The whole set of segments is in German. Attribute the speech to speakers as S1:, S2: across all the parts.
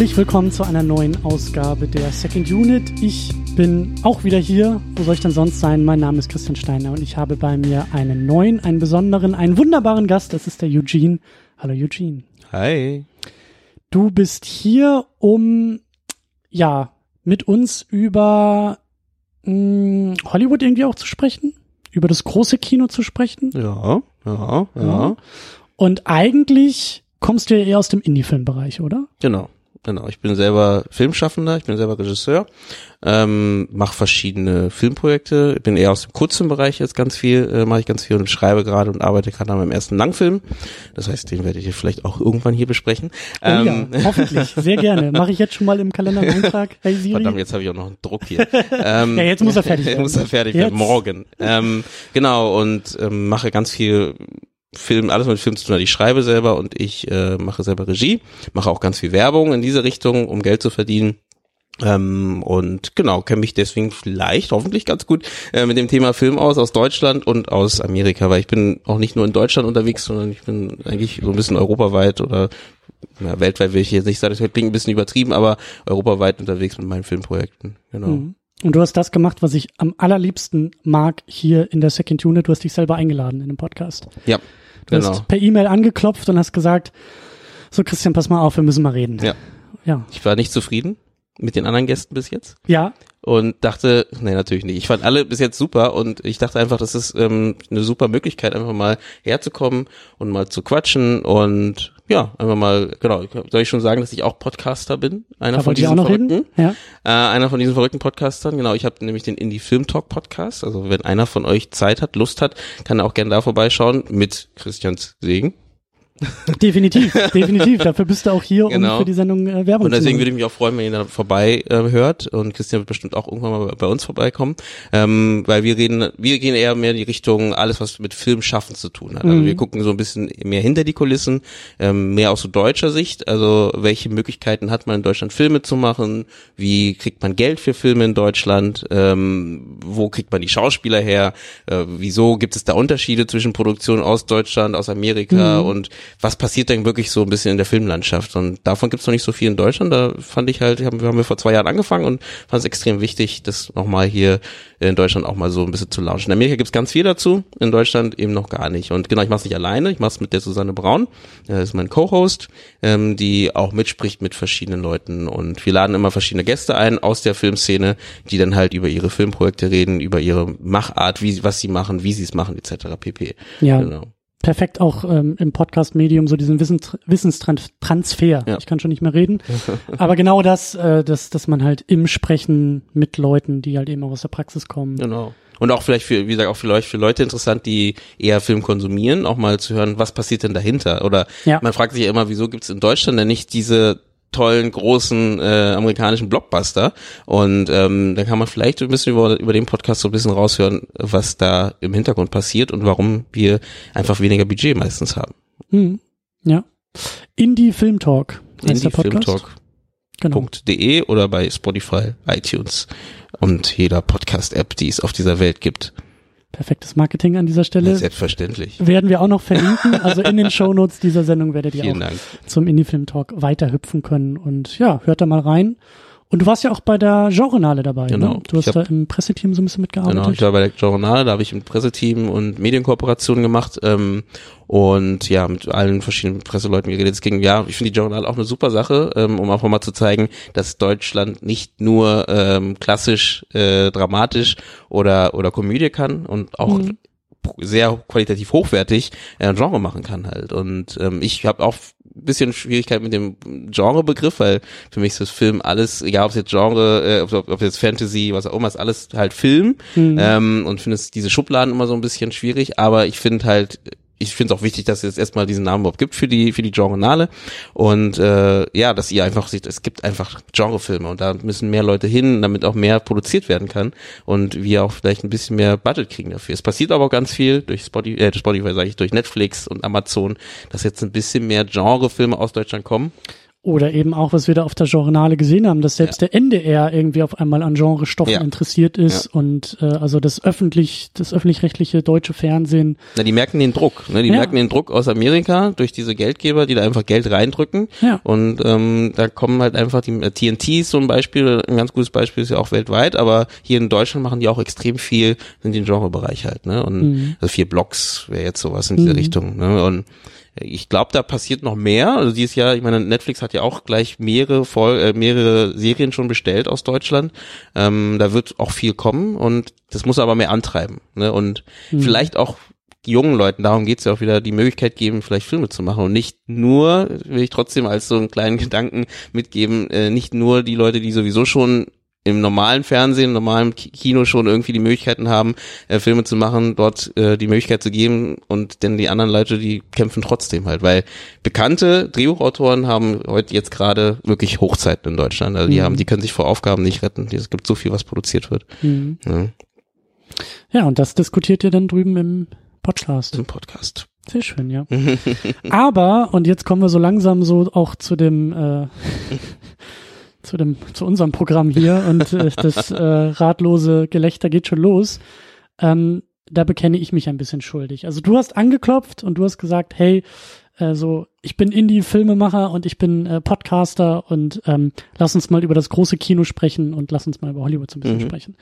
S1: Herzlich willkommen zu einer neuen Ausgabe der Second Unit. Ich bin auch wieder hier. Wo soll ich denn sonst sein? Mein Name ist Christian Steiner und ich habe bei mir einen neuen, einen besonderen, einen wunderbaren Gast. Das ist der Eugene. Hallo Eugene.
S2: Hi.
S1: Du bist hier, um ja mit uns über mh, Hollywood irgendwie auch zu sprechen, über das große Kino zu sprechen.
S2: Ja, ja, ja. ja.
S1: Und eigentlich kommst du ja eher aus dem Indie-Filmbereich, oder?
S2: Genau. Genau, ich bin selber Filmschaffender, ich bin selber Regisseur, ähm, mache verschiedene Filmprojekte, bin eher aus dem kurzen Bereich jetzt ganz viel, äh, mache ich ganz viel und schreibe gerade und arbeite gerade an meinem ersten Langfilm. Das heißt, den werde ich vielleicht auch irgendwann hier besprechen.
S1: Oh ähm, ja, hoffentlich, sehr gerne. Mache ich jetzt schon mal im Kalender Eintrag.
S2: Hey Siri. Verdammt, jetzt habe ich auch noch einen Druck hier. ähm,
S1: ja, jetzt muss er fertig werden.
S2: muss er fertig werden, morgen. Ähm, genau, und ähm, mache ganz viel Film, alles mit Film zu tun hat. Ich schreibe selber und ich äh, mache selber Regie, mache auch ganz viel Werbung in diese Richtung, um Geld zu verdienen. Ähm, und genau, kenne mich deswegen vielleicht, hoffentlich ganz gut äh, mit dem Thema Film aus, aus Deutschland und aus Amerika, weil ich bin auch nicht nur in Deutschland unterwegs, sondern ich bin eigentlich so ein bisschen europaweit oder ja, weltweit will ich jetzt nicht sagen, das klingt ein bisschen übertrieben, aber europaweit unterwegs mit meinen Filmprojekten, genau. Mhm.
S1: Und du hast das gemacht, was ich am allerliebsten mag hier in der Second Unit. Du hast dich selber eingeladen in dem Podcast.
S2: Ja.
S1: Du genau. hast per E-Mail angeklopft und hast gesagt, so Christian, pass mal auf, wir müssen mal reden.
S2: Ja. Ja. Ich war nicht zufrieden mit den anderen Gästen bis jetzt.
S1: Ja.
S2: Und dachte, nee, natürlich nicht. Ich fand alle bis jetzt super und ich dachte einfach, das ist ähm, eine super Möglichkeit, einfach mal herzukommen und mal zu quatschen und ja, einfach mal, genau, soll ich schon sagen, dass ich auch Podcaster bin? Einer da von diesen Verrückten. Ja. Äh, einer von diesen verrückten Podcastern, genau. Ich habe nämlich den Indie Film Talk Podcast. Also wenn einer von euch Zeit hat, Lust hat, kann er auch gerne da vorbeischauen mit Christians Segen.
S1: Definitiv, definitiv. Dafür bist du auch hier, genau. um für die Sendung äh, Werbung zu.
S2: Und deswegen würde ich mich auch freuen, wenn ihr da vorbei äh, hört. Und Christian wird bestimmt auch irgendwann mal bei uns vorbeikommen. Ähm, weil wir reden, wir gehen eher mehr in die Richtung alles, was mit Filmschaffen zu tun hat. Also mhm. wir gucken so ein bisschen mehr hinter die Kulissen, ähm, mehr aus so deutscher Sicht. Also welche Möglichkeiten hat man in Deutschland Filme zu machen? Wie kriegt man Geld für Filme in Deutschland? Ähm, wo kriegt man die Schauspieler her? Äh, wieso gibt es da Unterschiede zwischen Produktionen aus Deutschland, aus Amerika mhm. und was passiert denn wirklich so ein bisschen in der Filmlandschaft? Und davon gibt es noch nicht so viel in Deutschland. Da fand ich halt, haben, haben wir vor zwei Jahren angefangen und fand es extrem wichtig, das nochmal hier in Deutschland auch mal so ein bisschen zu launchen. In Amerika gibt es ganz viel dazu, in Deutschland eben noch gar nicht. Und genau, ich mache es nicht alleine, ich mache es mit der Susanne Braun, das ist mein Co-Host, ähm, die auch mitspricht mit verschiedenen Leuten. Und wir laden immer verschiedene Gäste ein aus der Filmszene, die dann halt über ihre Filmprojekte reden, über ihre Machart, wie, was sie machen, wie sie es machen, etc. pp.
S1: Ja. Genau perfekt auch ähm, im Podcast-Medium so diesen Wissen, Wissenstransfer. Ja. Ich kann schon nicht mehr reden. Aber genau das, äh, dass, dass man halt im Sprechen mit Leuten, die halt eben auch aus der Praxis kommen.
S2: Genau. Und auch vielleicht für, wie gesagt, auch für Leute, für Leute interessant, die eher Film konsumieren, auch mal zu hören, was passiert denn dahinter? Oder ja. man fragt sich ja immer, wieso gibt es in Deutschland denn nicht diese tollen, großen äh, amerikanischen Blockbuster. Und ähm, da kann man vielleicht ein bisschen über, über den Podcast so ein bisschen raushören, was da im Hintergrund passiert und warum wir einfach weniger Budget meistens haben.
S1: Hm. Ja. Indie Film Talk Indie.
S2: Genau. .de oder bei Spotify, iTunes und jeder Podcast-App, die es auf dieser Welt gibt.
S1: Perfektes Marketing an dieser Stelle.
S2: Selbstverständlich.
S1: Werden wir auch noch verlinken. Also in den Shownotes dieser Sendung werdet ihr Vielen auch Dank. zum Indie-Film Talk weiterhüpfen können. Und ja, hört da mal rein. Und du warst ja auch bei der Genrenale dabei, ne? genau. Ne? Du hast hab, da im Presseteam so ein bisschen mitgearbeitet.
S2: Genau, ich war bei der Genrenale, da habe ich im Presseteam und Medienkooperationen gemacht ähm, und ja, mit allen verschiedenen Presseleuten geredet. Es ging, ja, ich finde die Genrenale auch eine super Sache, ähm, um einfach mal zu zeigen, dass Deutschland nicht nur ähm, klassisch, äh, dramatisch oder, oder Komödie kann und auch mhm sehr qualitativ hochwertig äh, Genre machen kann halt. Und ähm, ich habe auch bisschen Schwierigkeit mit dem Genrebegriff, weil für mich ist das Film alles, egal ob es jetzt Genre, äh, ob, ob jetzt Fantasy, was auch immer, ist alles halt Film. Mhm. Ähm, und finde es diese Schubladen immer so ein bisschen schwierig, aber ich finde halt ich finde es auch wichtig, dass es jetzt erstmal diesen Namen überhaupt gibt für die für die Genrenale und äh, ja, dass ihr einfach seht, es gibt einfach Genrefilme und da müssen mehr Leute hin, damit auch mehr produziert werden kann und wir auch vielleicht ein bisschen mehr Budget kriegen dafür. Es passiert aber auch ganz viel durch Spotify, äh, Spotify sage ich, durch Netflix und Amazon, dass jetzt ein bisschen mehr Genrefilme aus Deutschland kommen.
S1: Oder eben auch, was wir da auf der Genrenale gesehen haben, dass selbst ja. der NDR irgendwie auf einmal an Genrestoffen ja. interessiert ist ja. und äh, also das öffentlich, das öffentlich-rechtliche deutsche Fernsehen.
S2: Na, die merken den Druck, ne? Die merken den Druck aus Amerika durch diese Geldgeber, die da einfach Geld reindrücken. Ja. Und ähm, da kommen halt einfach die äh, TNT so ein Beispiel, ein ganz gutes Beispiel ist ja auch weltweit, aber hier in Deutschland machen die auch extrem viel in den Genrebereich halt, ne? Und mhm. also vier Blocks wäre jetzt sowas in diese mhm. Richtung, ne? Und ich glaube, da passiert noch mehr. Also dieses Jahr, ich meine, Netflix hat ja auch gleich mehrere Vol äh, mehrere Serien schon bestellt aus Deutschland. Ähm, da wird auch viel kommen und das muss aber mehr antreiben. Ne? Und mhm. vielleicht auch jungen Leuten, darum geht's ja auch wieder, die Möglichkeit geben, vielleicht Filme zu machen und nicht nur, will ich trotzdem als so einen kleinen Gedanken mitgeben, äh, nicht nur die Leute, die sowieso schon im normalen Fernsehen, im normalen Kino schon irgendwie die Möglichkeiten haben, äh, Filme zu machen, dort äh, die Möglichkeit zu geben und denn die anderen Leute, die kämpfen trotzdem halt, weil bekannte Drehbuchautoren haben heute jetzt gerade wirklich Hochzeiten in Deutschland. Also die mhm. haben, die können sich vor Aufgaben nicht retten. Es gibt so viel, was produziert wird. Mhm.
S1: Ja. ja, und das diskutiert ihr dann drüben im Podcast.
S2: Im Podcast.
S1: Sehr schön, ja. Aber, und jetzt kommen wir so langsam so auch zu dem äh, zu dem, zu unserem Programm hier und äh, das äh, ratlose Gelächter geht schon los. Ähm, da bekenne ich mich ein bisschen schuldig. Also du hast angeklopft und du hast gesagt, hey, äh, so, ich bin Indie-Filmemacher und ich bin äh, Podcaster und ähm, lass uns mal über das große Kino sprechen und lass uns mal über Hollywood so ein bisschen mhm. sprechen.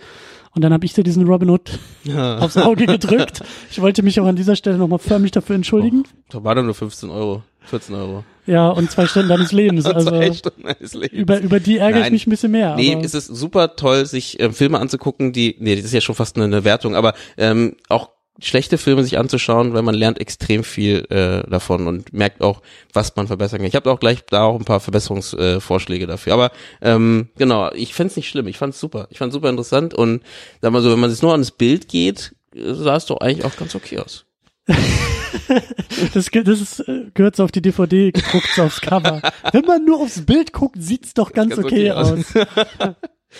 S1: Und dann habe ich dir diesen Robin Hood ja. aufs Auge gedrückt. Ich wollte mich auch an dieser Stelle nochmal förmlich dafür entschuldigen. Oh,
S2: da war dann nur 15 Euro. 14 Euro.
S1: Ja, und zwei Stunden deines Lebens. Also zwei Stunden deines Lebens. Über, über die ärgere ich mich ein bisschen mehr.
S2: Nee, es ist super toll, sich ähm, Filme anzugucken, die, nee, das ist ja schon fast eine, eine Wertung, aber ähm, auch schlechte Filme sich anzuschauen, weil man lernt extrem viel äh, davon und merkt auch, was man verbessern kann. Ich habe auch gleich da auch ein paar Verbesserungsvorschläge äh, dafür. Aber ähm, genau, ich fände nicht schlimm. Ich fand's super. Ich fand's super interessant und sag mal so, wenn man jetzt nur ans Bild geht, sah es doch eigentlich auch ganz okay aus.
S1: das, das ist, äh, gehört so auf die DVD gedruckt, so aufs Cover. Wenn man nur aufs Bild guckt, sieht's doch ganz, ganz okay, okay, aus.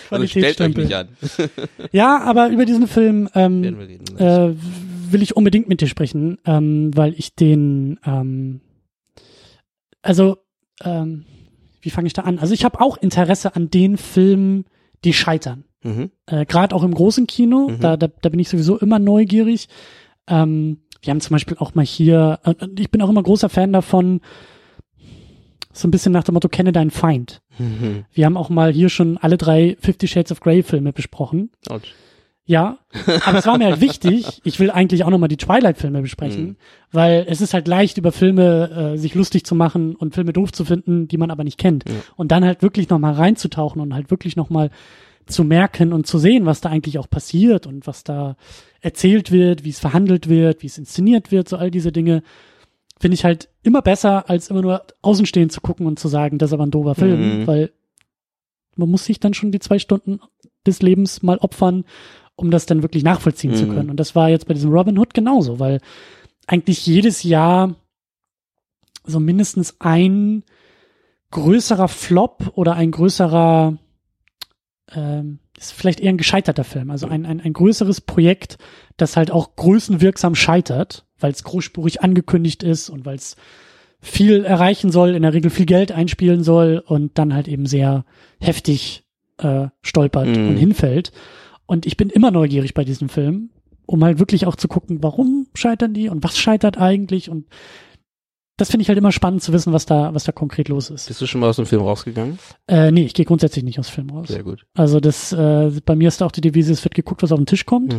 S2: also stellt euch nicht an.
S1: ja, aber über diesen Film ähm, äh, will ich unbedingt mit dir sprechen, ähm, weil ich den, ähm, also, ähm, wie fange ich da an? Also ich habe auch Interesse an den Filmen, die scheitern. Mhm. Äh, Gerade auch im großen Kino, mhm. da, da, da bin ich sowieso immer neugierig. Ähm, wir haben zum Beispiel auch mal hier, äh, ich bin auch immer großer Fan davon, so ein bisschen nach dem Motto, kenne deinen Feind. Mhm. Wir haben auch mal hier schon alle drei Fifty Shades of Grey Filme besprochen. Ouch. Ja, aber es war mir halt wichtig. Ich will eigentlich auch nochmal die Twilight-Filme besprechen, mhm. weil es ist halt leicht, über Filme äh, sich lustig zu machen und Filme doof zu finden, die man aber nicht kennt. Ja. Und dann halt wirklich nochmal reinzutauchen und halt wirklich nochmal zu merken und zu sehen, was da eigentlich auch passiert und was da erzählt wird, wie es verhandelt wird, wie es inszeniert wird, so all diese Dinge, finde ich halt immer besser, als immer nur außenstehend zu gucken und zu sagen, das ist aber ein doofer Film, mhm. weil man muss sich dann schon die zwei Stunden des Lebens mal opfern, um das dann wirklich nachvollziehen mhm. zu können. Und das war jetzt bei diesem Robin Hood genauso, weil eigentlich jedes Jahr so mindestens ein größerer Flop oder ein größerer ähm, ist vielleicht eher ein gescheiterter Film, also ein, ein, ein größeres Projekt, das halt auch größenwirksam scheitert, weil es großspurig angekündigt ist und weil es viel erreichen soll, in der Regel viel Geld einspielen soll und dann halt eben sehr heftig äh, stolpert mm. und hinfällt. Und ich bin immer neugierig bei diesem Film, um halt wirklich auch zu gucken, warum scheitern die und was scheitert eigentlich und das finde ich halt immer spannend zu wissen, was da, was da konkret los ist.
S2: Bist du schon mal aus dem Film rausgegangen?
S1: Äh, nee, ich gehe grundsätzlich nicht aus dem Film raus.
S2: Sehr gut.
S1: Also das, äh, bei mir ist da auch die Devise, es wird geguckt, was auf den Tisch kommt.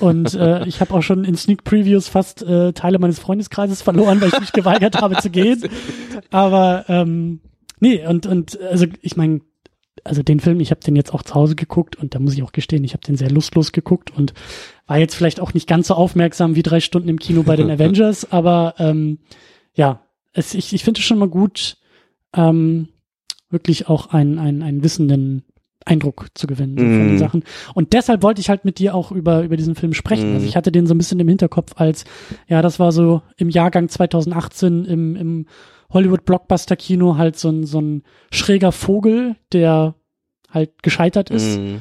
S1: und äh, ich habe auch schon in Sneak Previews fast äh, Teile meines Freundeskreises verloren, weil ich mich geweigert habe zu gehen. Aber ähm, nee, und, und also ich meine, also den Film, ich habe den jetzt auch zu Hause geguckt und da muss ich auch gestehen, ich habe den sehr lustlos geguckt und war jetzt vielleicht auch nicht ganz so aufmerksam wie drei Stunden im Kino bei den Avengers, aber ähm, ja, es, ich, ich finde es schon mal gut, ähm, wirklich auch einen, einen, einen wissenden Eindruck zu gewinnen mm. von den mhm. Sachen. Und deshalb wollte ich halt mit dir auch über, über diesen Film sprechen. Mm. Also ich hatte den so ein bisschen im Hinterkopf als, ja, das war so im Jahrgang 2018 im, im Hollywood Blockbuster Kino halt so ein, so ein schräger Vogel, der halt gescheitert ist. Mm.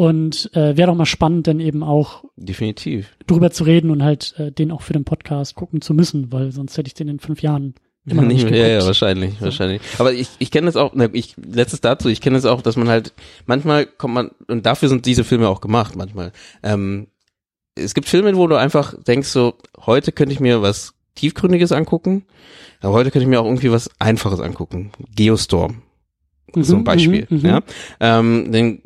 S1: Und äh, wäre doch mal spannend, dann eben auch
S2: definitiv
S1: drüber zu reden und halt äh, den auch für den Podcast gucken zu müssen, weil sonst hätte ich den in fünf Jahren immer nicht, nicht
S2: Ja, ja, wahrscheinlich, so. wahrscheinlich. Aber ich, ich kenne das auch, ich, letztes dazu, ich kenne das auch, dass man halt, manchmal kommt man, und dafür sind diese Filme auch gemacht, manchmal. Ähm, es gibt Filme, wo du einfach denkst so, heute könnte ich mir was Tiefgründiges angucken, aber heute könnte ich mir auch irgendwie was Einfaches angucken. Geostorm. Mhm, so ein Beispiel, mhm, mhm. ja. Ähm, denn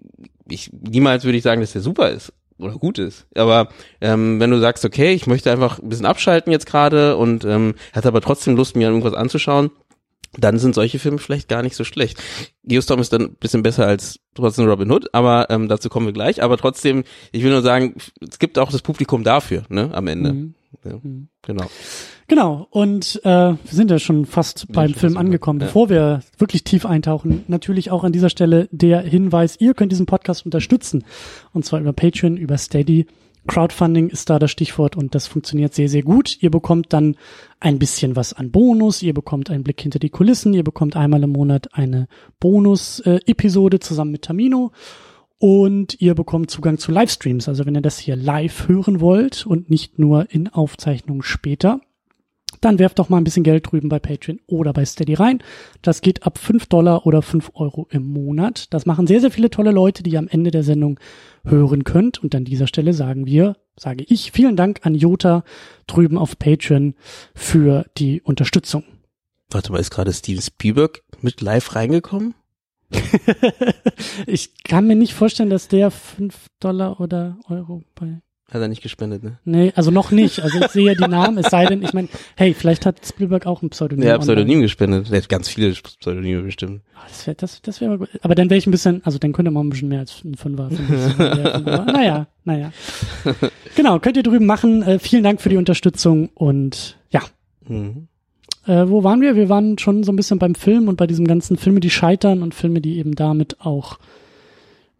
S2: ich, niemals würde ich sagen, dass der super ist oder gut ist. Aber ähm, wenn du sagst, okay, ich möchte einfach ein bisschen abschalten jetzt gerade und ähm, hat aber trotzdem Lust, mir irgendwas anzuschauen, dann sind solche Filme vielleicht gar nicht so schlecht. Geostorm ist dann ein bisschen besser als trotzdem Robin Hood, aber ähm, dazu kommen wir gleich. Aber trotzdem, ich will nur sagen, es gibt auch das Publikum dafür, ne, am Ende. Mhm. Ja, mhm. Genau.
S1: Genau, und äh, wir sind ja schon fast beim schon Film angekommen. Ja. Bevor wir wirklich tief eintauchen, natürlich auch an dieser Stelle der Hinweis, ihr könnt diesen Podcast unterstützen. Und zwar über Patreon, über Steady. Crowdfunding ist da das Stichwort und das funktioniert sehr, sehr gut. Ihr bekommt dann ein bisschen was an Bonus, ihr bekommt einen Blick hinter die Kulissen, ihr bekommt einmal im Monat eine Bonus-Episode zusammen mit Tamino und ihr bekommt Zugang zu Livestreams. Also wenn ihr das hier live hören wollt und nicht nur in Aufzeichnung später, dann werft doch mal ein bisschen Geld drüben bei Patreon oder bei Steady rein. Das geht ab 5 Dollar oder 5 Euro im Monat. Das machen sehr, sehr viele tolle Leute, die ihr am Ende der Sendung hören könnt. Und an dieser Stelle sagen wir, sage ich, vielen Dank an Jota drüben auf Patreon für die Unterstützung.
S2: Warte mal, ist gerade Steven Spielberg mit live reingekommen?
S1: ich kann mir nicht vorstellen, dass der 5 Dollar oder Euro bei
S2: hat er nicht gespendet, ne?
S1: Nee, also noch nicht. Also ich sehe die Namen, es sei denn, ich meine, hey, vielleicht hat Spielberg auch ein Pseudonym.
S2: Ja, Pseudonym online. gespendet. Der hat ganz viele Pseudonyme bestimmt.
S1: Oh, das wäre das, das wär gut. Aber dann wäre ich ein bisschen, also dann könnte man ein bisschen mehr als ein Fünfer. naja, naja. Genau, könnt ihr drüben machen. Äh, vielen Dank für die Unterstützung und ja. Mhm. Äh, wo waren wir? Wir waren schon so ein bisschen beim Film und bei diesem ganzen Filme, die scheitern und Filme, die eben damit auch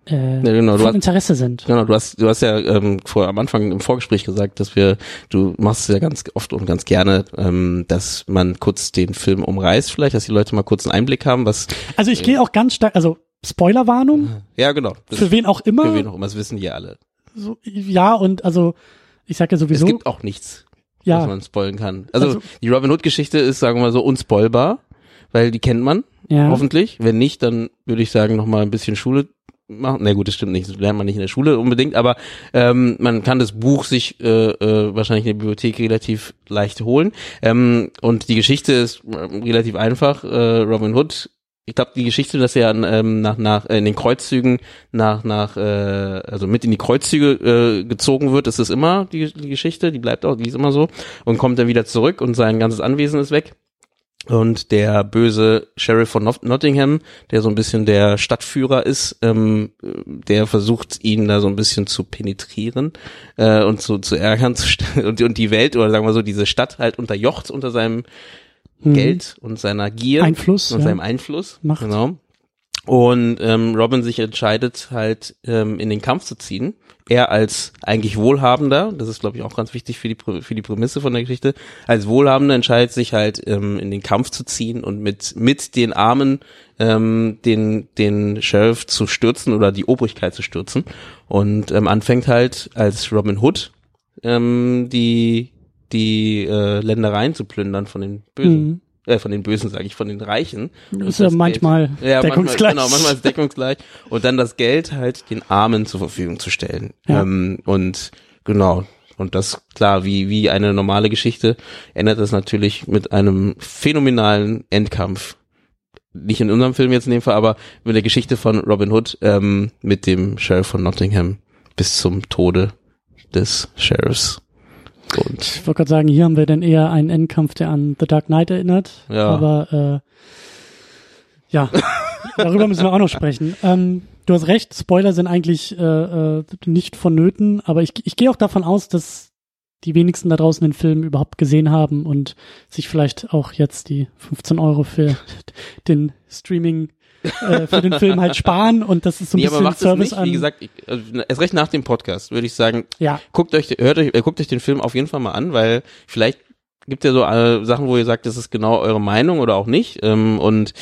S1: äh, ja, genau, von hast, Interesse sind.
S2: Genau, du hast, du hast ja ähm, vor am Anfang im Vorgespräch gesagt, dass wir, du machst es ja ganz oft und ganz gerne, ähm, dass man kurz den Film umreißt, vielleicht, dass die Leute mal kurz einen Einblick haben, was.
S1: Also ich äh, gehe auch ganz stark, also Spoilerwarnung.
S2: Ja, genau.
S1: für wen auch immer.
S2: Für wen auch immer, das wissen die alle.
S1: So, ja, und also ich sag ja sowieso.
S2: Es gibt auch nichts, ja. was man spoilen kann. Also, also die Robin Hood-Geschichte ist, sagen wir mal so, unspoilbar, weil die kennt man. Ja. Hoffentlich. Wenn nicht, dann würde ich sagen, nochmal ein bisschen Schule machen. Na gut, das stimmt nicht, das lernt man nicht in der Schule unbedingt, aber ähm, man kann das Buch sich äh, äh, wahrscheinlich in der Bibliothek relativ leicht holen. Ähm, und die Geschichte ist äh, relativ einfach. Äh, Robin Hood ich glaube, die Geschichte, dass er ähm, nach, nach äh, in den Kreuzzügen nach, nach äh, also mit in die Kreuzzüge äh, gezogen wird, ist es immer die, die Geschichte, die bleibt auch, die ist immer so und kommt dann wieder zurück und sein ganzes Anwesen ist weg. Und der böse Sheriff von Nottingham, der so ein bisschen der Stadtführer ist, ähm, der versucht ihn da so ein bisschen zu penetrieren äh, und zu, zu ärgern zu und, und die Welt oder sagen wir so diese Stadt halt unterjocht unter seinem hm. Geld und seiner Gier
S1: Einfluss
S2: und ja. seinem Einfluss. Macht. Genau. Und ähm, Robin sich entscheidet halt ähm, in den Kampf zu ziehen er als eigentlich Wohlhabender, das ist glaube ich auch ganz wichtig für die für die Prämisse von der Geschichte, als Wohlhabender entscheidet sich halt ähm, in den Kampf zu ziehen und mit mit den Armen ähm, den den Sheriff zu stürzen oder die Obrigkeit zu stürzen und ähm, anfängt halt als Robin Hood ähm, die die äh, Ländereien zu plündern von den Bösen. Mhm äh, von den Bösen, sage ich, von den Reichen.
S1: Das ist ja manchmal Geld, ja, deckungsgleich.
S2: Manchmal, genau, manchmal ist deckungsgleich. Und dann das Geld halt den Armen zur Verfügung zu stellen. Ja. Ähm, und genau. Und das, klar, wie, wie eine normale Geschichte, endet das natürlich mit einem phänomenalen Endkampf. Nicht in unserem Film jetzt in dem Fall, aber mit der Geschichte von Robin Hood ähm, mit dem Sheriff von Nottingham bis zum Tode des Sheriffs.
S1: Und ich wollte gerade sagen, hier haben wir dann eher einen Endkampf, der an The Dark Knight erinnert. Ja. Aber äh, ja, darüber müssen wir auch noch sprechen. Ähm, du hast recht, Spoiler sind eigentlich äh, äh, nicht vonnöten, aber ich, ich gehe auch davon aus, dass die wenigsten da draußen den Film überhaupt gesehen haben und sich vielleicht auch jetzt die 15 Euro für den Streaming äh, für den Film halt sparen und das ist so ein nee, bisschen aber macht Service
S2: nicht. an. Wie gesagt, ich, also, erst recht nach dem Podcast würde ich sagen, ja. guckt euch, hört euch, äh, guckt euch den Film auf jeden Fall mal an, weil vielleicht gibt ja so äh, Sachen, wo ihr sagt, das ist genau eure Meinung oder auch nicht. Ähm, und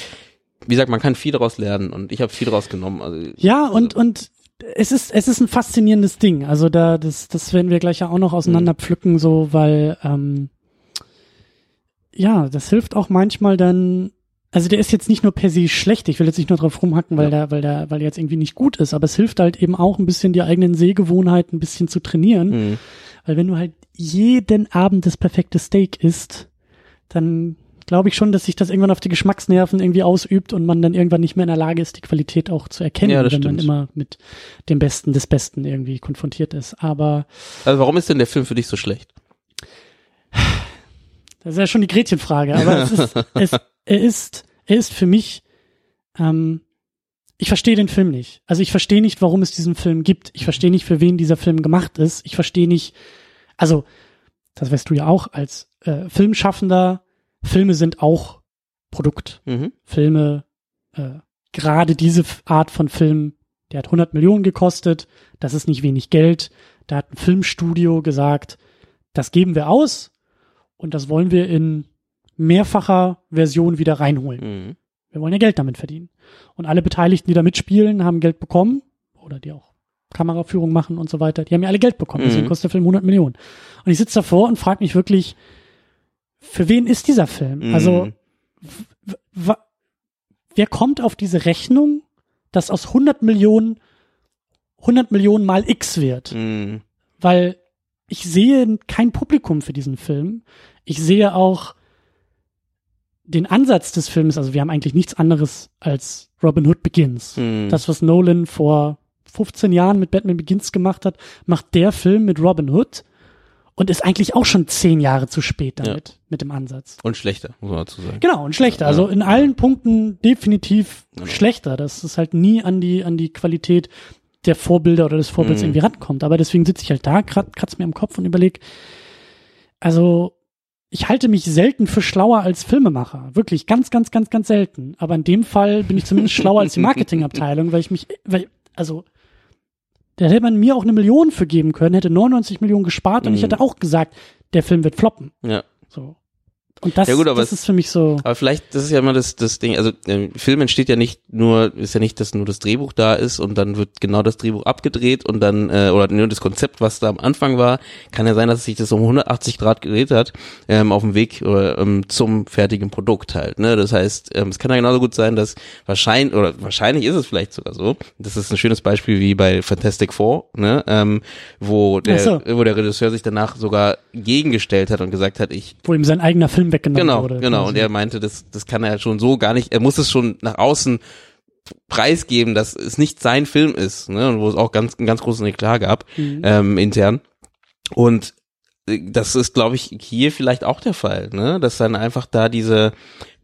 S2: wie gesagt, man kann viel daraus lernen und ich habe viel daraus genommen. Also,
S1: ja, und, also. und es ist, es ist ein faszinierendes Ding. Also da, das, das werden wir gleich ja auch noch auseinander pflücken, so, weil ähm, ja, das hilft auch manchmal dann, also der ist jetzt nicht nur per se schlecht, ich will jetzt nicht nur drauf rumhacken, weil
S2: Ja.
S1: der, weil der, weil der jetzt irgendwie nicht gut ist, aber es hilft halt eben auch ein bisschen die eigenen Sehgewohnheiten ein bisschen zu trainieren,
S2: Mhm.
S1: weil wenn du halt jeden Abend das perfekte Steak isst, dann glaube ich schon, dass sich das irgendwann auf die Geschmacksnerven irgendwie ausübt und man dann irgendwann nicht mehr in der Lage ist, die Qualität auch zu erkennen,
S2: Ja,
S1: wenn man
S2: stimmt.
S1: immer mit dem Besten des Besten irgendwie konfrontiert ist. Aber
S2: Also warum ist denn der Film für dich so schlecht?
S1: Das ist ja schon die Gretchenfrage, aber es ist, es, er ist, er ist für mich, ähm, ich verstehe den Film nicht. Also ich verstehe nicht, warum es diesen Film gibt. Ich verstehe nicht, für wen dieser Film gemacht ist. Ich verstehe nicht, also, das weißt du ja auch als äh, Filmschaffender, Filme sind auch Produkt.
S2: Mhm.
S1: Filme, äh, gerade diese Art von Film, der hat 100 Millionen gekostet, das ist nicht wenig Geld. Da hat ein Filmstudio gesagt, das geben wir aus und das wollen wir in mehrfacher Version wieder reinholen.
S2: Mhm.
S1: Wir wollen ja Geld damit verdienen. Und alle Beteiligten, die da mitspielen, haben Geld bekommen oder die auch Kameraführung machen und so weiter, die haben ja alle Geld bekommen. Deswegen
S2: Mhm.
S1: kostet der Film 100 Millionen. Und ich sitze davor und frage mich wirklich, für wen ist dieser Film? Also
S2: Mhm.
S1: w- wer kommt auf diese Rechnung, dass aus 100 Millionen 100 Millionen mal X wird?
S2: Mhm.
S1: Weil ich sehe kein Publikum für diesen Film. Ich sehe auch den Ansatz des Films, also wir haben eigentlich nichts anderes als Robin Hood Begins.
S2: Mhm.
S1: Das, was Nolan vor 15 Jahren mit Batman Begins gemacht hat, macht der Film mit Robin Hood und ist eigentlich auch schon zehn Jahre zu spät damit, mit dem Ansatz.
S2: Und schlechter, muss man dazu sagen.
S1: Genau, und schlechter.
S2: Ja.
S1: Also in allen Punkten definitiv
S2: Genau.
S1: schlechter. Das ist halt nie an die, an die Qualität der Vorbilder oder des Vorbilds
S2: Mhm.
S1: irgendwie rankommt. Aber deswegen sitze ich halt da, krat, kratz mir im Kopf und überleg, also ich halte mich selten für schlauer als Filmemacher. Wirklich, ganz, ganz, ganz, ganz selten. Aber in dem Fall bin ich zumindest schlauer als die Marketingabteilung, weil ich mich, weil, also, da hätte man mir auch eine Million für geben können, hätte 99 Millionen gespart und ich
S2: Mhm.
S1: hätte auch gesagt, der Film wird floppen.
S2: Ja.
S1: So. Und das,
S2: Ja gut, aber
S1: das ist für mich so.
S2: Aber vielleicht, das ist ja immer das, das Ding, also ähm, Film entsteht ja nicht nur, ist ja nicht, dass nur das Drehbuch da ist und dann wird genau das Drehbuch abgedreht und dann, äh, oder nur das Konzept, was da am Anfang war, kann ja sein, dass sich das um 180 Grad gedreht hat, ähm, auf dem Weg oder, ähm, zum fertigen Produkt halt. Ne? Das heißt, ähm, es kann ja genauso gut sein, dass wahrscheinlich, oder wahrscheinlich ist es vielleicht sogar so, das ist ein schönes Beispiel wie bei Fantastic Four, ne? ähm, wo, der,
S1: so.
S2: wo der Regisseur sich danach sogar gegengestellt hat und gesagt hat, ich
S1: wo ihm sein eigener Film weggenommen
S2: Genau,
S1: wurde.
S2: genau.
S1: quasi.
S2: Und er meinte, das, das kann er schon so gar nicht, er muss es schon nach außen preisgeben, dass es nicht sein Film ist, ne? Und wo es auch ganz, einen ganz großen Eklat gab,
S1: Mhm.
S2: ähm, intern. Und äh, das ist, glaube ich, hier vielleicht auch der Fall, ne? Dass dann einfach da diese,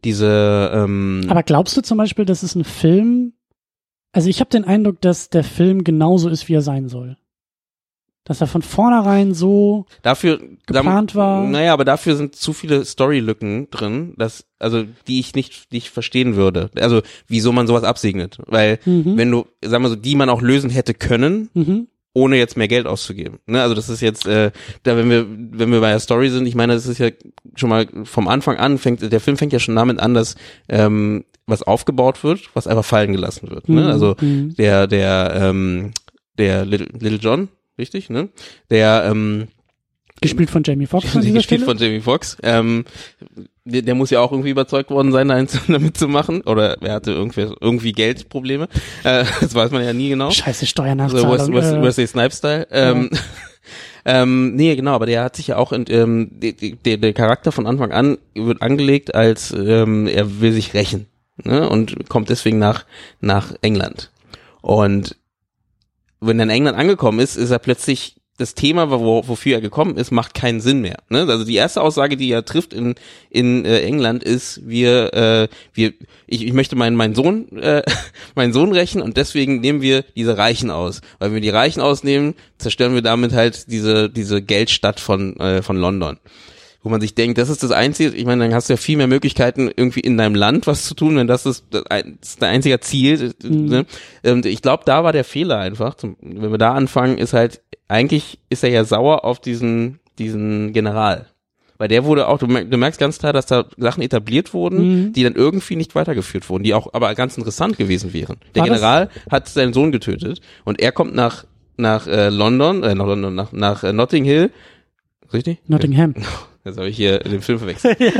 S2: diese, ähm,
S1: Aber glaubst du zum Beispiel, dass es ein Film, also ich habe den Eindruck, dass der Film genauso ist, wie er sein soll. Dass er von vornherein so,
S2: dafür
S1: geplant war.
S2: Naja, aber dafür sind zu viele Storylücken drin, dass, also die ich nicht, nicht verstehen würde. Also wieso man sowas absegnet. Weil
S1: mhm,
S2: wenn du, sagen wir so, die man auch lösen hätte können,
S1: mhm,
S2: ohne jetzt mehr Geld auszugeben. Ne? Also das ist jetzt, äh, da wenn wir, wenn wir bei der Story sind, ich meine, das ist ja schon mal vom Anfang an, fängt, der Film fängt ja schon damit an, dass ähm, was aufgebaut wird, was einfach fallen gelassen wird. Ne?
S1: mhm,
S2: Also
S1: mhm.
S2: der, der, ähm, der Little, Little John, richtig, ne? Der, ähm,
S1: gespielt von Jamie Foxx
S2: gespielt
S1: Stelle.
S2: von Jamie Foxx. Ähm, der, der muss ja auch irgendwie überzeugt worden sein, da eins damit zu machen. Oder er hatte irgendwie, irgendwie Geldprobleme. Äh, das weiß man ja nie genau.
S1: Scheiße
S2: So
S1: Steuernachzahlung.
S2: West, West,
S1: äh,
S2: Wesley Snipes Style. Ähm, ähm, nee, genau, aber der hat sich ja auch in, ähm, der, der Charakter von Anfang an wird angelegt als ähm, er will sich rächen ne? und kommt deswegen nach nach England. Und wenn er in England angekommen ist, ist er plötzlich das Thema, wo, wofür er gekommen ist, macht keinen Sinn mehr. Ne? Also die erste Aussage, die er trifft in in äh, England, ist, wir äh, wir ich, ich möchte meinen meinen Sohn äh, meinen Sohn rächen und deswegen nehmen wir diese Reichen aus, weil wenn wir die Reichen ausnehmen, zerstören wir damit halt diese diese Geldstadt von äh, von London wo man sich denkt, das ist das Einzige, ich meine, dann hast du ja viel mehr Möglichkeiten, irgendwie in deinem Land was zu tun, wenn das ist, das das ist dein einziger Ziel.
S1: Mhm.
S2: Ne? Und ich glaube, da war der Fehler einfach. Wenn wir da anfangen, ist halt, eigentlich ist er ja sauer auf diesen, diesen General. Weil der wurde auch, du merkst, ganz klar, dass da Sachen etabliert wurden,
S1: Mhm.
S2: die dann irgendwie nicht weitergeführt wurden, die auch aber ganz interessant gewesen wären. Der
S1: War das-
S2: General hat seinen Sohn getötet und er kommt nach nach äh, London, äh, nach London, nach, nach äh, Notting Hill, richtig?
S1: Nottingham.
S2: Jetzt habe ich hier den Film verwechselt. ja,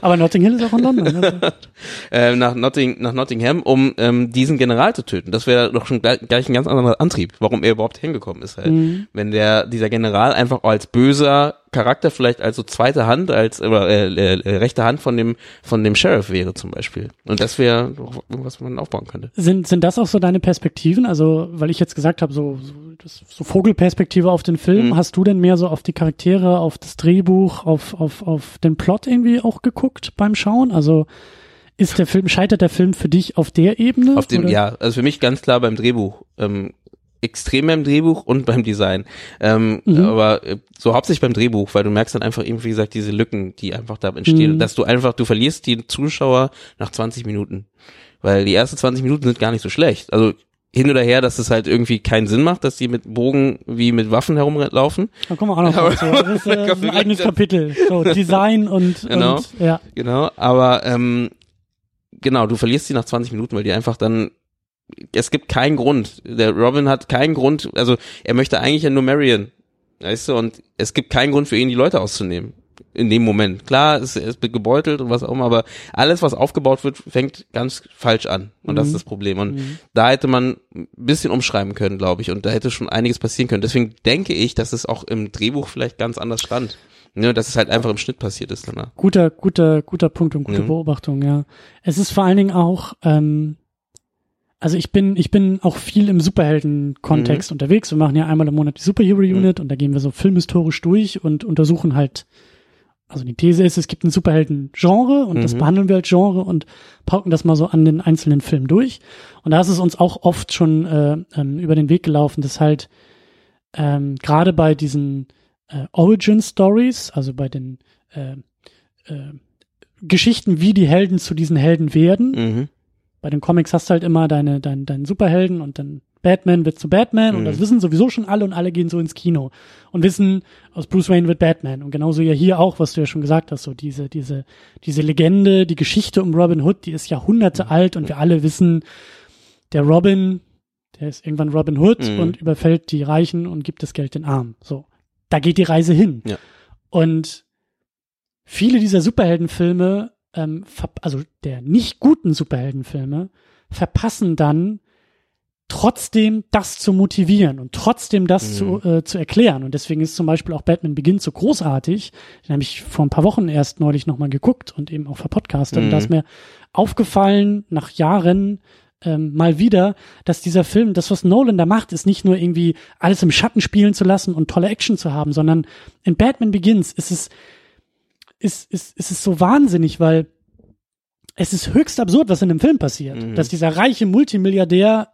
S1: aber Notting Hill ist auch in London. Also.
S2: äh, nach, Notting, nach Nottingham, um ähm, diesen General zu töten. Das wäre doch schon gleich, gleich ein ganz anderer Antrieb, warum er überhaupt hingekommen ist. Halt. Mhm. Wenn der dieser General einfach als böser Charakter vielleicht als so zweite Hand, als oder, äh, äh, rechte Hand von dem von dem Sheriff wäre zum Beispiel. Und das wäre was man aufbauen könnte.
S1: Sind sind das auch so deine Perspektiven? Also weil ich jetzt gesagt habe, so so, das, so Vogelperspektive auf den Film. Mhm. Hast du denn mehr so auf die Charaktere, auf das Drehbuch, auf auf auf den Plot irgendwie auch geguckt beim Schauen? Also ist der Film, scheitert der Film für dich auf der Ebene?
S2: Auf dem, oder? ja, also für mich ganz klar beim Drehbuch. Ähm, extrem beim Drehbuch und beim Design. Ähm, mhm. Aber äh, so hauptsächlich beim Drehbuch, weil du merkst dann einfach eben, wie gesagt, diese Lücken, die einfach da entstehen. Mhm. Dass du einfach, du verlierst die Zuschauer nach 20 Minuten. Weil die ersten 20 Minuten sind gar nicht so schlecht. Also hin oder her, dass es halt irgendwie keinen Sinn macht, dass die mit Bogen wie mit Waffen herumlaufen.
S1: Da kommen wir auch noch drauf. Das ist, äh, ein eigenes Kapitel. So, Design und,
S2: genau,
S1: und ja.
S2: Genau, aber ähm, genau, du verlierst sie nach 20 Minuten, weil die einfach dann es gibt keinen Grund. Der Robin hat keinen Grund, also er möchte eigentlich ja nur Marion, weißt du, und es gibt keinen Grund für ihn, die Leute auszunehmen. In dem Moment. Klar, es, es wird gebeutelt und was auch immer, aber alles, was aufgebaut wird, fängt ganz falsch an. Und mhm. das ist mhm. das Problem. Und mhm. da hätte man ein bisschen umschreiben können, glaube ich. Und da hätte schon einiges passieren können. Deswegen denke ich, dass es auch im Drehbuch vielleicht ganz anders stand. Ne, dass es halt einfach im Schnitt passiert ist danach.
S1: Guter, guter, guter Punkt und gute ja. Beobachtung, ja. Es ist vor allen Dingen auch, ähm, also ich bin, ich bin auch viel im Superhelden-Kontext mhm. unterwegs. Wir machen ja einmal im Monat die Superhero Unit mhm. und da gehen wir so filmhistorisch durch und untersuchen halt, also die These ist, es gibt ein Superhelden-Genre und mhm. das behandeln wir als Genre und pauken das mal so an den einzelnen Filmen durch. Und da ist es uns auch oft schon äh, ähm, über den Weg gelaufen, dass halt ähm, gerade bei diesen äh, Origin-Stories, also bei den äh, äh, Geschichten, wie die Helden zu diesen Helden werden, mhm bei den Comics hast du halt immer deine, dein, deinen Superhelden und dann Batman wird zu Batman mhm. und das mhm. wissen sowieso schon alle und alle gehen so ins Kino und wissen, aus Bruce Wayne wird Batman und genauso ja hier auch, was du ja schon gesagt hast, so diese, diese, diese Legende, die Geschichte um Robin Hood, die ist Jahrhunderte mhm. alt und wir alle wissen, der Robin, der ist irgendwann Robin Hood mhm. und überfällt die Reichen und gibt das Geld den Armen. So. Da geht die Reise hin.
S2: Ja.
S1: Und viele dieser Superheldenfilme ähm, also der nicht guten Superheldenfilme, verpassen dann trotzdem das zu motivieren und trotzdem das mhm. zu, äh, zu erklären. Und deswegen ist zum Beispiel auch Batman Begins so großartig. Den habe ich vor ein paar Wochen erst neulich nochmal geguckt und eben auch verpodcastet. Mhm. Und da ist mir aufgefallen, nach Jahren ähm, mal wieder, dass dieser Film, das, was Nolan da macht, ist nicht nur irgendwie alles im Schatten spielen zu lassen und tolle Action zu haben, sondern in Batman Begins ist es ist, ist, ist es so wahnsinnig, weil es ist höchst absurd, was in dem Film passiert. Mhm. Dass dieser reiche Multimilliardär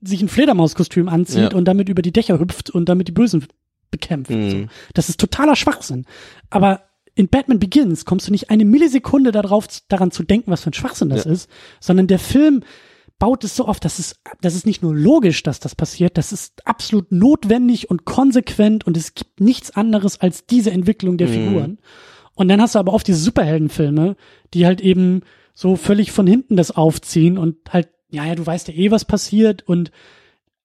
S1: sich ein Fledermauskostüm anzieht ja. und damit über die Dächer hüpft und damit die Bösen bekämpft. Mhm. So. Das ist totaler Schwachsinn. Aber in Batman Begins kommst du nicht eine Millisekunde darauf, daran zu denken, was für ein Schwachsinn das ja. ist, sondern der Film baut es so oft, dass es, das ist nicht nur logisch, dass das passiert, das ist absolut notwendig und konsequent und es gibt nichts anderes als diese Entwicklung der mhm. Figuren. Und dann hast du aber oft diese Superheldenfilme, die halt eben so völlig von hinten das aufziehen und halt, ja, ja, du weißt ja eh, was passiert und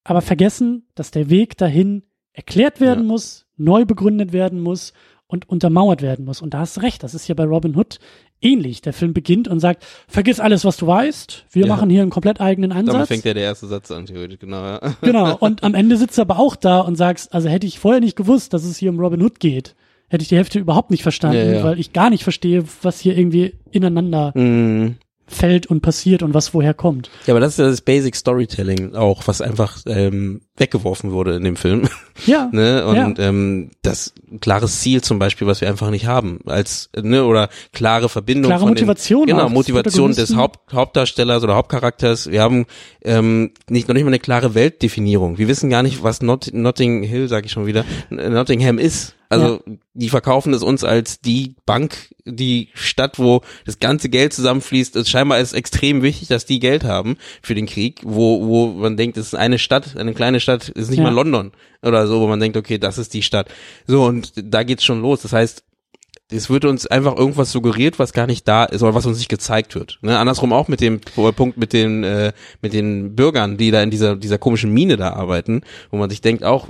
S1: aber vergessen, dass der Weg dahin erklärt werden ja. muss, neu begründet werden muss und untermauert werden muss. Und da hast du recht, das ist ja bei Robin Hood ähnlich. Der Film beginnt und sagt, vergiss alles, was du weißt, wir ja. machen hier einen komplett eigenen Ansatz. Damit
S2: fängt ja der erste Satz an, theoretisch, genau. Ja.
S1: Genau, und am Ende sitzt du aber auch da und sagst, also hätte ich vorher nicht gewusst, dass es hier um Robin Hood geht, hätte ich die Hälfte überhaupt nicht verstanden, ja, ja. weil ich gar nicht verstehe, was hier irgendwie ineinander mhm. fällt und passiert und was woher kommt.
S2: Ja, aber das ist ja das Basic Storytelling auch, was einfach ähm, weggeworfen wurde in dem Film.
S1: Ja.
S2: ne? Und ja. ähm, das klares Ziel zum Beispiel, was wir einfach nicht haben, als ne oder klare Verbindung.
S1: Klare Motivation.
S2: Den, genau, Motivation des Haupt, Hauptdarstellers oder Hauptcharakters. Wir haben ähm, nicht noch nicht mal eine klare Weltdefinierung. Wir wissen gar nicht, was Not Notting Hill, sage ich schon wieder, Nottingham ist. Also ja. die verkaufen es uns als die Bank, die Stadt, wo das ganze Geld zusammenfließt. Es scheinbar ist extrem wichtig, dass die Geld haben für den Krieg, wo wo man denkt, es ist eine Stadt, eine kleine Stadt, ist nicht ja. mal London oder so, wo man denkt, okay, das ist die Stadt. So und da geht's schon los. Das heißt, es wird uns einfach irgendwas suggeriert, was gar nicht da ist oder was uns nicht gezeigt wird. Ne? Andersrum auch mit dem Punkt mit den äh, mit den Bürgern, die da in dieser dieser komischen Mine da arbeiten, wo man sich denkt auch,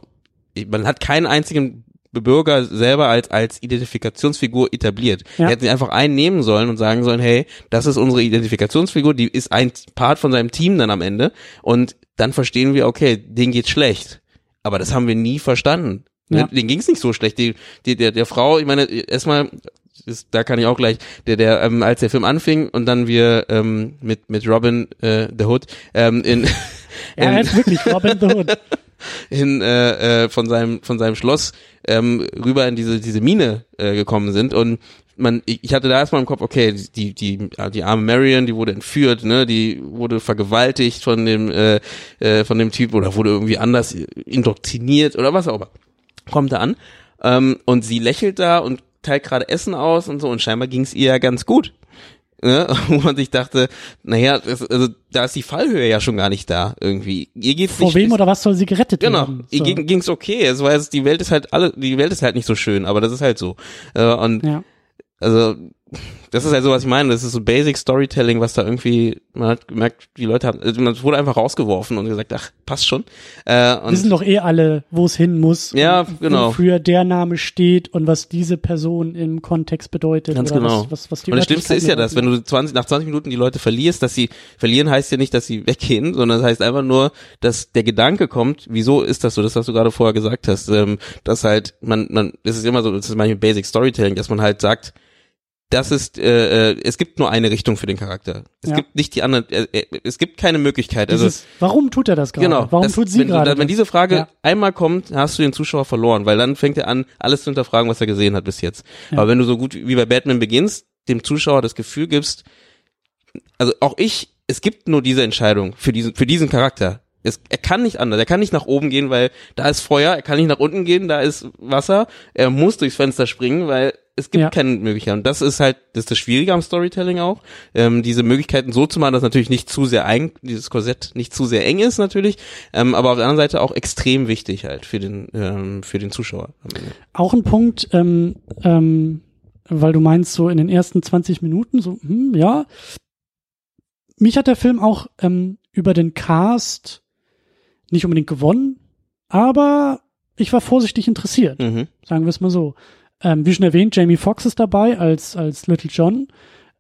S2: man hat keinen einzigen Bürger selber als als Identifikationsfigur etabliert.
S1: Ja.
S2: Er hätte einfach einen nehmen sollen und sagen sollen, hey, das ist unsere Identifikationsfigur, die ist ein Part von seinem Team dann am Ende und dann verstehen wir, okay, denen geht's schlecht. Aber das haben wir nie verstanden.
S1: Ja.
S2: Denen ging's nicht so schlecht. Die, die, der, der Frau, ich meine, erstmal, ist, da kann ich auch gleich, der, der, ähm, als der Film anfing und dann wir ähm, mit, mit Robin äh, the Hood ähm, in,
S1: Ja, er ist wirklich Robin the Hood.
S2: in äh, äh, von seinem von seinem Schloss ähm, rüber in diese diese Mine äh, gekommen sind. Und man ich hatte da erstmal im Kopf okay die die die arme Marion die wurde entführt ne? Die wurde vergewaltigt von dem äh, äh, von dem Typ oder wurde irgendwie anders indoktriniert oder was auch immer. Kommt da an ähm, und sie lächelt da und teilt gerade Essen aus und so. Und scheinbar ging es ihr ja ganz gut ne? wo man sich dachte, naja, das, also da ist die Fallhöhe ja schon gar nicht da irgendwie. Ihr geht's
S1: Vor
S2: nicht,
S1: wem oder was soll sie gerettet
S2: Genau,
S1: werden?
S2: ihr
S1: So.
S2: ging, ging's okay. Es war jetzt, die Welt ist halt alle, die Welt ist halt nicht so schön, aber das ist halt so. Äh, und
S1: Ja.
S2: also das ist halt so, was ich meine. Das ist so Basic Storytelling, was da irgendwie, man hat gemerkt, die Leute haben, also man wurde einfach rausgeworfen und gesagt, ach, passt schon. Äh, und
S1: Wissen doch eh alle, wo es hin muss.
S2: Ja,
S1: und
S2: genau.
S1: Wofür der Name steht und was diese Person im Kontext bedeutet.
S2: Ganz genau.
S1: Was, was, was die
S2: und das Schlimmste ist ja das, wenn du 20, nach 20 Minuten die Leute verlierst, dass sie, verlieren heißt ja nicht, dass sie weggehen, sondern das heißt einfach nur, dass der Gedanke kommt, wieso ist das so, das was du gerade vorher gesagt hast, ähm, dass halt, man, man, es ist immer so, das ist manchmal Basic Storytelling, dass man halt sagt, das ist, äh, äh, es gibt nur eine Richtung für den Charakter. Es
S1: Ja.
S2: gibt nicht die andere, äh, äh, es gibt keine Möglichkeit. Also
S1: Dieses, warum tut er das gerade?
S2: Genau.
S1: Warum
S2: das,
S1: tut sie
S2: wenn,
S1: gerade?
S2: Wenn
S1: das?
S2: diese Frage
S1: Ja.
S2: einmal kommt, hast du den Zuschauer verloren, weil dann fängt er an, alles zu hinterfragen, was er gesehen hat bis jetzt.
S1: Ja.
S2: Aber wenn du so gut wie bei Batman beginnst, dem Zuschauer das Gefühl gibst, also auch ich, es gibt nur diese Entscheidung für diesen, für diesen Charakter. Es, er kann nicht anders, er kann nicht nach oben gehen, weil da ist Feuer, er kann nicht nach unten gehen, da ist Wasser, er muss durchs Fenster springen, weil es gibt
S1: Ja.
S2: keine Möglichkeit. Und das ist halt, das ist das Schwierige am Storytelling auch, ähm, diese Möglichkeiten so zu machen, dass natürlich nicht zu sehr eng, dieses Korsett nicht zu sehr eng ist natürlich, ähm, aber auf der anderen Seite auch extrem wichtig halt für den, ähm, für den Zuschauer.
S1: Auch ein Punkt, ähm, ähm, weil du meinst, so in den ersten 20 Minuten, so, hm, ja. Mich hat der Film auch ähm, über den Cast nicht unbedingt gewonnen, aber ich war vorsichtig interessiert,
S2: Mhm.
S1: sagen wir es mal so. Ähm, wie schon erwähnt, Jamie Foxx ist dabei als, als Little John.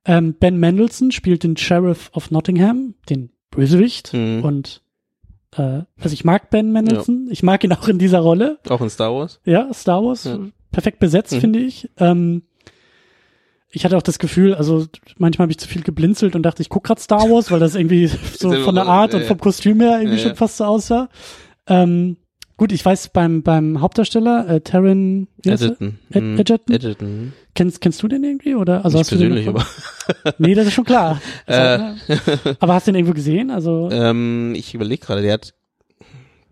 S1: Ähm, ben Mendelssohn spielt den Sheriff of Nottingham, den Bösewicht.
S2: Mhm.
S1: Und äh, also ich mag Ben Mendelssohn, ich mag ihn auch in dieser Rolle.
S2: Auch in Star Wars.
S1: Ja, Star Wars,
S2: Ja.
S1: perfekt besetzt,
S2: Mhm.
S1: finde ich. Ähm, ich hatte auch das Gefühl, also manchmal habe ich zu viel geblinzelt und dachte, ich guck grad Star Wars, weil das irgendwie so von der Art und vom Kostüm her irgendwie schon fast so aussah. Ähm, gut, ich weiß beim beim Hauptdarsteller äh, er?
S2: Edgerton.
S1: Ed-
S2: Mhm.
S1: Edgerton?
S2: Edgerton.
S1: Kennst kennst du den irgendwie oder also
S2: Nicht
S1: hast du den
S2: persönlich, aber
S1: Nee, das ist schon klar.
S2: Äh.
S1: aber hast du den irgendwo gesehen? Also
S2: ähm, ich überlege gerade, der hat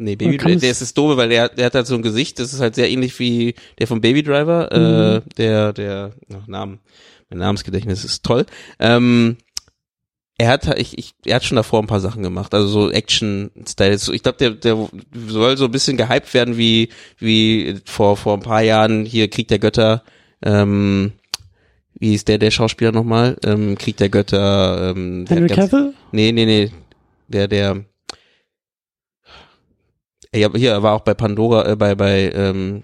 S2: Nee, Baby
S1: kann
S2: der, ist das doofe, weil der, der hat halt so ein Gesicht, das ist halt sehr ähnlich wie der vom Baby Driver,
S1: Mhm.
S2: äh, der, der, ach, Namen, mein Namensgedächtnis ist toll. Ähm, er hat, ich, ich, er hat schon davor ein paar Sachen gemacht, also so Action-Style. Ich glaube, der, der soll so ein bisschen gehypt werden wie, wie vor, vor ein paar Jahren hier Krieg der Götter, ähm, wie ist der, der Schauspieler nochmal? Ähm, Krieg der Götter, ähm, der
S1: Henry Cavill?
S2: Nee, nee, nee. Der, der. Ja, hier er war auch bei Pandora, äh, bei, bei ähm,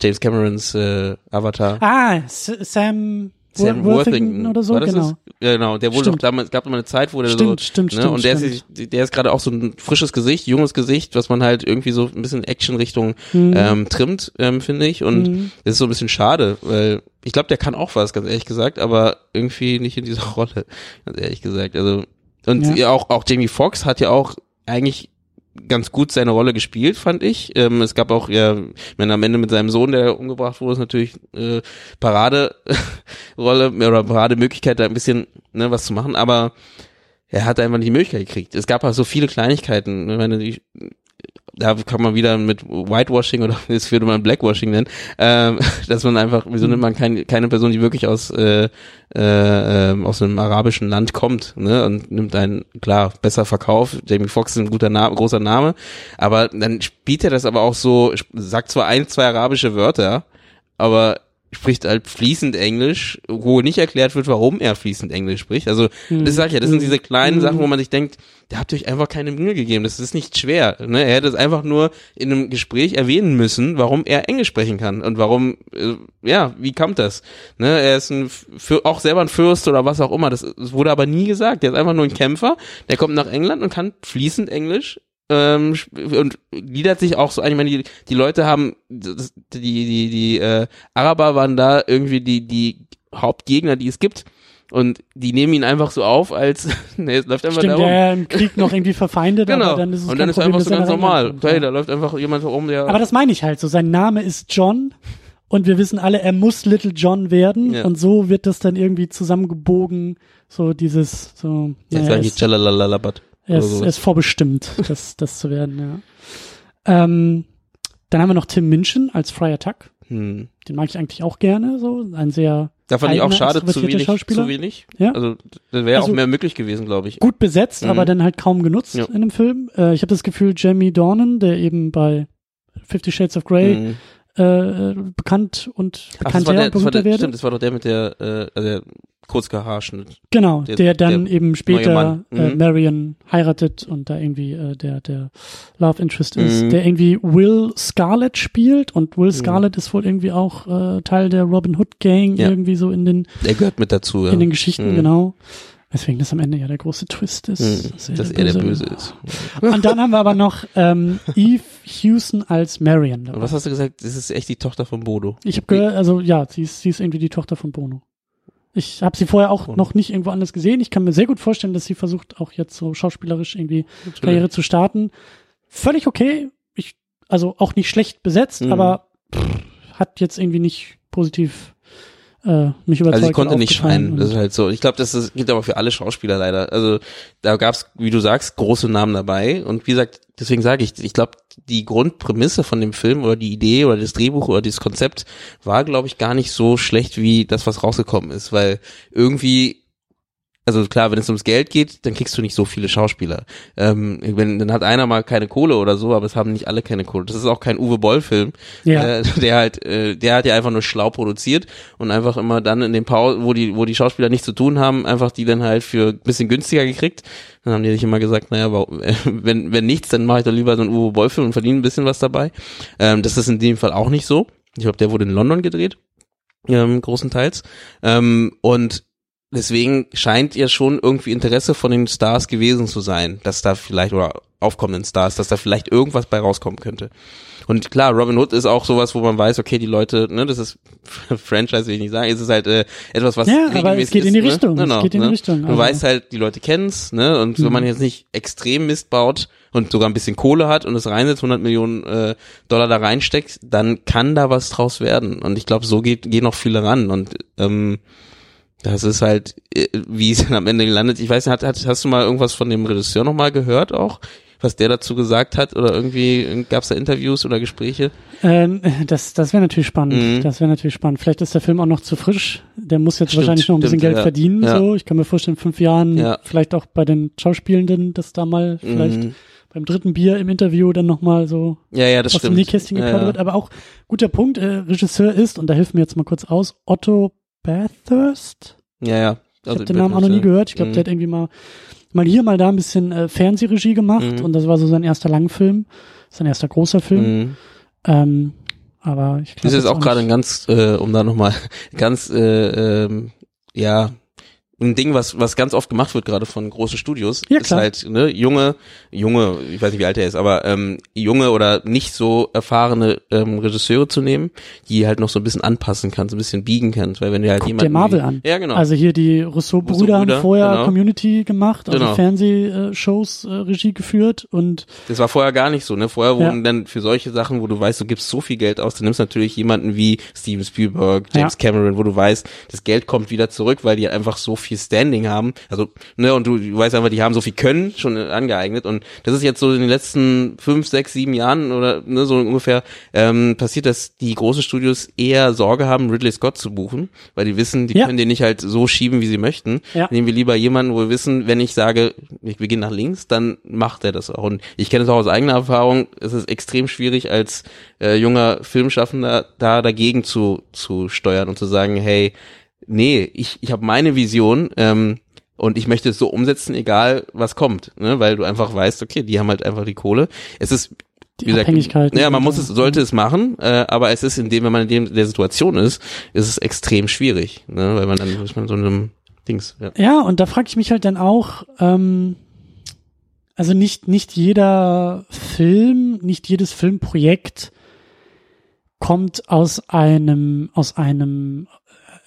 S2: James Camerons äh, Avatar.
S1: Ah, S Sam,
S2: Sam
S1: Wor-
S2: Worthington
S1: oder so, genau.
S2: Ja, genau. Der wurde
S1: Stimmt.
S2: doch damals, gab immer eine Zeit, wo der
S1: Stimmt,
S2: so,
S1: stimmt,
S2: ne,
S1: stimmt,
S2: und der
S1: stimmt.
S2: ist, der ist gerade auch so ein frisches Gesicht, junges Gesicht, was man halt irgendwie so ein bisschen Action-Richtung
S1: Mhm.
S2: ähm, trimmt, ähm, finde ich. Und
S1: Mhm.
S2: das ist so ein bisschen schade, weil ich glaube, der kann auch was, ganz ehrlich gesagt, aber irgendwie nicht in dieser Rolle, ganz ehrlich gesagt. Also und
S1: Ja.
S2: ja. auch auch Jamie Foxx hat ja auch eigentlich ganz gut seine Rolle gespielt, fand ich. Ähm, es gab auch ja, meine, am Ende mit seinem Sohn, der umgebracht wurde, ist natürlich äh, Parade Rolle oder Parademöglichkeit, da ein bisschen ne, was zu machen, aber er hat einfach nicht die Möglichkeit gekriegt. Es gab halt so viele Kleinigkeiten. ne, Ich meine, die, da kann man wieder mit Whitewashing oder das würde man Blackwashing nennen, ähm, dass man einfach, wieso nimmt man kein, keine Person, die wirklich aus äh, äh, aus einem arabischen Land kommt, ne, und nimmt einen, klar, besser Verkauf, Jamie Foxx ist ein guter Name, großer Name, aber dann spielt er das aber auch so, sagt zwar ein, zwei arabische Wörter, aber spricht halt fließend Englisch, wo nicht erklärt wird, warum er fließend Englisch spricht. Also das sag ich ja, das sind diese kleinen Sachen, wo man sich denkt, der habt euch einfach keine Mühe gegeben. Das ist nicht schwer. Ne? Er hätte es einfach nur in einem Gespräch erwähnen müssen, warum er Englisch sprechen kann und warum, äh, ja, wie kommt das? Ne? Er ist ein, für, auch selber ein Fürst oder was auch immer. Das, das wurde aber nie gesagt. Der ist einfach nur ein Kämpfer. Der kommt nach England und kann fließend Englisch ähm, und gliedert sich auch so ein. Ich meine, die, die Leute haben, die, die, die äh, Araber waren da irgendwie die, die Hauptgegner, die es gibt. Und die nehmen ihn einfach so auf, als ne, es läuft einfach
S1: Stimmt,
S2: da rum.
S1: der im Krieg noch irgendwie verfeindet,
S2: Genau.
S1: aber dann ist es
S2: und dann ist
S1: Problem,
S2: einfach so ganz normal. Hey,
S1: ja.
S2: da läuft einfach jemand so rum, der.
S1: Aber das meine ich halt so. Sein Name ist John und wir wissen alle, er muss Little John werden
S2: Ja.
S1: und so wird das dann irgendwie zusammengebogen. So dieses, so,
S2: jetzt
S1: naja, ist. Er, ist, er ist vorbestimmt, das, das zu werden, ja. Ähm, dann haben wir noch Tim Minchin als Friar Tuck.
S2: Hm.
S1: Den mag ich eigentlich auch gerne, so ein sehr
S2: Da fand ich auch schade, zu wenig,
S1: Schauspieler.
S2: zu wenig.
S1: Ja.
S2: Also, da wäre
S1: Also-
S2: auch mehr möglich gewesen, glaube ich.
S1: gut besetzt,
S2: Mhm.
S1: aber dann halt kaum genutzt
S2: Ja.
S1: in dem Film. Äh, ich habe das Gefühl, Jamie Dornan, der eben bei Fifty Shades of Grey
S2: Mhm.
S1: äh, bekannt und
S2: Ach, das
S1: bekannter
S2: war der, das war der,
S1: werde.
S2: stimmt, das war doch der mit der, äh, also der Kurzgehaarschnitt.
S1: Genau,
S2: Der-
S1: der, dann
S2: der
S1: eben später äh,
S2: Mhm.
S1: Marion heiratet und da irgendwie äh, der der Love Interest ist,
S2: Mhm.
S1: der irgendwie Will Scarlett spielt und Will Scarlett ist wohl irgendwie auch äh, Teil der Robin Hood Gang
S2: Ja.
S1: irgendwie so in den
S2: Der gehört mit dazu, ja.
S1: in den Geschichten
S2: Mhm.
S1: genau. Weswegen das am Ende ja der große Twist ist,
S2: Mhm. Dass er der Böse ist.
S1: Und dann haben wir aber noch ähm, Eve Hewson als Marion.
S2: Und
S1: dabei.
S2: was hast du gesagt? Das ist echt die Tochter von Bodo.
S1: Ich habe gehört, also ja, sie ist, sie ist irgendwie die Tochter von Bono. Ich habe sie vorher auch
S2: Bono.
S1: noch nicht irgendwo anders gesehen. Ich kann mir sehr gut vorstellen, dass sie versucht, auch jetzt so schauspielerisch irgendwie Karriere zu starten. Völlig okay. Ich, also auch nicht schlecht besetzt,
S2: Mhm.
S1: aber pff, hat jetzt irgendwie nicht positiv äh, mich überzeugt.
S2: Also sie konnte
S1: und
S2: nicht scheinen,
S1: und-
S2: das ist halt so. Ich glaube, das ist, gilt aber für alle Schauspieler leider. Also da gab's, wie du sagst, große Namen dabei. Und wie gesagt, deswegen sage ich, ich glaube, die Grundprämisse von dem Film oder die Idee oder das Drehbuch oder dieses Konzept war, glaube ich, gar nicht so schlecht wie das, was rausgekommen ist. Weil irgendwie also klar, wenn es ums Geld geht, dann kriegst du nicht so viele Schauspieler. Ähm, wenn, dann hat einer mal keine Kohle oder so, aber es haben nicht alle keine Kohle. Das ist auch kein Uwe Boll-Film,
S1: Ja.
S2: äh, der halt, äh, der hat ja einfach nur schlau produziert und einfach immer dann in den Pausen, wo die, wo die Schauspieler nichts zu tun haben, einfach die dann halt für ein bisschen günstiger gekriegt. Dann haben die sich immer gesagt, naja, warum- äh, wenn, wenn nichts, dann mache ich doch lieber so einen Uwe Boll-Film und verdiene ein bisschen was dabei. Ähm, das ist in dem Fall auch nicht so. Ich glaube, der wurde in London gedreht, ähm, großenteils. Ähm, und deswegen scheint ihr schon irgendwie Interesse von den Stars gewesen zu sein, dass da vielleicht, oder aufkommenden Stars, dass da vielleicht irgendwas bei rauskommen könnte. Und klar, Robin Hood ist auch sowas, wo man weiß, okay, die Leute, ne, das ist Franchise, will ich nicht sagen, es ist halt äh, etwas, was
S1: Ja, aber es geht in die
S2: ist,
S1: Richtung,
S2: Ne?
S1: es
S2: Genau,
S1: geht in die
S2: ne?
S1: Richtung,
S2: Du
S1: also-
S2: weißt halt, die Leute kennen's, ne, und wenn
S1: Mhm.
S2: man jetzt nicht extrem Mist baut und sogar ein bisschen Kohle hat und es reinsetzt, 100 Millionen äh, Dollar da reinsteckt, dann kann da was draus werden. Und ich glaube, so geht, gehen noch viele ran und ähm, das ist halt, äh, wie es dann am Ende gelandet. Ich weiß nicht, hat, hast du mal irgendwas von dem Regisseur nochmal gehört auch? Was der dazu gesagt hat oder irgendwie gab es da Interviews oder Gespräche?
S1: Ähm, das das wäre natürlich spannend.
S2: Mhm.
S1: Das wäre natürlich spannend. Vielleicht ist der Film auch noch zu frisch. Der muss jetzt
S2: Stimmt,
S1: wahrscheinlich noch ein bisschen
S2: stimmt,
S1: Geld
S2: ja.
S1: verdienen.
S2: Ja.
S1: So, ich kann mir vorstellen, in fünf Jahren
S2: Ja.
S1: vielleicht auch bei den Schauspielenden, dass da mal vielleicht
S2: Mhm.
S1: beim dritten Bier im Interview dann noch mal so
S2: Ja, ja, das
S1: aus
S2: stimmt.
S1: dem Nähkästchen geplaudert wird. Aber auch guter Punkt. Äh, Regisseur ist und da hilft mir jetzt mal kurz aus Otto Bathurst.
S2: ja, ja.
S1: Ich habe den Namen auch noch nie gehört. Ich glaube,
S2: Mhm.
S1: der hat irgendwie mal mal hier, mal da ein bisschen äh, Fernsehregie gemacht
S2: Mhm.
S1: und das war so sein erster Langfilm, sein erster großer Film.
S2: Mhm.
S1: Ähm, aber ich glaube,
S2: Das ist auch gerade ein ganz, äh, um da nochmal ganz, äh, ähm, ja, ein Ding, was was ganz oft gemacht wird, gerade von großen Studios,
S1: Ja,
S2: ist halt ne, junge, junge, ich weiß nicht, wie alt er ist, aber ähm, junge oder nicht so erfahrene ähm, Regisseure zu nehmen, die halt noch so ein bisschen anpassen kannst, ein bisschen biegen kannst, weil wenn du halt
S1: Guck
S2: jemanden
S1: dir Marvel an.
S2: ja genau,
S1: Also hier die Rousseau-Brüder haben vorher
S2: genau.
S1: Community gemacht, also
S2: Genau.
S1: Fernsehshows äh, Regie geführt und
S2: Das war vorher gar nicht so, ne? Vorher
S1: Ja.
S2: wurden dann für solche Sachen, wo du weißt, du gibst so viel Geld aus, du nimmst natürlich jemanden wie Steven Spielberg, James Cameron, wo du weißt, das Geld kommt wieder zurück, weil die einfach so viel Standing haben. Also, ne, und du, du weißt einfach, die haben so viel Können schon angeeignet. Und das ist jetzt so in den letzten fünf, sechs, sieben Jahren oder ne, so ungefähr ähm, passiert, dass die großen Studios eher Sorge haben, Ridley Scott zu buchen, weil die wissen, die
S1: Ja.
S2: können den nicht halt so schieben, wie sie möchten.
S1: Ja.
S2: Nehmen wir lieber jemanden, wo wir wissen, wenn ich sage, ich, wir gehen nach links, dann macht er das auch. Und ich kenne es auch aus eigener Erfahrung, es ist extrem schwierig als äh, junger Filmschaffender da dagegen zu, zu steuern und zu sagen, hey, nee, ich, ich habe meine Vision ähm, und ich möchte es so umsetzen, egal was kommt, ne? weil du einfach weißt, okay, die haben halt einfach die Kohle. Es ist
S1: Die
S2: wie gesagt,
S1: Abhängigkeit.
S2: Ja, man muss es, sollte es machen, äh, aber es ist in dem, wenn man in dem der Situation ist, ist es extrem schwierig, ne? weil man dann ist man so in einem Dings. Ja.
S1: Ja, und da frage ich mich halt dann auch, ähm, also nicht, nicht jeder Film, nicht jedes Filmprojekt kommt aus einem, aus einem,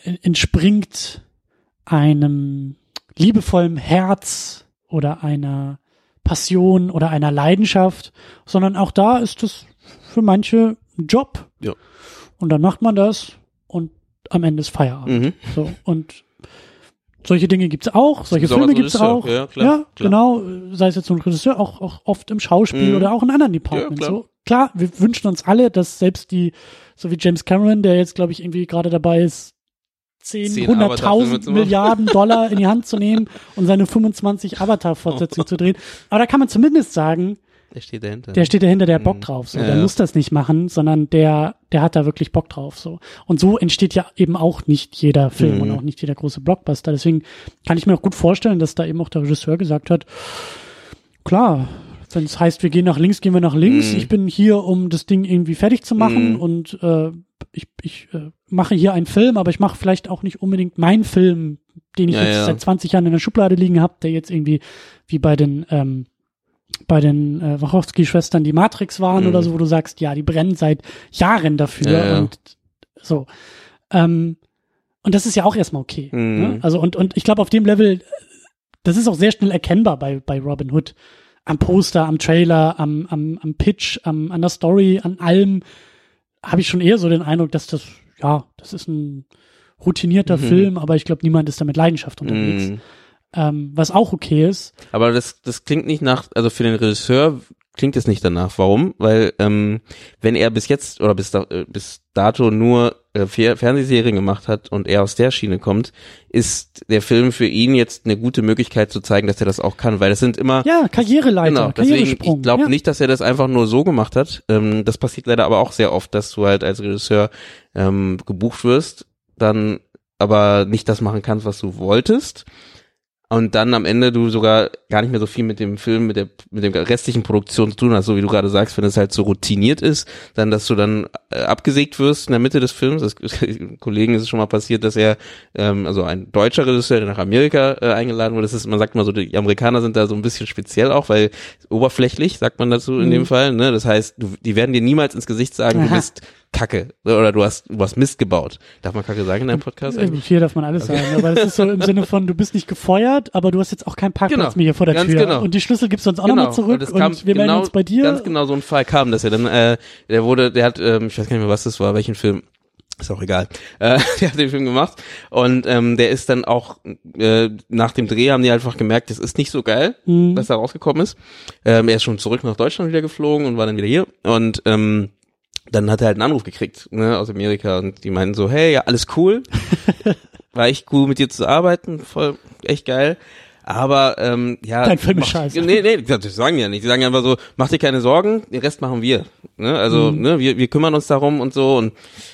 S1: entspringt einem liebevollen Herz oder einer Passion oder einer Leidenschaft, sondern auch da ist es für manche ein Job.
S2: Ja.
S1: Und dann macht man das und am Ende ist Feierabend.
S2: Mhm.
S1: So, und solche Dinge gibt's auch, solche Filme
S2: als
S1: gibt's auch.
S2: ja, klar,
S1: ja
S2: klar.
S1: genau. Sei es jetzt so ein Regisseur, auch, auch oft im Schauspiel
S2: Mhm.
S1: oder auch in anderen Departments.
S2: klar.
S1: so, klar, wir wünschen uns alle, dass selbst die, so wie James Cameron, der jetzt, glaube ich, irgendwie gerade dabei ist, 10,
S2: Zehn Avatar-Filme
S1: 100.000
S2: zu machen.
S1: Milliarden Dollar in die Hand zu nehmen und seine 25 Avatar-Fortsetzungen zu drehen. Aber da kann man zumindest sagen,
S2: Der steht dahinter.
S1: der steht dahinter, der hat Bock
S2: Mhm.
S1: drauf. So.
S2: Ja,
S1: der
S2: ja.
S1: muss das nicht machen, sondern der, der hat da wirklich Bock drauf. So. Und so entsteht ja eben auch nicht jeder Film
S2: Mhm.
S1: und auch nicht jeder große Blockbuster. Deswegen kann ich mir auch gut vorstellen, dass da eben auch der Regisseur gesagt hat, klar, wenn es heißt, wir gehen nach links, gehen wir nach links.
S2: Mhm.
S1: Ich bin hier, um das Ding irgendwie fertig zu machen
S2: Mhm.
S1: und äh, ich, ich äh, mache hier einen Film, aber ich mache vielleicht auch nicht unbedingt meinen Film, den ich
S2: Ja,
S1: jetzt
S2: ja.
S1: seit 20 Jahren in der Schublade liegen habe, der jetzt irgendwie wie bei den ähm, bei den äh, Wachowski-Schwestern die Matrix waren
S2: Mhm.
S1: oder so, wo du sagst, ja, die brennen seit Jahren dafür
S2: Ja,
S1: und so. Ähm, und das ist ja auch erstmal okay.
S2: Mhm.
S1: Ne? Also und, und ich glaube, auf dem Level, das ist auch sehr schnell erkennbar bei, bei Robin Hood. Am Poster, am Trailer, am, am, am Pitch, am, an der Story, an allem habe ich schon eher so den Eindruck, dass das, ja, das ist ein routinierter
S2: Mhm.
S1: Film, aber ich glaube, niemand ist da mit Leidenschaft unterwegs.
S2: Mhm.
S1: Ähm, was auch okay ist.
S2: Aber das, das klingt nicht nach, also für den Regisseur klingt es nicht danach. Warum? Weil ähm, wenn er bis jetzt oder bis, da, äh, bis dato nur äh, Fer Fernsehserien gemacht hat und er aus der Schiene kommt, ist der Film für ihn jetzt eine gute Möglichkeit zu zeigen, dass er das auch kann, weil das sind immer
S1: Ja, Karriereleiter,
S2: Genau, deswegen,
S1: Karrieresprung.
S2: ich glaube
S1: ja.
S2: nicht, dass er das einfach nur so gemacht hat. Ähm, das passiert leider aber auch sehr oft, dass du halt als Regisseur ähm, gebucht wirst, dann aber nicht das machen kannst, was du wolltest. Und dann am Ende du sogar gar nicht mehr so viel mit dem Film, mit der, mit der restlichen Produktion zu tun hast, so wie du gerade sagst, wenn es halt so routiniert ist, dann, dass du dann äh, abgesägt wirst in der Mitte des Films. Das, Kollegen ist es schon mal passiert, dass er, ähm, also ein deutscher Regisseur, der nach Amerika äh, eingeladen wurde, das ist, man sagt mal so, die Amerikaner sind da so ein bisschen speziell auch, weil oberflächlich, sagt man dazu in
S1: Mhm.
S2: dem Fall, ne? Das heißt, du, die werden dir niemals ins Gesicht sagen, du
S1: Aha.
S2: bist Kacke oder du hast, du hast Mist gebaut. Darf man Kacke sagen in deinem Podcast
S1: Äh,
S2: eigentlich?
S1: Hier darf man alles sagen, aber das ist so im Sinne von, du bist nicht gefeuert, aber du hast jetzt auch keinen Parkplatz
S2: Genau,
S1: mehr hier vor der Tür.
S2: genau.
S1: Und die Schlüssel gibst du uns auch nochmal zurück
S2: das
S1: und,
S2: kam
S1: wir melden uns bei dir.
S2: Ganz genau so ein Fall kam, dass er dann, äh, der wurde, der hat, ähm, ich weiß gar nicht mehr, was das war, welchen Film, ist auch egal. Äh, der hat den Film gemacht und ähm, der ist dann auch äh, nach dem Dreh haben die einfach gemerkt, das ist nicht so geil,
S1: Mhm.
S2: was da rausgekommen ist. Ähm, er ist schon zurück nach Deutschland wieder geflogen und war dann wieder hier und ähm, dann hat er halt einen Anruf gekriegt ne, aus Amerika und die meinten so, hey, ja, alles cool, war echt cool mit dir zu arbeiten, voll echt geil. Aber ähm, ja,
S1: Dein Film ist scheiße.
S2: Nee, nee, das sagen die ja nicht. Die sagen einfach so, mach dir keine Sorgen, den Rest machen wir. Ne? Also,
S1: Mhm.
S2: ne, wir, wir kümmern uns darum und so und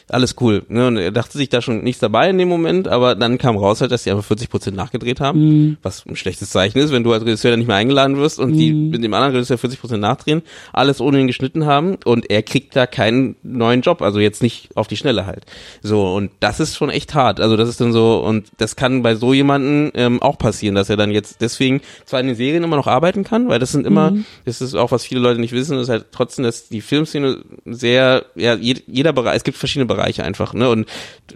S2: alles cool. Ne? Und er dachte sich da schon nichts dabei in dem Moment, aber dann kam raus halt, dass die einfach 40 Prozent nachgedreht haben,
S1: Mhm.
S2: was ein schlechtes Zeichen ist, wenn du als Regisseur dann nicht mehr eingeladen wirst und die
S1: Mhm.
S2: mit dem anderen Regisseur 40 Prozent nachdrehen, alles ohne ihn geschnitten haben und er kriegt da keinen neuen Job, also jetzt nicht auf die Schnelle halt. So, und das ist schon echt hart. Also das ist dann so, und das kann bei so jemanden ähm, auch passieren, dass er dann jetzt deswegen zwar in den Serien immer noch arbeiten kann, weil das sind immer,
S1: Mhm.
S2: das ist auch, was viele Leute nicht wissen, ist halt trotzdem, dass die Filmszene sehr, ja, jed- jeder Bereich, es gibt verschiedene Bereiche einfach, ne? Und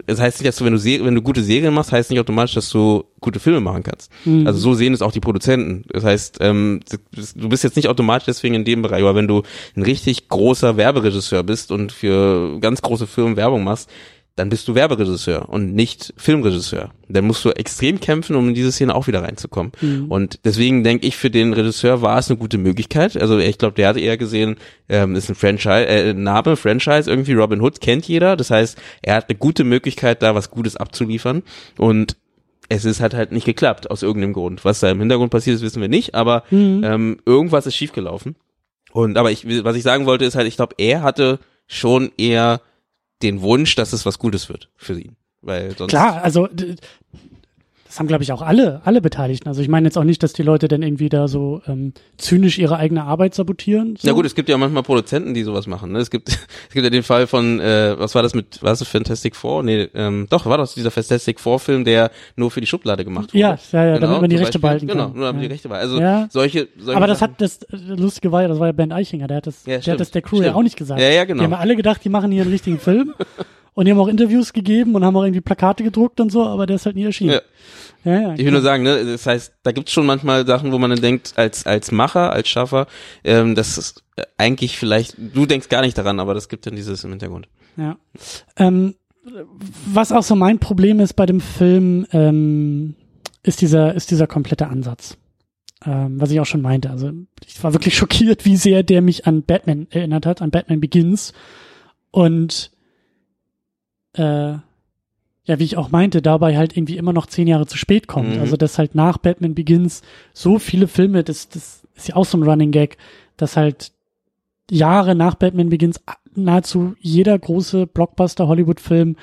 S2: es heißt nicht, dass du, wenn du Ser wenn du gute Serien machst, heißt nicht automatisch, dass du gute Filme machen kannst.
S1: Mhm.
S2: Also so sehen es auch die Produzenten. Das heißt, ähm, du bist jetzt nicht automatisch deswegen in dem Bereich, aber wenn du ein richtig großer Werberegisseur bist und für ganz große Firmen Werbung machst, dann bist du Werberegisseur und nicht Filmregisseur. Dann musst du extrem kämpfen, um in diese Szene auch wieder reinzukommen. Mhm. Und deswegen denke ich, für den Regisseur war es eine gute Möglichkeit. Also ich glaube, der hat eher gesehen, ähm, ist ein Franchise, äh, Name, Franchise irgendwie, Robin Hood kennt jeder. Das heißt, er hat eine gute Möglichkeit, da was Gutes abzuliefern. Und es ist halt halt nicht geklappt, aus irgendeinem Grund. Was da im Hintergrund passiert ist, wissen wir nicht, aber mhm. ähm, irgendwas ist schiefgelaufen. Und aber ich, was ich sagen wollte, ist halt, ich glaube, er hatte schon eher den Wunsch, dass es was Gutes wird für ihn. Weil sonst
S1: Klar, also das haben, glaube ich, auch alle, alle Beteiligten. Also ich meine jetzt auch nicht, dass die Leute dann irgendwie da so ähm, zynisch ihre eigene Arbeit sabotieren. So.
S2: Na gut, es gibt ja manchmal Produzenten, die sowas machen. Ne? Es gibt, es gibt ja den Fall von, äh, was war das mit, war das Fantastic Four? Nee, ähm, doch, war das dieser Fantastic Four-Film, der nur für die Schublade gemacht wurde.
S1: Ja, ja, ja, genau, damit man die Rechte behalten
S2: genau,
S1: kann.
S2: Genau, nur damit
S1: ja.
S2: die Rechte behalten. Also
S1: ja.
S2: solche, solche
S1: Aber das hat das äh, Lustige war ja, das war ja Ben Eichinger, der hat das,
S2: Ja,
S1: der
S2: stimmt,
S1: hat das der Crew
S2: stimmt.
S1: ja auch nicht gesagt.
S2: Ja, ja, genau.
S1: Die haben alle gedacht, die machen hier einen richtigen Film. Und die haben auch Interviews gegeben und haben auch irgendwie Plakate gedruckt und so, aber der ist halt nie erschienen.
S2: Ja.
S1: Ja, ja.
S2: Ich will nur sagen, ne, das heißt, da gibt's schon manchmal Sachen, wo man dann denkt, als als Macher, als Schaffer, ähm, das ist äh, eigentlich vielleicht, du denkst gar nicht daran, aber das gibt dann dieses im Hintergrund.
S1: Ja. Ähm, was auch so mein Problem ist bei dem Film, ähm, ist dieser, ist dieser komplette Ansatz. Ähm, was ich auch schon meinte. Also ich war wirklich schockiert, wie sehr der mich an Batman erinnert hat, an Batman Begins. Und äh, ja, wie ich auch meinte, dabei halt irgendwie immer noch zehn Jahre zu spät kommt.
S2: Mhm.
S1: Also dass halt nach Batman Begins so viele Filme, das, das ist ja auch so ein Running Gag, dass halt Jahre nach Batman Begins nahezu jeder große Blockbuster Hollywood-Film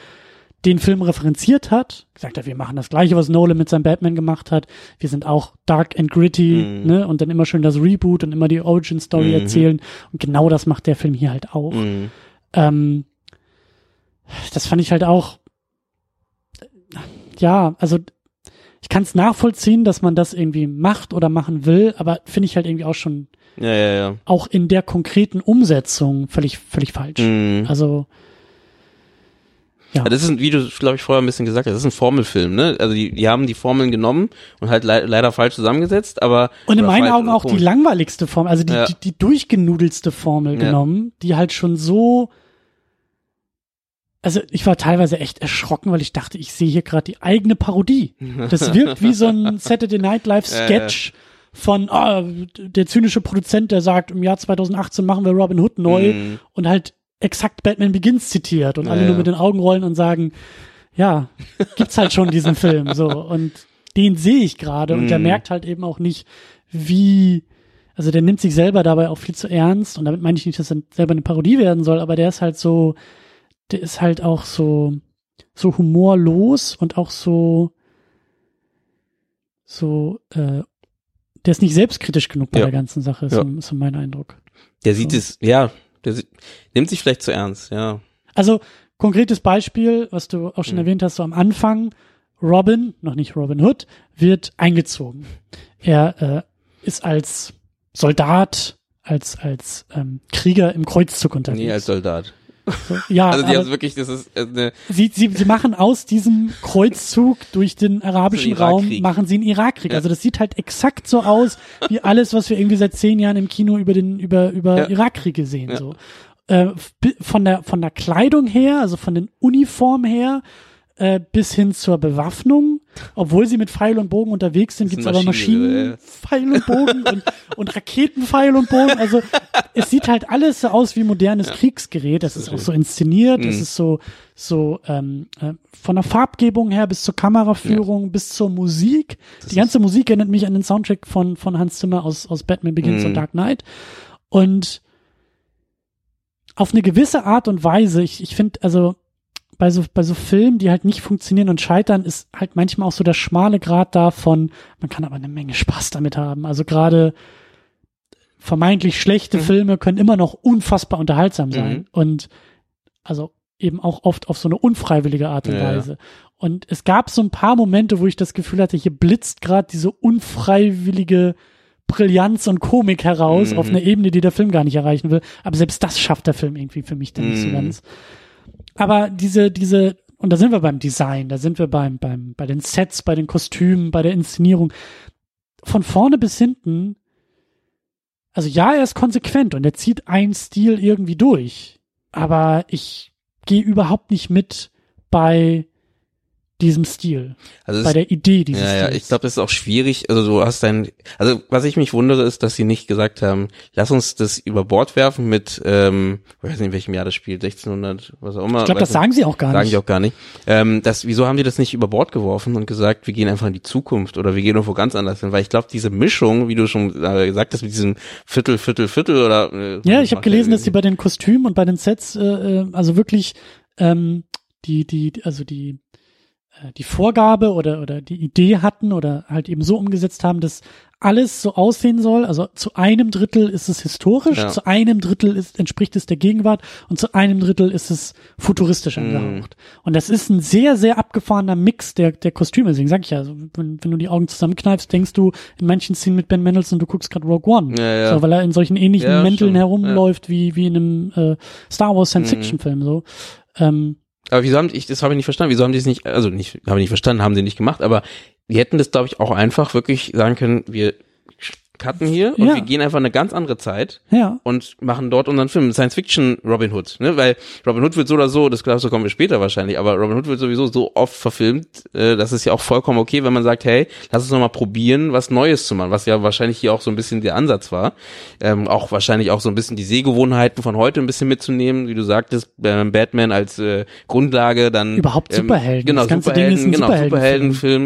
S1: den Film referenziert hat, gesagt hat, wir machen das gleiche, was Nolan mit seinem Batman gemacht hat. Wir sind auch dark and gritty,
S2: Mhm.
S1: ne, und dann immer schön das Reboot und immer die Origin Story
S2: Mhm.
S1: erzählen. Und genau das macht der Film hier halt auch.
S2: Mhm.
S1: Ähm, das fand ich halt auch, ja, also ich kann es nachvollziehen, dass man das irgendwie macht oder machen will, aber finde ich halt irgendwie auch schon
S2: Ja, ja, ja.
S1: auch in der konkreten Umsetzung völlig, völlig falsch.
S2: Mhm.
S1: Also ja.
S2: Das ist, ein, wie du, glaube ich, vorher ein bisschen gesagt hast, das ist ein Formelfilm, ne? Also die, die haben die Formeln genommen und halt le leider falsch zusammengesetzt, aber
S1: Und in meinen Augen auch die
S2: komisch.
S1: langweiligste Formel, also die,
S2: Ja.
S1: die, die durchgenudelste Formel
S2: Ja.
S1: genommen, die halt schon so. Also ich war teilweise echt erschrocken, weil ich dachte, ich sehe hier gerade die eigene Parodie. Das wirkt wie so ein Saturday Night Live. Sketch von ah, der zynische Produzent, der sagt, im Jahr 2018 machen wir Robin Hood neu
S2: Mhm.
S1: und halt exakt Batman Begins zitiert und
S2: Ja,
S1: alle nur
S2: ja.
S1: mit den Augen rollen und sagen, ja, gibt's halt schon diesen Film so und den sehe ich gerade und der
S2: Mhm.
S1: merkt halt eben auch nicht, wie also der nimmt sich selber dabei auch viel zu ernst und damit meine ich nicht, dass er selber eine Parodie werden soll, aber der ist halt so der ist halt auch so so humorlos und auch so so äh, der ist nicht selbstkritisch genug bei
S2: Ja.
S1: der ganzen Sache, ist,
S2: Ja.
S1: so, ist so mein Eindruck.
S2: Der sieht
S1: So.
S2: es, ja, der sieht, nimmt sich vielleicht zu ernst, ja.
S1: Also konkretes Beispiel, was du auch schon
S2: Mhm.
S1: erwähnt hast, so am Anfang, Robin, noch nicht Robin Hood, wird eingezogen. Er äh, ist als Soldat, als als ähm, Krieger im Kreuzzug unterwegs.
S2: Nee, als Soldat.
S1: So, ja,
S2: Also die haben wirklich, das ist äh, eine,
S1: sie, sie, sie machen aus diesem Kreuzzug durch den arabischen
S2: So
S1: Raum, machen sie einen Irakkrieg.
S2: Ja.
S1: Also das sieht halt exakt so aus, wie alles, was wir irgendwie seit zehn Jahren im Kino über den über über
S2: Ja.
S1: Irakkriege sehen. So äh, von der von der Kleidung her, also von den Uniformen her, äh, bis hin zur Bewaffnung. Obwohl sie mit Pfeil und Bogen unterwegs sind,
S2: Das
S1: gibt's
S2: sind
S1: aber
S2: Maschinen,
S1: Maschinenpfeil und Bogen und, und Raketenpfeil und Bogen. Also es sieht halt alles so aus wie modernes Kriegsgerät. Das ist auch so inszeniert. Das
S2: Mhm.
S1: ist so so ähm, äh, von der Farbgebung her bis zur Kameraführung bis zur Musik. Die ganze Musik erinnert mich an den Soundtrack von von Hans Zimmer aus aus Batman Begins
S2: Mhm.
S1: und Dark Knight. Und auf eine gewisse Art und Weise, ich, ich finde, also bei so, bei so Filmen, die halt nicht funktionieren und scheitern, ist halt manchmal auch so der schmale Grad davon, man kann aber eine Menge Spaß damit haben. Also gerade vermeintlich schlechte
S2: Mhm.
S1: Filme können immer noch unfassbar unterhaltsam sein.
S2: Mhm.
S1: Und also eben auch oft auf so eine unfreiwillige Art und
S2: Ja.
S1: Weise. Und es gab so ein paar Momente, wo ich das Gefühl hatte, hier blitzt gerade diese unfreiwillige Brillanz und Komik heraus
S2: Mhm.
S1: auf einer Ebene, die der Film gar nicht erreichen will. Aber selbst das schafft der Film irgendwie für mich dann nicht so
S2: Mhm.
S1: ganz. Aber diese, diese, und da sind wir beim Design, da sind wir beim, beim, bei den Sets, bei den Kostümen, bei der Inszenierung. Von vorne bis hinten, also ja, er ist konsequent und er zieht einen Stil irgendwie durch. Aber ich gehe überhaupt nicht mit bei diesem Stil,
S2: Also
S1: bei der Idee dieses
S2: ja, ja,
S1: Stils.
S2: ich glaube, das ist auch schwierig. Also du hast dein, also was ich mich wundere, ist, dass sie nicht gesagt haben, lass uns das über Bord werfen mit, ähm, ich weiß nicht, in welchem Jahr das spielt, 1600, was auch immer.
S1: ich glaube, das sagen sie auch gar
S2: nicht, sagen
S1: nicht.
S2: die auch gar nicht. Ähm, das, wieso haben die das nicht über Bord geworfen und gesagt, wir gehen einfach in die Zukunft oder wir gehen irgendwo ganz anders hin? Weil ich glaube, diese Mischung, wie du schon äh, gesagt hast, mit diesem Viertel, Viertel, Viertel oder äh,
S1: Ja, ich habe gelesen,
S2: ja
S1: dass sie bei den Kostümen und bei den Sets, äh, äh, also wirklich ähm, die, die, also die, die Vorgabe oder, oder die Idee hatten oder halt eben so umgesetzt haben, dass alles so aussehen soll. Also zu einem Drittel ist es historisch,
S2: Ja.
S1: zu einem Drittel ist, entspricht es der Gegenwart und zu einem Drittel ist es futuristisch
S2: Mhm.
S1: angehaucht. Und das ist ein sehr, sehr abgefahrener Mix der, der Kostüme. Deswegen sag ich ja, also, wenn, wenn du die Augen zusammenkneifst, denkst du in manchen Szenen mit Ben Mendelssohn, du guckst gerade Rogue One.
S2: Ja, ja.
S1: So, weil er in solchen ähnlichen Mänteln herumläuft wie, wie in einem äh, Star Wars
S2: Mhm.
S1: Science-Fiction-Film. So. Ähm,
S2: Aber wieso haben ich, das habe ich nicht verstanden, wieso haben die es nicht, also nicht, habe ich nicht verstanden, haben sie nicht gemacht, aber die hätten das, glaube ich, auch einfach wirklich sagen können, wir cutten hier und
S1: Ja.
S2: wir gehen einfach in eine ganz andere Zeit
S1: ja.
S2: und machen dort unseren Film, Science Fiction Robin Hood, ne? Weil Robin Hood wird so oder so, das dazu kommen wir später wahrscheinlich, aber Robin Hood wird sowieso so oft verfilmt, äh, das ist ja auch vollkommen okay, wenn man sagt, hey, lass uns noch mal probieren, was Neues zu machen, was ja wahrscheinlich hier auch so ein bisschen der Ansatz war, ähm, auch wahrscheinlich auch so ein bisschen die Sehgewohnheiten von heute ein bisschen mitzunehmen, wie du sagtest, äh, Batman als äh, Grundlage, dann
S1: Überhaupt
S2: ähm,
S1: Superhelden.
S2: genau, Superhelden, genau,
S1: Superheldenfilm.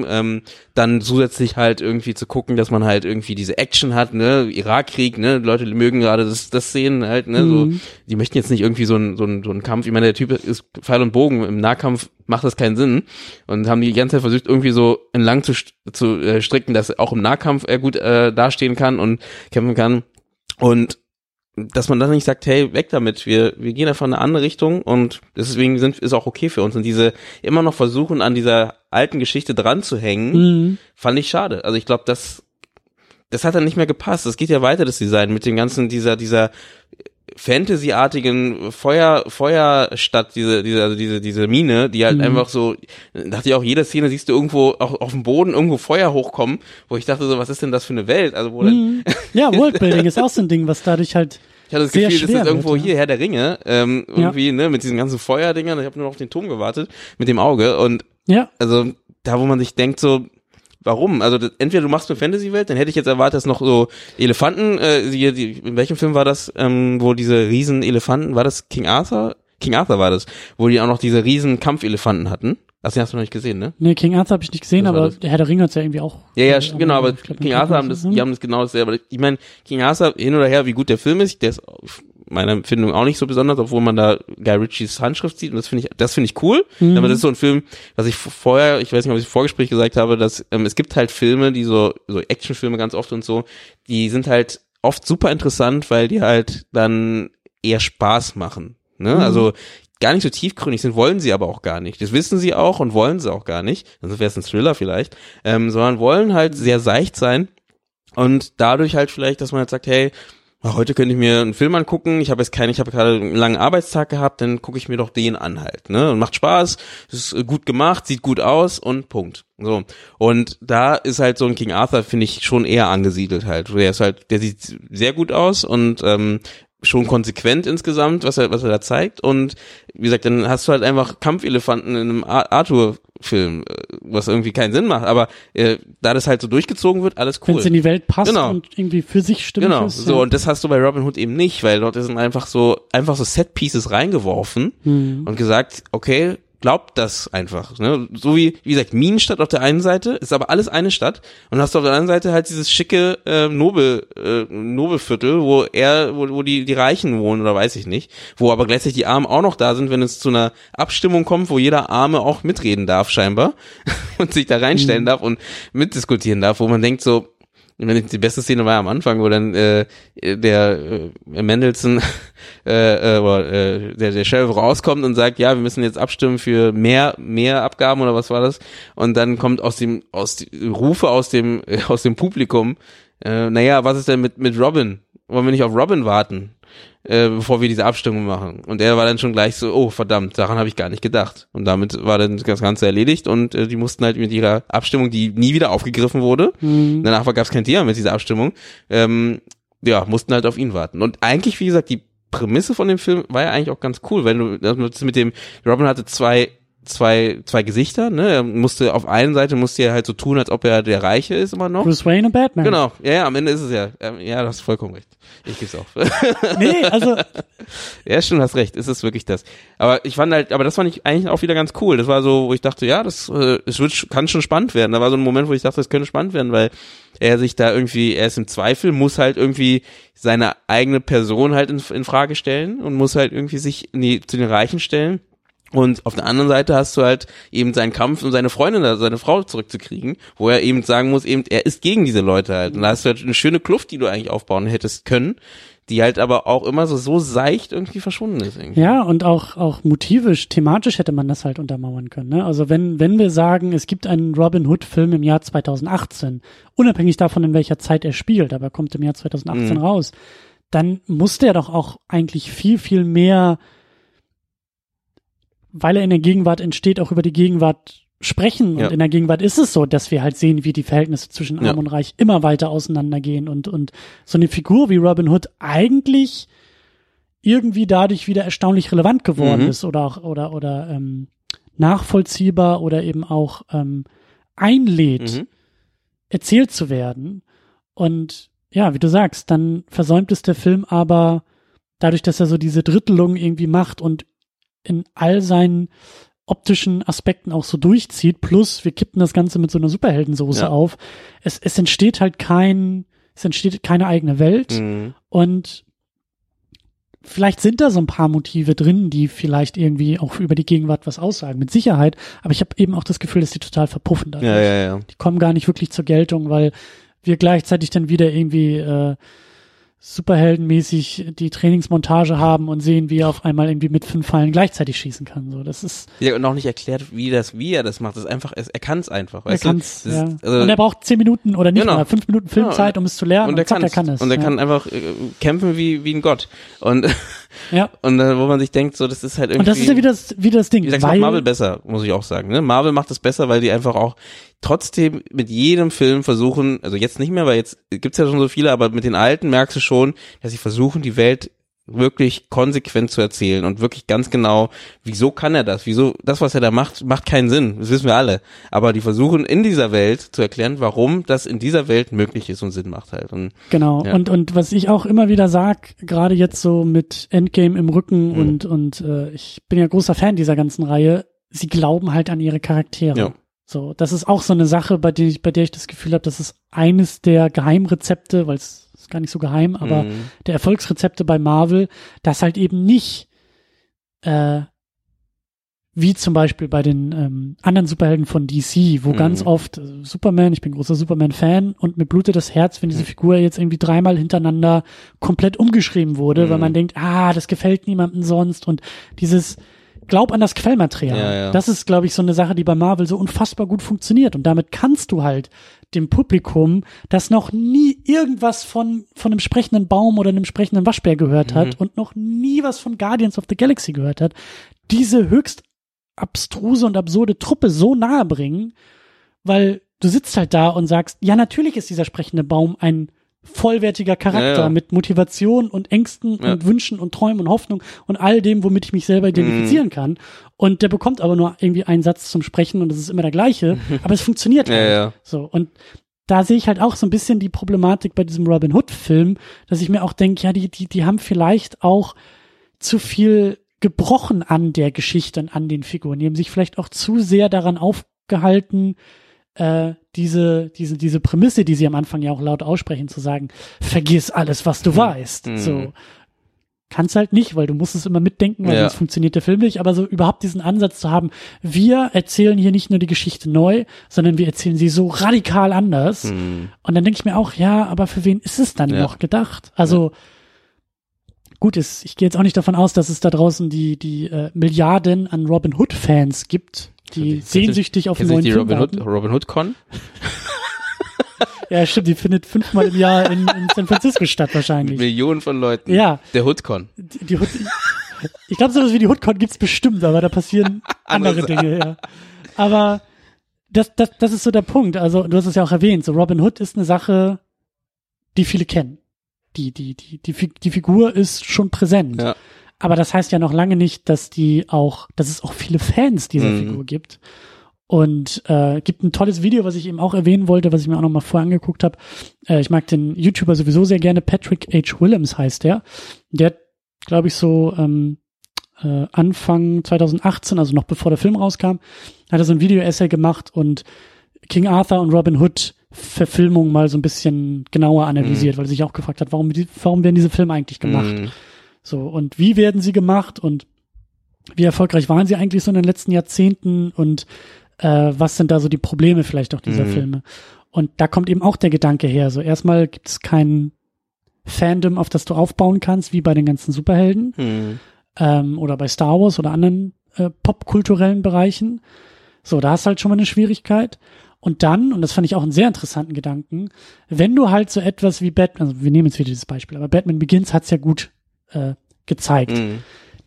S2: Superheldenfilm, ähm, dann zusätzlich halt irgendwie zu gucken, dass man halt irgendwie diese Action hat, ne, Irakkrieg, ne, Leute mögen gerade das, das sehen halt, ne,
S1: Mhm.
S2: so, die möchten jetzt nicht irgendwie so ein, so ein, so ein Kampf, ich meine, der Typ ist Pfeil und Bogen, im Nahkampf macht das keinen Sinn und haben die ganze Zeit versucht, irgendwie so entlang zu, zu äh, stricken, dass auch im Nahkampf er gut äh, dastehen kann und kämpfen kann und dass man dann nicht sagt, hey, weg damit, wir, wir gehen einfach in eine andere Richtung und deswegen sind, ist auch okay für uns. Und diese immer noch versuchen, an dieser alten Geschichte dran zu hängen,
S1: Mhm.
S2: fand ich schade. Also ich glaube, das, das hat dann nicht mehr gepasst. Es geht ja weiter, das Design, mit dem ganzen, dieser, dieser Fantasy-artigen Feuer, Feuerstadt, diese, diese, also diese, diese Mine, die halt
S1: Mhm.
S2: einfach so, dachte ich auch, jede Szene siehst du irgendwo, auch auf dem Boden irgendwo Feuer hochkommen, wo ich dachte so, was ist denn das für eine Welt? Also wo
S1: Mhm. Ja, Worldbuilding ist auch so ein Ding, was dadurch halt
S2: ich hatte das
S1: sehr
S2: Gefühl, das ist irgendwo
S1: wird, ja.
S2: hier Herr der Ringe, ähm, irgendwie, ne, mit diesen ganzen Feuerdingern. Ich habe nur noch auf den Turm gewartet, mit dem Auge. Und
S1: Ja,
S2: also da, wo man sich denkt, so, warum? Also das, entweder du machst eine Fantasy-Welt, dann hätte ich jetzt erwartet, dass noch so Elefanten, äh, die, die, in welchem Film war das, ähm, wo diese riesen Elefanten, war das King Arthur? King Arthur war das, wo die auch noch diese riesen Kampfelefanten hatten. Das hast du noch nicht gesehen, ne?
S1: nee, King Arthur habe ich nicht gesehen,
S2: Das
S1: aber der Herr der Ringe hat's ja irgendwie auch.
S2: Ja, ja,
S1: äh,
S2: genau, aber
S1: glaub,
S2: King Arthur haben das,
S1: Krankenhaus,
S2: die haben das genau dasselbe. Ich meine, King Arthur, hin oder her, wie gut der Film ist, der ist meiner Empfindung auch nicht so besonders, obwohl man da Guy Ritchies Handschrift sieht und das finde ich, das finde ich cool.
S1: Mhm.
S2: Aber das ist so ein Film, was ich vorher, ich weiß nicht, ob ich im Vorgespräch gesagt habe, dass ähm, es gibt halt Filme, die so, so Actionfilme ganz oft und so, die sind halt oft super interessant, weil die halt dann eher Spaß machen. Ne?
S1: Mhm.
S2: Also gar nicht so tiefgründig sind, wollen sie aber auch gar nicht. Das wissen sie auch und wollen sie auch gar nicht. Sonst wäre es ein Thriller vielleicht. Ähm, sondern wollen halt sehr seicht sein und dadurch halt vielleicht, dass man halt sagt, hey, heute könnte ich mir einen Film angucken, ich habe jetzt keinen, ich habe gerade einen langen Arbeitstag gehabt, dann gucke ich mir doch den an halt, ne? Und macht Spaß, ist äh, gut gemacht, sieht gut aus und Punkt. So. Und da ist halt so ein King Arthur, finde ich, schon eher angesiedelt halt. Der ist halt, der sieht sehr gut aus und ähm, schon konsequent insgesamt, was er, was er da zeigt. Und wie gesagt, dann hast du halt einfach Kampfelefanten in einem Ar- Arthur-Film, äh, was irgendwie keinen Sinn macht. Aber äh, da das halt so durchgezogen wird, alles
S1: Wenn
S2: cool.
S1: es in die Welt passt
S2: Genau.
S1: und irgendwie für sich stimmig
S2: Genau,
S1: ist.
S2: so
S1: ja.
S2: und das hast du bei Robin Hood eben nicht, weil dort sind einfach so einfach so Set Pieces reingeworfen
S1: Mhm.
S2: und gesagt, okay, glaubt das einfach, ne? So wie wie gesagt Minenstadt auf der einen Seite, ist aber alles eine Stadt und hast du auf der anderen Seite halt dieses schicke äh, Nobel äh, Nobelviertel, wo er wo, wo die die Reichen wohnen oder weiß ich nicht, wo aber gleichzeitig die Armen auch noch da sind, wenn es zu einer Abstimmung kommt, wo jeder Arme auch mitreden darf scheinbar und sich da reinstellen darf und mitdiskutieren darf, wo man denkt so die beste Szene war am Anfang, wo dann äh, der äh, Mendelssohn, äh, äh, äh, der, der Sheriff rauskommt und sagt, ja, wir müssen jetzt abstimmen für mehr, mehr Abgaben oder was war das? Und dann kommt aus dem, aus die, Rufe aus dem, aus dem Publikum, äh, naja, was ist denn mit, mit Robin? Wollen wir nicht auf Robin warten? Äh, bevor wir diese Abstimmung machen. Und er war dann schon gleich so, oh verdammt, daran habe ich gar nicht gedacht. Und damit war dann das Ganze erledigt und äh, die mussten halt mit ihrer Abstimmung, die nie wieder aufgegriffen wurde,
S1: Mhm.
S2: danach gab es kein Thema mit dieser Abstimmung, ähm, ja, mussten halt auf ihn warten. Und eigentlich, wie gesagt, die Prämisse von dem Film war ja eigentlich auch ganz cool, wenn du das mit dem, Robin hatte zwei zwei, zwei Gesichter, ne? Er musste, auf einen Seite musste er halt so tun, als ob er der Reiche ist immer noch.
S1: Bruce Wayne und Batman.
S2: Genau, ja, ja, am Ende ist es ja, ähm, ja, du hast vollkommen recht. Ich geb's auch.
S1: Nee, also,
S2: ja, stimmt, hast recht, ist es wirklich das. Aber ich fand halt, aber das fand ich eigentlich auch wieder ganz cool. Das war so, wo ich dachte, ja, das, äh, es wird, kann schon spannend werden. Da war so ein Moment, wo ich dachte, das könnte spannend werden, weil er sich da irgendwie, er ist im Zweifel, muss halt irgendwie seine eigene Person halt in, in Frage stellen und muss halt irgendwie sich in die, zu den Reichen stellen. Und auf der anderen Seite hast du halt eben seinen Kampf, um seine Freundin, also seine Frau zurückzukriegen, wo er eben sagen muss, eben, er ist gegen diese Leute halt. Und da hast du halt eine schöne Kluft, die du eigentlich aufbauen hättest können, die halt aber auch immer so, so seicht irgendwie verschwunden ist. Irgendwie.
S1: ja, und auch, auch motivisch, thematisch hätte man das halt untermauern können. Ne? Also wenn, wenn wir sagen, es gibt einen Robin Hood Film im Jahr 2018, unabhängig davon, in welcher Zeit er spielt, aber er kommt im Jahr 2018
S2: Mhm.
S1: raus, dann muss der doch auch eigentlich viel, viel mehr, weil er in der Gegenwart entsteht, auch über die Gegenwart sprechen.
S2: Ja.
S1: Und in der Gegenwart ist es so, dass wir halt sehen, wie die Verhältnisse zwischen Arm
S2: Ja.
S1: und Reich immer weiter auseinandergehen und, und so eine Figur wie Robin Hood eigentlich irgendwie dadurch wieder erstaunlich relevant geworden
S2: Mhm.
S1: ist oder auch, oder, oder, ähm, nachvollziehbar oder eben auch, ähm, einlädt,
S2: Mhm.
S1: erzählt zu werden. Und ja, wie du sagst, dann versäumt es der Film aber dadurch, dass er so diese Drittelung irgendwie macht und in all seinen optischen Aspekten auch so durchzieht, plus wir kippen das Ganze mit so einer Superheldensoße
S2: Ja.
S1: auf. Es, es entsteht halt kein, es entsteht keine eigene Welt
S2: Mhm.
S1: und vielleicht sind da so ein paar Motive drin, die vielleicht irgendwie auch über die Gegenwart was aussagen, mit Sicherheit, aber ich habe eben auch das Gefühl, dass die total verpuffen dadurch
S2: Ja, ja, ja.
S1: die kommen gar nicht wirklich zur Geltung, weil wir gleichzeitig dann wieder irgendwie äh, superheldenmäßig die Trainingsmontage haben und sehen, wie er auf einmal irgendwie mit fünf Pfeilen gleichzeitig schießen kann. So, das ist,
S2: Ja, und auch nicht erklärt, wie das, wie er das macht. Das ist einfach, er, kann es einfach.
S1: er
S2: Das
S1: ja.
S2: ist, also,
S1: und er braucht zehn Minuten oder nicht
S2: Genau.
S1: mal fünf Minuten Filmzeit,
S2: Ja,
S1: um es zu lernen.
S2: und er
S1: zack,
S2: kann
S1: er kann es.
S2: Und er
S1: ja.
S2: kann einfach äh, kämpfen wie, wie ein Gott. Und,
S1: ja.
S2: und äh, wo man sich denkt, so, das ist halt irgendwie.
S1: Und das ist ja wieder das, wieder das Ding.
S2: Wie gesagt,
S1: weil,
S2: macht Marvel besser, muss ich auch sagen. Ne? Marvel macht es besser, weil die einfach auch trotzdem mit jedem Film versuchen, also jetzt nicht mehr, weil jetzt gibt's ja schon so viele, aber mit den alten merkst du schon, dass sie versuchen, die Welt wirklich konsequent zu erzählen und wirklich ganz genau, wieso kann er das? Wieso, das, was er da macht, macht keinen Sinn. Das wissen wir alle. Aber die versuchen in dieser Welt zu erklären, warum das in dieser Welt möglich ist und Sinn macht halt. Und
S1: Genau.
S2: Ja.
S1: Und, und was ich auch immer wieder sag, gerade jetzt so mit Endgame im Rücken
S2: Mhm.
S1: und, und äh, ich bin ja großer Fan dieser ganzen Reihe, sie glauben halt an ihre Charaktere.
S2: Ja.
S1: So, das ist auch so eine Sache, bei der ich, bei der ich das Gefühl habe, das ist eines der Geheimrezepte, weil es gar nicht so geheim, aber
S2: Mhm.
S1: der Erfolgsrezepte bei Marvel, dass halt eben nicht äh, wie zum Beispiel bei den ähm, anderen Superhelden von DC, wo
S2: Mhm.
S1: ganz oft äh, Superman, ich bin großer Superman-Fan und mir blutet das Herz, wenn diese
S2: Mhm.
S1: Figur jetzt irgendwie dreimal hintereinander komplett umgeschrieben wurde, weil
S2: Mhm.
S1: man denkt, ah, das gefällt niemandem sonst und dieses Glaub an das Quellmaterial.
S2: Ja, ja.
S1: Das ist, glaube ich, so eine Sache, die bei Marvel so unfassbar gut funktioniert. Und damit kannst du halt dem Publikum, das noch nie irgendwas von, von einem sprechenden Baum oder einem sprechenden Waschbär gehört hat
S2: Mhm.
S1: und noch nie was von Guardians of the Galaxy gehört hat, diese höchst abstruse und absurde Truppe so nahe bringen, weil du sitzt halt da und sagst, ja, natürlich ist dieser sprechende Baum ein vollwertiger Charakter
S2: Ja, ja.
S1: mit Motivation und Ängsten
S2: Ja.
S1: und Wünschen und Träumen und Hoffnung und all dem, womit ich mich selber
S2: Mhm.
S1: identifizieren kann. Und der bekommt aber nur irgendwie einen Satz zum Sprechen und es ist immer der gleiche, aber es funktioniert
S2: Ja,
S1: halt. So, und da sehe ich halt auch so ein bisschen die Problematik bei diesem Robin Hood-Film, dass ich mir auch denke, ja, die, die, die haben vielleicht auch zu viel gebrochen an der Geschichte und an den Figuren. Die haben sich vielleicht auch zu sehr daran aufgehalten, äh, diese, diese, diese Prämisse, die sie am Anfang ja auch laut aussprechen, zu sagen, vergiss alles, was du weißt.
S2: Mhm.
S1: So. Kannst halt nicht, weil du musst es immer mitdenken, weil
S2: Ja.
S1: sonst funktioniert der Film nicht. Aber so überhaupt diesen Ansatz zu haben, wir erzählen hier nicht nur die Geschichte neu, sondern wir erzählen sie so radikal anders.
S2: Mhm.
S1: Und dann denke ich mir auch, ja, aber für wen ist es dann
S2: Ja.
S1: noch gedacht? Also gut ist, ich gehe jetzt auch nicht davon aus, dass es da draußen die die äh, Milliarden an Robin Hood Fans gibt, die
S2: du-
S1: sehnsüchtig auf
S2: du
S1: neuen
S2: die
S1: Film
S2: Robin Hood. Robin Hood Con?
S1: Ja, stimmt, die findet fünfmal im Jahr in, in San Francisco statt wahrscheinlich.
S2: Millionen von Leuten.
S1: Ja.
S2: Der Hoodcon.
S1: Die, die Hood, ich glaube, sowas wie die Hoodcon gibt's bestimmt, aber da passieren andere
S2: Andere
S1: Dinge, ja. Aber das, das, das ist so der Punkt. Also, du hast es ja auch erwähnt, so Robin Hood ist eine Sache, die viele kennen. Die, die, die, die, die Figur ist schon präsent.
S2: Ja.
S1: Aber das heißt ja noch lange nicht, dass die auch, dass es auch viele Fans dieser
S2: Mhm.
S1: Figur gibt. Und äh, gibt ein tolles Video, was ich eben auch erwähnen wollte, was ich mir auch noch mal vorher angeguckt habe. Äh, ich mag den YouTuber sowieso sehr gerne. Patrick H. Willems heißt der. Der hat, glaube ich, so ähm, äh, Anfang 2018, also noch bevor der Film rauskam, hat er so ein Video-Essay gemacht und King Arthur und Robin Hood Verfilmung mal so ein bisschen genauer analysiert, weil er sich auch gefragt hat, warum, warum werden diese Filme eigentlich gemacht?
S2: Mhm.
S1: So, und wie werden sie gemacht und wie erfolgreich waren sie eigentlich so in den letzten Jahrzehnten und äh, was sind da so die Probleme vielleicht auch dieser
S2: Mhm.
S1: Filme? Und da kommt eben auch der Gedanke her. So, erstmal gibt es kein Fandom, auf das du aufbauen kannst, wie bei den ganzen Superhelden
S2: Mhm.
S1: ähm, oder bei Star Wars oder anderen äh, popkulturellen Bereichen. So, da hast du halt schon mal eine Schwierigkeit. Und dann, und das fand ich auch einen sehr interessanten Gedanken, wenn du halt so etwas wie Batman, also wir nehmen jetzt wieder dieses Beispiel, aber Batman Begins hat's ja gut äh, gezeigt.
S2: Mhm.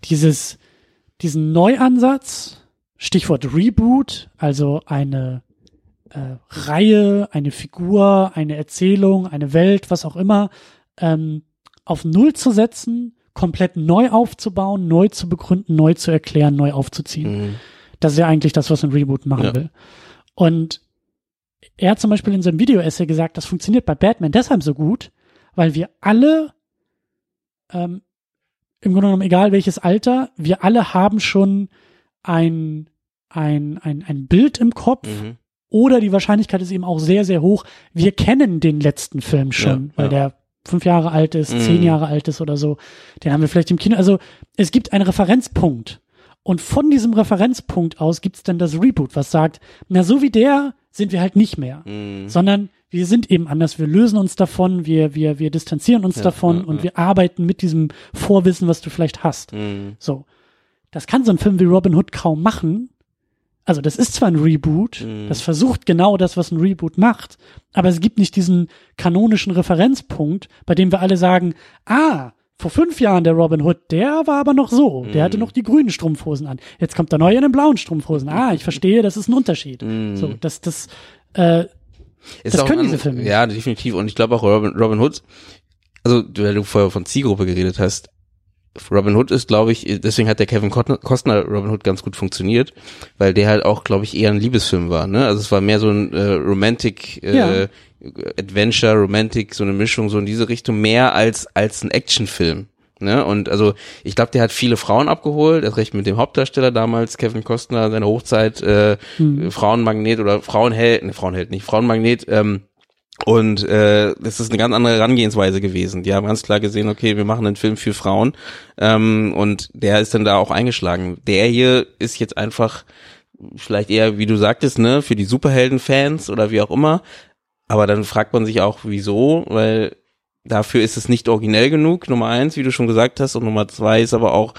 S1: Dieses, diesen Neuansatz, Stichwort Reboot, also eine äh, Reihe, eine Figur, eine Erzählung, eine Welt, was auch immer, ähm, auf Null zu setzen, komplett neu aufzubauen, neu zu begründen, neu zu erklären, neu aufzuziehen.
S2: Mhm.
S1: Das ist ja eigentlich das, was ein Reboot machen
S2: Ja.
S1: will. Und er hat zum Beispiel in seinem Video-Essay gesagt, das funktioniert bei Batman deshalb so gut, weil wir alle, ähm, im Grunde genommen, egal welches Alter, wir alle haben schon ein, ein, ein, ein Bild im Kopf
S2: Mhm.
S1: oder die Wahrscheinlichkeit ist eben auch sehr, sehr hoch. Wir kennen den letzten Film schon,
S2: Ja,
S1: weil
S2: ja.
S1: der fünf Jahre alt ist,
S2: Mhm.
S1: zehn Jahre alt ist oder so. Den haben wir vielleicht im Kino. Also es gibt einen Referenzpunkt. Und von diesem Referenzpunkt aus gibt's dann das Reboot, was sagt, na so wie der sind wir halt nicht mehr,
S2: Mhm.
S1: sondern wir sind eben anders. Wir lösen uns davon, wir, wir, wir distanzieren uns
S2: Ja,
S1: davon
S2: ja,
S1: und
S2: ja.
S1: wir arbeiten mit diesem Vorwissen, was du vielleicht hast.
S2: Mhm.
S1: So. Das kann so ein Film wie Robin Hood kaum machen. Also das ist zwar ein Reboot,
S2: Mhm.
S1: das versucht genau das, was ein Reboot macht, aber es gibt nicht diesen kanonischen Referenzpunkt, bei dem wir alle sagen, ah, vor fünf Jahren der Robin Hood, der war aber noch so, der hatte
S2: Mhm.
S1: noch die grünen Strumpfhosen an. Jetzt kommt der neue in den blauen Strumpfhosen. Ah, ich verstehe, das ist ein Unterschied.
S2: Mhm.
S1: So, das, das, äh,
S2: Ist
S1: Das können
S2: ein-
S1: diese Filme.
S2: Ja, definitiv. Und ich glaube auch Robin, Robin Hood, also weil du vorher von Zielgruppe geredet hast, Robin Hood ist, glaube ich, deswegen hat der Kevin Costner Robin Hood ganz gut funktioniert, weil der halt auch, glaube ich, eher ein Liebesfilm war. Ne? Also es war mehr so ein äh, Romantic äh,
S1: Ja.
S2: Adventure, Romantic, so eine Mischung, so in diese Richtung, mehr als als ein Actionfilm. Ne? Und also ich glaube, der hat viele Frauen abgeholt, erst recht mit dem Hauptdarsteller damals, Kevin Costner, seine Hochzeit, äh,
S1: hm.
S2: Frauenmagnet oder Frauenheld, ne, Frauenheld nicht, Frauenmagnet, ähm, und äh, das ist eine ganz andere Herangehensweise gewesen. Die haben ganz klar gesehen, okay, wir machen einen Film für Frauen. Ähm, und der ist dann da auch eingeschlagen. Der hier ist jetzt einfach vielleicht eher, wie du sagtest, ne, für die Superhelden-Fans oder wie auch immer. Aber dann fragt man sich auch, wieso, weil dafür ist es nicht originell genug, Nummer eins, wie du schon gesagt hast, und Nummer zwei ist aber auch,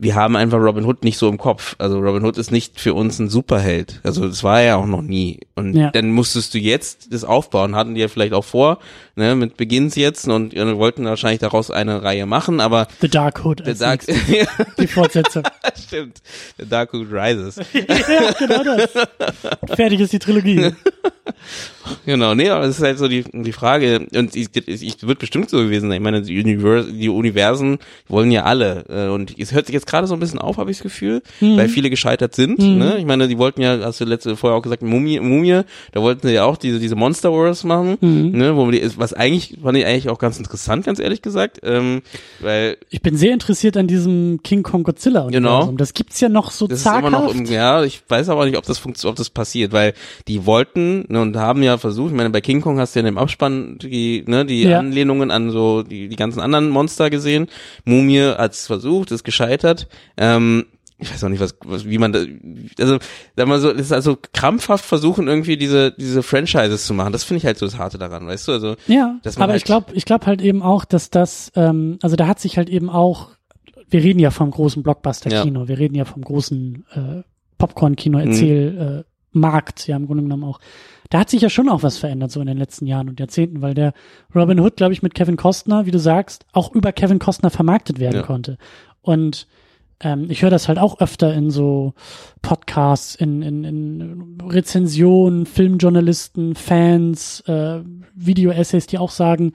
S2: wir haben einfach Robin Hood nicht so im Kopf. Also Robin Hood ist nicht für uns ein Superheld. Also das war er ja auch noch nie. Und
S1: Ja.
S2: dann musstest du jetzt das aufbauen. Hatten die ja vielleicht auch vor, ne, mit Beginns jetzt und ja, wollten wahrscheinlich daraus eine Reihe machen, aber
S1: The Dark Hood als
S2: Dark,
S1: die Fortsetzung.
S2: stimmt, der Dark Hood Rises.
S1: ja, genau das. Fertig ist die Trilogie.
S2: Genau, nee, aber das ist halt so die, die Frage, und ich, ich wird bestimmt so gewesen sein. Ich meine, die, Univers, die Universen wollen ja alle. äh, Und es hört sich jetzt gerade so ein bisschen auf, habe ich das Gefühl, weil viele gescheitert sind.
S1: Mhm.
S2: Ne? Ich meine, die wollten ja, hast du letzte vorher auch gesagt, Mumie, Mumie, da wollten sie ja auch diese, diese Monster Wars machen,
S1: Mhm.
S2: ne? Wo die, was eigentlich, fand ich eigentlich auch ganz interessant, ganz ehrlich gesagt. Ähm, weil
S1: Ich bin sehr interessiert an diesem King Kong Godzilla Universum.
S2: Genau.
S1: Das gibt's ja noch so
S2: Das
S1: zaghaft.
S2: ist immer noch im, ja, ich weiß aber nicht, ob das funktioniert, ob das passiert, weil die wollten ne, und haben ja versucht, ich meine, bei King Kong hast du ja in dem Abspann die, ne, die
S1: Ja.
S2: Anlehnungen an so die, die ganzen anderen Monster gesehen. Mumie hat's versucht, ist gescheitert. Ähm, ich weiß auch nicht, was, was wie man da, also, sag mal so, das ist also krampfhaft versuchen, irgendwie diese, diese Franchises zu machen. Das finde ich halt so das Harte daran, weißt du? Also,
S1: Ja, aber
S2: halt-
S1: ich glaube, ich glaube halt eben auch, dass das, ähm, also da hat sich halt eben auch, wir reden ja vom großen Blockbuster-Kino, wir reden ja vom großen äh, Popcorn-Kino,
S2: Mhm.
S1: Erzähl, äh, Markt, ja im Grunde genommen auch. Da hat sich ja schon auch was verändert so in den letzten Jahren und Jahrzehnten, weil der Robin Hood, glaube ich, mit Kevin Costner, wie du sagst, auch über Kevin Costner vermarktet werden
S2: Ja.
S1: konnte. Und ähm, ich höre das halt auch öfter in so Podcasts, in, in, in Rezensionen, Filmjournalisten, Fans, äh, Video-Essays, die auch sagen,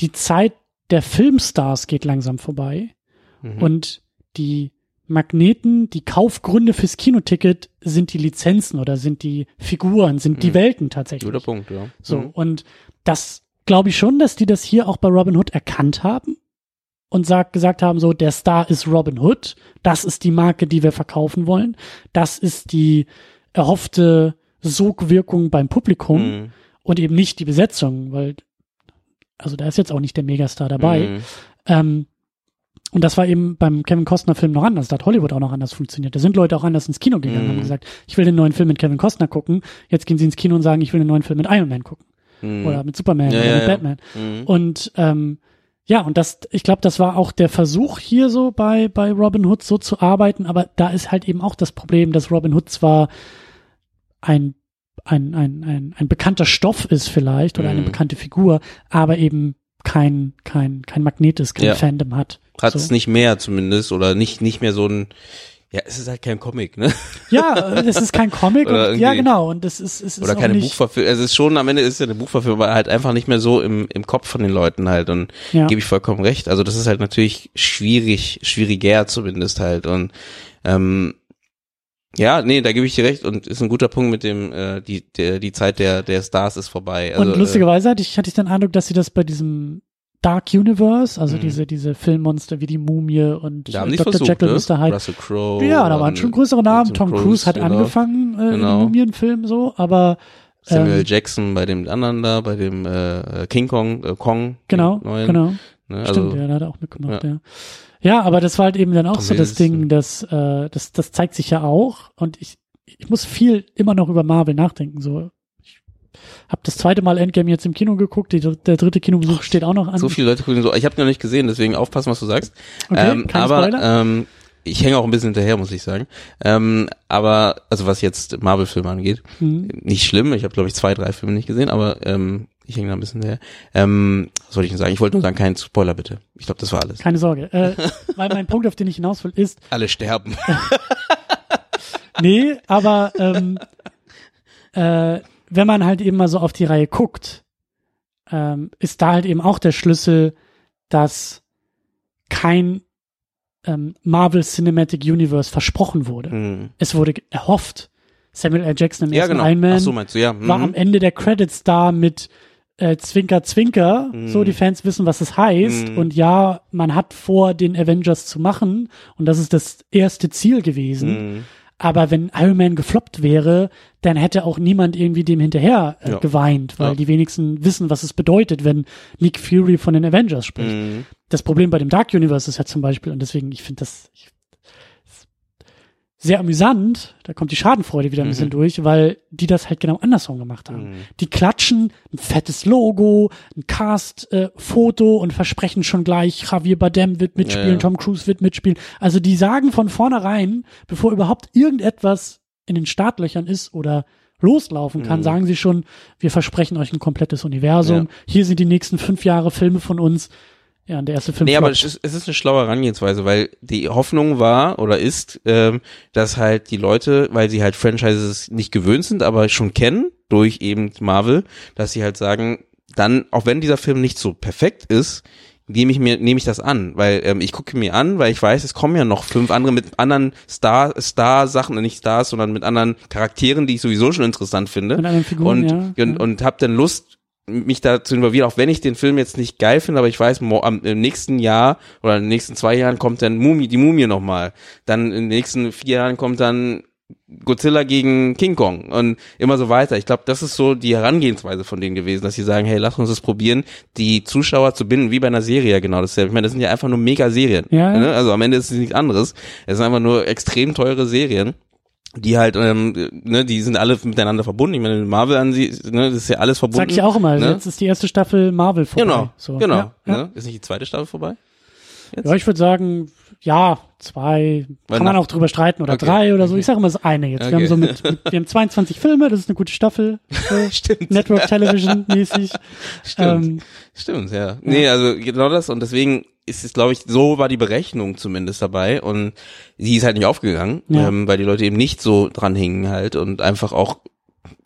S1: die Zeit der Filmstars geht langsam vorbei Mhm. Und die Magneten, die Kaufgründe fürs Kinoticket sind die Lizenzen oder sind die Figuren, sind mhm. die Welten tatsächlich.
S2: Guter Punkt, ja.
S1: So, mhm. und das glaube ich schon, dass die das hier auch bei Robin Hood erkannt haben und sag, gesagt haben, so, der Star ist Robin Hood, das ist die Marke, die wir verkaufen wollen, das ist die erhoffte Sogwirkung beim Publikum mhm. und eben nicht die Besetzung, weil, also da ist jetzt auch nicht der Megastar dabei. Mhm. Ähm, und das war eben beim Kevin Costner Film noch anders. Da hat Hollywood auch noch anders funktioniert. Da sind Leute auch anders ins Kino gegangen und haben mhm. gesagt, ich will den neuen Film mit Kevin Costner gucken. Jetzt gehen sie ins Kino und sagen, ich will den neuen Film mit Iron Man gucken. Mhm. Oder mit Superman
S2: ja,
S1: oder
S2: ja,
S1: mit
S2: ja.
S1: Batman. Mhm. Und ähm, ja, und das, ich glaube, das war auch der Versuch hier so bei, bei Robin Hood so zu arbeiten, aber da ist halt eben auch das Problem, dass Robin Hood zwar ein, ein, ein, ein, ein bekannter Stoff ist vielleicht oder eine bekannte Figur, aber eben kein, kein, kein Magnet ist, kein
S2: Ja.
S1: Fandom hat.
S2: Hat
S1: so.
S2: es nicht mehr zumindest oder nicht, nicht mehr so ein, ja, es ist halt kein Comic, ne?
S1: Ja, äh, das ist kein Comic und, ja genau und das ist, es ist
S2: Oder
S1: auch
S2: keine Buchverfilmung. Also es ist schon, am Ende ist es ja eine Buchverfilmung, aber halt einfach nicht mehr so im, im Kopf von den Leuten halt. Und
S1: Ja.
S2: gebe ich vollkommen recht. Also das ist halt natürlich schwierig, schwieriger zumindest halt. Und ähm, ja, nee, da gebe ich dir recht und ist ein guter Punkt mit dem, äh, die, der, die Zeit der, der Stars ist vorbei. Also,
S1: und lustigerweise hatte ich, hatte ich den Eindruck, dass sie das bei diesem Dark Universe, also
S2: Mhm.
S1: diese, diese Filmmonster wie die Mumie und
S2: äh, haben die
S1: Dr.
S2: versucht,
S1: Jekyll,
S2: ne?
S1: Mr. Hyde.
S2: Russell Crowe.
S1: Ja, da waren schon größere Namen.
S2: Tom Cruise,
S1: Cruise hat
S2: genau.
S1: angefangen äh,
S2: Genau.
S1: im Mumienfilm so, aber
S2: Samuel
S1: ähm,
S2: Jackson bei dem anderen da, bei dem äh, King Kong, äh, Kong.
S1: genau, genau.
S2: Ne?
S1: Stimmt,
S2: Also,
S1: ja, da hat er auch mitgemacht, ja. ja. aber das war halt eben dann auch
S2: Tom
S1: so das. Ding, dass äh, das, das zeigt sich ja auch und ich, ich muss viel immer noch über Marvel nachdenken. So, habe das zweite Mal Endgame jetzt im Kino geguckt, die, der dritte Kinobesuch steht auch noch an.
S2: so viele Leute gucken so, ich habe noch nicht gesehen, deswegen aufpassen, was du sagst.
S1: Okay,
S2: ähm,
S1: kein
S2: aber
S1: Spoiler.
S2: ähm, ich hänge auch ein bisschen hinterher, muss ich sagen. Ähm, aber, also was jetzt Marvel-Filme angeht,
S1: Hm.
S2: nicht schlimm. Ich habe, glaube ich, zwei, drei Filme nicht gesehen, aber ähm, ich hänge da ein bisschen hinterher. Ähm, was wollte ich denn sagen? Ich wollte nur sagen, keinen Spoiler bitte. Ich glaube, das war alles.
S1: Keine Sorge. Äh, weil mein Punkt, auf den ich hinaus will, ist,
S2: Alle sterben.
S1: nee, aber ähm, äh, wenn man halt eben mal so auf die Reihe guckt, ähm, ist da halt eben auch der Schlüssel, dass kein ähm, Marvel Cinematic Universe versprochen wurde.
S2: Hm.
S1: Es wurde erhofft. Samuel L. Jackson im
S2: Ja,
S1: ersten
S2: genau.
S1: Iron Man
S2: so du, ja.
S1: war
S2: Mhm.
S1: am Ende der Credits da mit äh, Zwinker, Zwinker,
S2: Mhm.
S1: so die Fans wissen, was es heißt.
S2: Mhm.
S1: Und ja, man hat vor, den Avengers zu machen. Und das ist das erste Ziel gewesen. Aber wenn Iron Man gefloppt wäre, dann hätte auch niemand irgendwie dem hinterher äh,
S2: Ja.
S1: geweint, weil
S2: Ja.
S1: die wenigsten wissen, was es bedeutet, wenn Nick Fury von den Avengers spricht.
S2: Mhm.
S1: Das Problem bei dem Dark Universe ist ja zum Beispiel, und deswegen, ich finde das ich, sehr amüsant, da kommt die Schadenfreude wieder ein bisschen
S2: Mhm.
S1: durch, weil die das halt genau andersrum gemacht haben.
S2: Mhm.
S1: Die klatschen ein fettes Logo, ein Cast-Foto und versprechen schon gleich, Javier Bardem wird mitspielen,
S2: Ja, ja.
S1: Tom Cruise wird mitspielen. Also die sagen von vornherein, bevor überhaupt irgendetwas in den Startlöchern ist oder loslaufen kann,
S2: Mhm.
S1: sagen sie schon, wir versprechen euch ein komplettes Universum.
S2: Ja.
S1: Hier sind die nächsten fünf Jahre Filme von uns. Ja, der erste Film
S2: Nee, aber es ist, es ist eine schlaue Herangehensweise, weil die Hoffnung war oder ist, ähm, dass halt die Leute, weil sie halt Franchises nicht gewöhnt sind, aber schon kennen durch eben Marvel, dass sie halt sagen, dann, auch wenn dieser Film nicht so perfekt ist, nehme ich mir, nehme ich das an, weil ähm, ich gucke mir an, weil ich weiß, es kommen ja noch fünf andere mit anderen Star, Star-Sachen, nicht Stars, sondern mit anderen Charakteren, die ich sowieso schon interessant finde.
S1: Mit anderen Figuren,
S2: und,
S1: ja.
S2: und, und habe dann Lust, mich da zu involvieren, auch wenn ich den Film jetzt nicht geil finde, aber ich weiß, im nächsten Jahr oder in den nächsten zwei Jahren kommt dann Mumie, die Mumie nochmal. Dann in den nächsten vier Jahren kommt dann Godzilla gegen King Kong und immer so weiter. Ich glaube, das ist so die Herangehensweise von denen gewesen, dass sie sagen, hey, lass uns das probieren, die Zuschauer zu binden, wie bei einer Serie genau dasselbe. Ich meine, das sind ja einfach nur Mega-Serien.
S1: Ja, ja.
S2: Ne? Also am Ende ist es nichts anderes. Es sind einfach nur extrem teure Serien die halt, ähm, ne, die sind alle miteinander verbunden. Ich meine, Marvel an sie, ne, das ist ja alles verbunden.
S1: Sag ich auch immer,
S2: ne?
S1: jetzt ist die erste Staffel Marvel vorbei.
S2: Genau,
S1: so.
S2: genau.
S1: Ja, ja.
S2: Ne? Ist nicht die zweite Staffel vorbei? Jetzt?
S1: ja ich würde sagen, ja, zwei,
S2: Weil
S1: kann man auch drüber streiten oder
S2: Okay,
S1: drei oder so. Ich sage immer, es ist eine jetzt. Wir
S2: Okay.
S1: haben so mit, mit, wir haben 22 Filme, das ist eine gute Staffel. So,
S2: Stimmt.
S1: Network Television mäßig.
S2: Stimmt.
S1: Ähm,
S2: Stimmt, ja. Nee, also genau das und deswegen ist es, glaube ich, so war die Berechnung zumindest dabei und sie ist halt nicht aufgegangen,
S1: Ja.
S2: ähm, weil die Leute eben nicht so dran hingen halt und einfach auch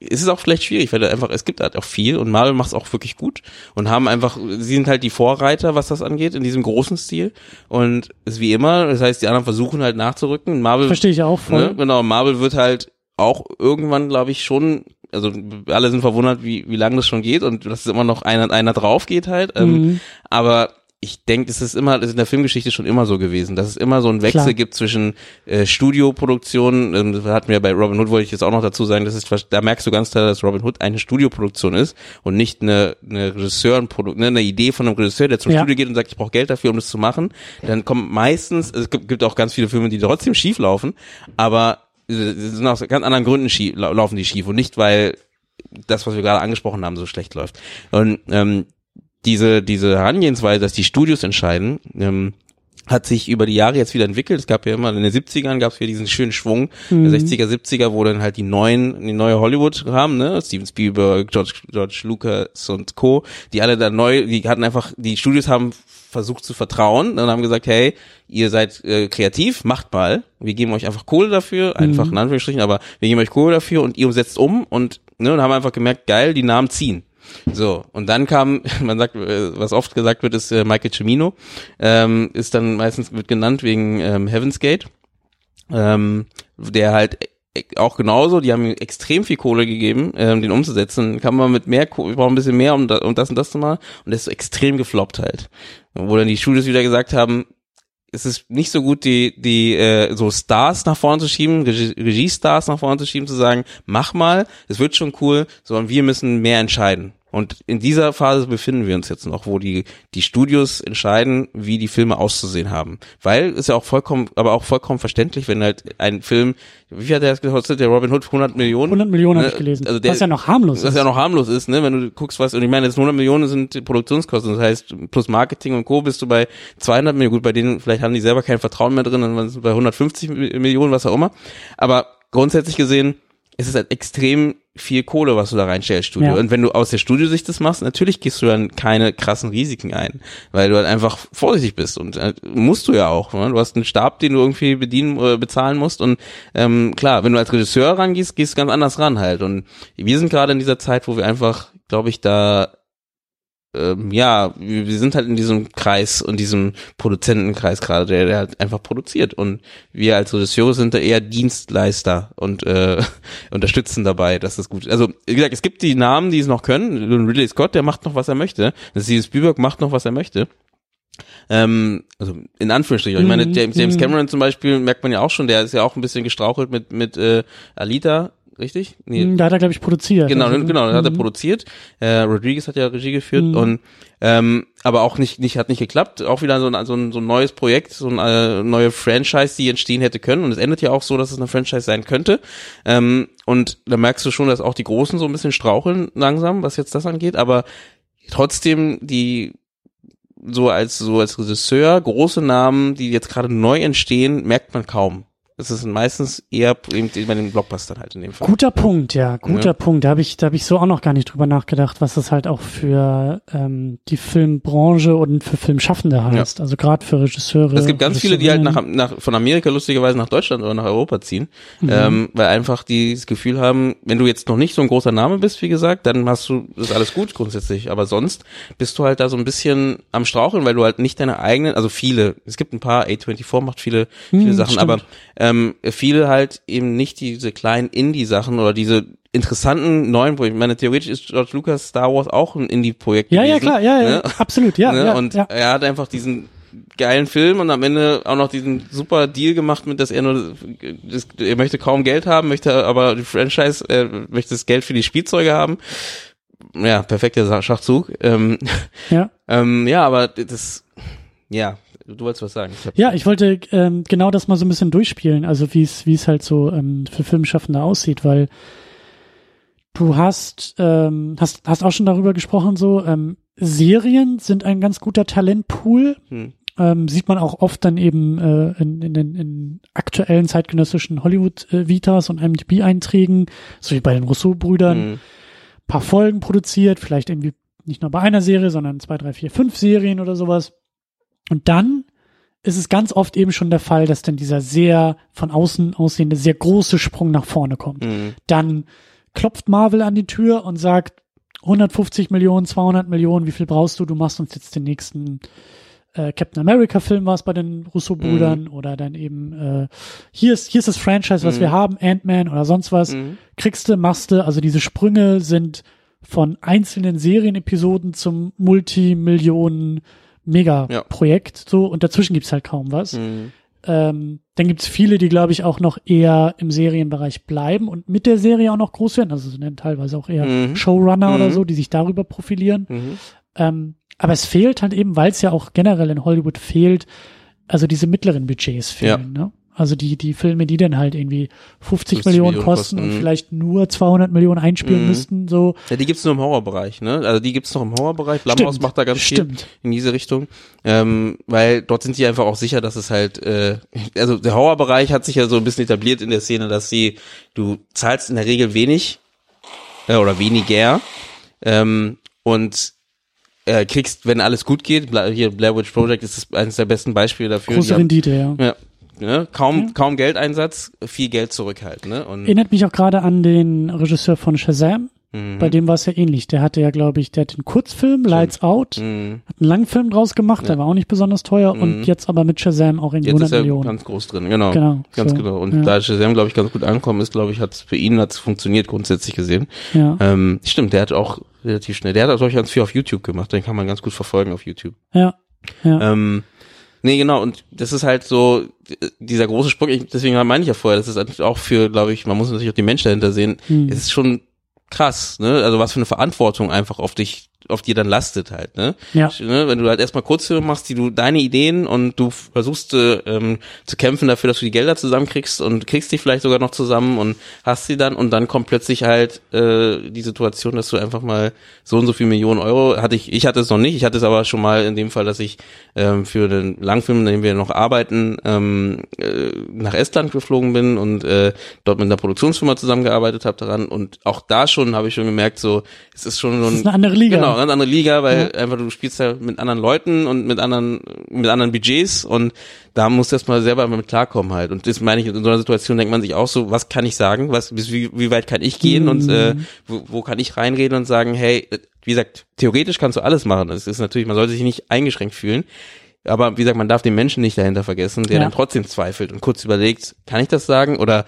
S2: ist es auch vielleicht schwierig, weil da einfach, es gibt halt auch viel und Marvel macht es auch wirklich gut und haben einfach, sie sind halt die Vorreiter, was das angeht, in diesem großen Stil. Und ist wie immer, das heißt, die anderen versuchen halt nachzurücken. Marvel.
S1: Verstehe ich auch voll.
S2: Ne, genau, Marvel wird halt auch irgendwann, glaube ich, schon also alle sind verwundert, wie, wie lange das schon geht und dass es immer noch einer, einer drauf geht halt. Ähm, mhm. Aber ich denke, es ist immer, das ist in der Filmgeschichte schon immer so gewesen, dass es immer so einen Wechsel Klar. gibt zwischen äh, Studioproduktion, ähm, das hatten wir bei Robin Hood, wollte ich jetzt auch noch dazu sagen, das ist, da merkst du ganz klar, dass Robin Hood eine Studioproduktion ist und nicht eine, eine Regisseurenproduktion, ne, eine Idee von einem Regisseur, der zum ja. Studio geht und sagt, ich brauche Geld dafür, um das zu machen. Dann kommt meistens, es gibt, gibt auch ganz viele Filme, die trotzdem schief laufen, aber sind aus ganz anderen Gründen schief, laufen die schief und nicht, weil das, was wir gerade angesprochen haben, so schlecht läuft. Und ähm, diese, diese Herangehensweise, dass die Studios entscheiden, ähm, hat sich über die Jahre jetzt wieder entwickelt. Es gab ja immer in den 70ern gab es wieder diesen schönen Schwung, mhm. der 60er, 70er, wo dann halt die neuen, die neue Hollywood haben, ne? Steven Spielberg, George, George Lucas und Co., die alle da neu, die hatten einfach, die Studios haben versucht zu vertrauen und haben gesagt, hey, ihr seid äh, kreativ, macht mal. Wir geben euch einfach Kohle dafür, einfach mhm. in Anführungsstrichen, aber wir geben euch Kohle dafür und ihr setzt um und, ne, und haben einfach gemerkt, geil, die Namen ziehen. So, und dann kam, man sagt, äh, was oft gesagt wird, ist äh, Michael Cimino, ähm, ist dann meistens wird genannt wegen ähm, Heaven's Gate, ähm, der halt e, auch genauso, die haben extrem viel Kohle gegeben, ähm, den umzusetzen. Kann man mit mehr, wir brauchen ein bisschen mehr, um, da, um das und das zu machen. Und das ist so extrem gefloppt halt. Wo dann die Studios wieder gesagt haben, es ist nicht so gut, die, die äh, so Stars nach vorne zu schieben, Regie-Stars nach vorne zu schieben, zu sagen, mach mal, es wird schon cool, sondern wir müssen mehr entscheiden. Und in dieser Phase befinden wir uns jetzt noch, wo die, die Studios entscheiden, wie die Filme auszusehen haben. Weil ist ja auch vollkommen, aber auch vollkommen verständlich, wenn halt ein Film, wie viel hat der gekostet, der Robin Hood, 100 Millionen?
S1: 100 Millionen ne? habe ich gelesen. Also der, was ja noch harmlos
S2: ist. Was ja noch harmlos ist, ne? Wenn du guckst, was, und ich meine, jetzt 100 Millionen sind die Produktionskosten, das heißt, plus Marketing und Co. bist du bei 200 Millionen, gut, bei denen, vielleicht haben die selber kein Vertrauen mehr drin, dann sind bei 150 Millionen, was auch immer. Aber grundsätzlich gesehen, ist es halt extrem viel Kohle, was du da reinstellst, Studio. Ja. Und wenn du aus der Studiosicht das machst, natürlich gehst du dann keine krassen Risiken ein, weil du halt einfach vorsichtig bist und äh, musst du ja auch. Ne? Du hast einen Stab, den du irgendwie bedienen oder bezahlen musst und ähm, klar, wenn du als Regisseur rangehst, gehst du ganz anders ran halt. Und wir sind gerade in dieser Zeit, wo wir einfach, glaube ich, da ähm, ja, wir, sind halt in diesem Kreis und diesem Produzentenkreis gerade, der, der halt einfach produziert. Und wir als Regisseure sind da eher Dienstleister und äh, unterstützen dabei, dass das gut ist. Also, wie gesagt, es gibt die Namen, die es noch können. Ridley Scott, der macht noch, was er möchte. Das ist Spielberg macht noch, was er möchte. Ähm, also in Anführungsstrichen. Ich meine, mhm, James, James mhm. Cameron zum Beispiel merkt man ja auch schon, der ist ja auch ein bisschen gestrauchelt mit mit äh, Alita richtig?
S1: Nee. Hm, da hat er, glaube ich, produziert.
S2: Genau, also, genau, da hat er mhm. produziert. Äh, Rodriguez hat ja Regie geführt mhm. und ähm, aber auch nicht, nicht, hat nicht geklappt. Auch wieder so ein, so ein, so ein neues Projekt, so eine äh, neue Franchise, die entstehen hätte können. Und es endet ja auch so, dass es eine Franchise sein könnte. Ähm, und da merkst du schon, dass auch die Großen so ein bisschen straucheln langsam, was jetzt das angeht. Aber trotzdem die so als so als Regisseur große Namen, die jetzt gerade neu entstehen, merkt man kaum es ist meistens eher eben bei den Blockbustern halt in dem Fall.
S1: Guter Punkt, ja, guter ja. Punkt. Da habe ich, da habe ich so auch noch gar nicht drüber nachgedacht, was das halt auch für ähm, die Filmbranche und für Filmschaffende heißt. Ja. Also gerade für Regisseure.
S2: Es gibt ganz viele, die halt nach, nach von Amerika lustigerweise nach Deutschland oder nach Europa ziehen, mhm. ähm, weil einfach die das Gefühl haben, wenn du jetzt noch nicht so ein großer Name bist, wie gesagt, dann hast du ist alles gut grundsätzlich. Aber sonst bist du halt da so ein bisschen am Straucheln, weil du halt nicht deine eigenen, also viele, es gibt ein paar, A24 macht viele, viele mhm, Sachen, stimmt. aber ähm, viele halt eben nicht diese kleinen Indie-Sachen oder diese interessanten neuen Projekte. Ich meine, theoretisch ist George Lucas Star Wars auch ein Indie-Projekt
S1: Ja, gewesen, ja, klar, ja, ja, ne? absolut, ja, ne?
S2: ja. Und
S1: ja.
S2: er hat einfach diesen geilen Film und am Ende auch noch diesen super Deal gemacht mit, dass er nur, das, er möchte kaum Geld haben, möchte aber die Franchise, er möchte das Geld für die Spielzeuge haben. Ja, perfekter Schachzug. Ähm, ja. ähm, ja, aber das, ja, Du wolltest was sagen.
S1: Ich ja, ich wollte ähm, genau das mal so ein bisschen durchspielen, also wie es wie es halt so ähm, für Filmschaffende aussieht, weil du hast ähm, hast hast auch schon darüber gesprochen so ähm, Serien sind ein ganz guter Talentpool. Hm. Ähm, sieht man auch oft dann eben äh, in, in, in, in aktuellen zeitgenössischen Hollywood-Vitas äh, und IMDb-Einträgen, so wie bei den Rousseau-Brüdern, hm. paar Folgen produziert, vielleicht irgendwie nicht nur bei einer Serie, sondern zwei, drei, vier, fünf Serien oder sowas. Und dann ist es ganz oft eben schon der Fall, dass dann dieser sehr von außen aussehende, sehr große Sprung nach vorne kommt. Mhm. Dann klopft Marvel an die Tür und sagt 150 Millionen, 200 Millionen, wie viel brauchst du? Du machst uns jetzt den nächsten äh, Captain America Film war es bei den Russo-Brüdern
S2: Mhm.
S1: oder dann eben äh, hier ist hier ist das Franchise, was
S2: Mhm.
S1: wir haben, Ant-Man oder sonst was.
S2: Mhm.
S1: Kriegst du, machst du, also diese Sprünge sind von einzelnen Serienepisoden zum Multimillionen Mega-Projekt so und dazwischen gibt's halt kaum was.
S2: Mhm.
S1: Ähm, dann gibt's viele, die, glaube ich, auch noch eher im Serienbereich bleiben und mit der Serie auch noch groß werden. Also sind teilweise auch eher
S2: Mhm.
S1: Showrunner oder
S2: Mhm.
S1: so, die sich darüber profilieren.
S2: Mhm.
S1: Ähm, aber es fehlt halt eben, weil es ja auch generell in Hollywood fehlt, also diese mittleren Budgets fehlen. Ne? Also die, die Filme, die dann halt irgendwie 50,
S2: 50
S1: Millionen
S2: Millionen
S1: kosten
S2: kosten,
S1: und
S2: mhm.
S1: vielleicht nur 200 Millionen einspielen
S2: Mhm.
S1: müssten, so.
S2: Ja, die gibt's nur im Horrorbereich, ne? Also die gibt's noch im Horrorbereich. Blumhouse macht da ganz
S1: stimmt.
S2: viel in diese Richtung, ähm, weil dort sind die einfach auch sicher, dass es halt, äh, also der Horrorbereich hat sich ja so ein bisschen etabliert in der Szene, dass sie, du zahlst in der Regel wenig äh, oder weniger ähm, und äh, kriegst, wenn alles gut geht, Bla hier Blair Witch Project ist eines der besten Beispiele dafür.
S1: Große
S2: haben-
S1: Rendite, ja.
S2: Ja, ne? kaum,
S1: Ja.
S2: kaum Geldeinsatz, viel Geld zurück halt, ne? Und,
S1: Erinnert mich auch gerade an den Regisseur von Shazam.
S2: Mhm.
S1: Bei dem war es ja ähnlich. Der hatte ja, glaube ich, der hat den Kurzfilm Lights Out,
S2: Mhm.
S1: hat einen Langfilm draus gemacht, der war auch nicht besonders teuer und
S2: Mhm.
S1: jetzt aber mit Shazam auch irgendwie
S2: Jetzt
S1: 100
S2: ist er
S1: Millionen.
S2: ganz groß drin, genau.
S1: Genau,
S2: Ganz
S1: so,
S2: genau. Und
S1: ja.
S2: da Shazam, glaube ich, ganz gut angekommen ist, glaube ich, hat für ihn hat's funktioniert, grundsätzlich gesehen.
S1: Ja,
S2: Ähm, stimmt, der hat auch relativ schnell, der hat auch, glaube ich, ganz viel auf YouTube gemacht, den kann man ganz gut verfolgen auf YouTube.
S1: ja, ja.
S2: Ähm, nee, genau, und das ist halt so, äh, dieser große Sprung, ich, deswegen meine ich ja vorher, das ist halt auch für, glaube ich, man muss natürlich auch die Menschen dahinter sehen,
S1: Hm.
S2: es ist schon krass, ne? Also was für eine Verantwortung einfach auf dich, auf dir dann lastet halt, ne?
S1: Ja.
S2: Ne? Wenn du halt erstmal Kurzfilme machst, die du deine Ideen und du versuchst äh, ähm, zu kämpfen dafür, dass du die Gelder zusammenkriegst und kriegst die vielleicht sogar noch zusammen und hast sie dann und dann kommt plötzlich halt äh, die Situation, dass du einfach mal so und so viel Millionen Euro hatte ich, ich hatte es noch nicht, ich hatte es aber schon mal in dem Fall, dass ich ähm, für den Langfilm, in dem wir noch arbeiten, ähm, äh, nach Estland geflogen bin und äh, dort mit einer Produktionsfirma zusammengearbeitet habe daran und auch da schon habe ich schon gemerkt, so es ist schon so
S1: Das ist eine andere Liga.
S2: Genau, ganz andere Liga, weil einfach du spielst ja mit anderen Leuten und mit anderen mit anderen Budgets und da musst du erstmal selber mit klarkommen halt. Und das meine ich, in so einer Situation denkt man sich auch so, was kann ich sagen, was bis wie, wie weit kann ich gehen und äh, wo, wo kann ich reinreden und sagen, hey, wie gesagt, theoretisch kannst du alles machen. Das ist natürlich, man sollte sich nicht eingeschränkt fühlen. Aber wie gesagt, man darf den Menschen nicht dahinter vergessen, der
S1: Ja.
S2: dann trotzdem zweifelt und kurz überlegt, kann ich das sagen oder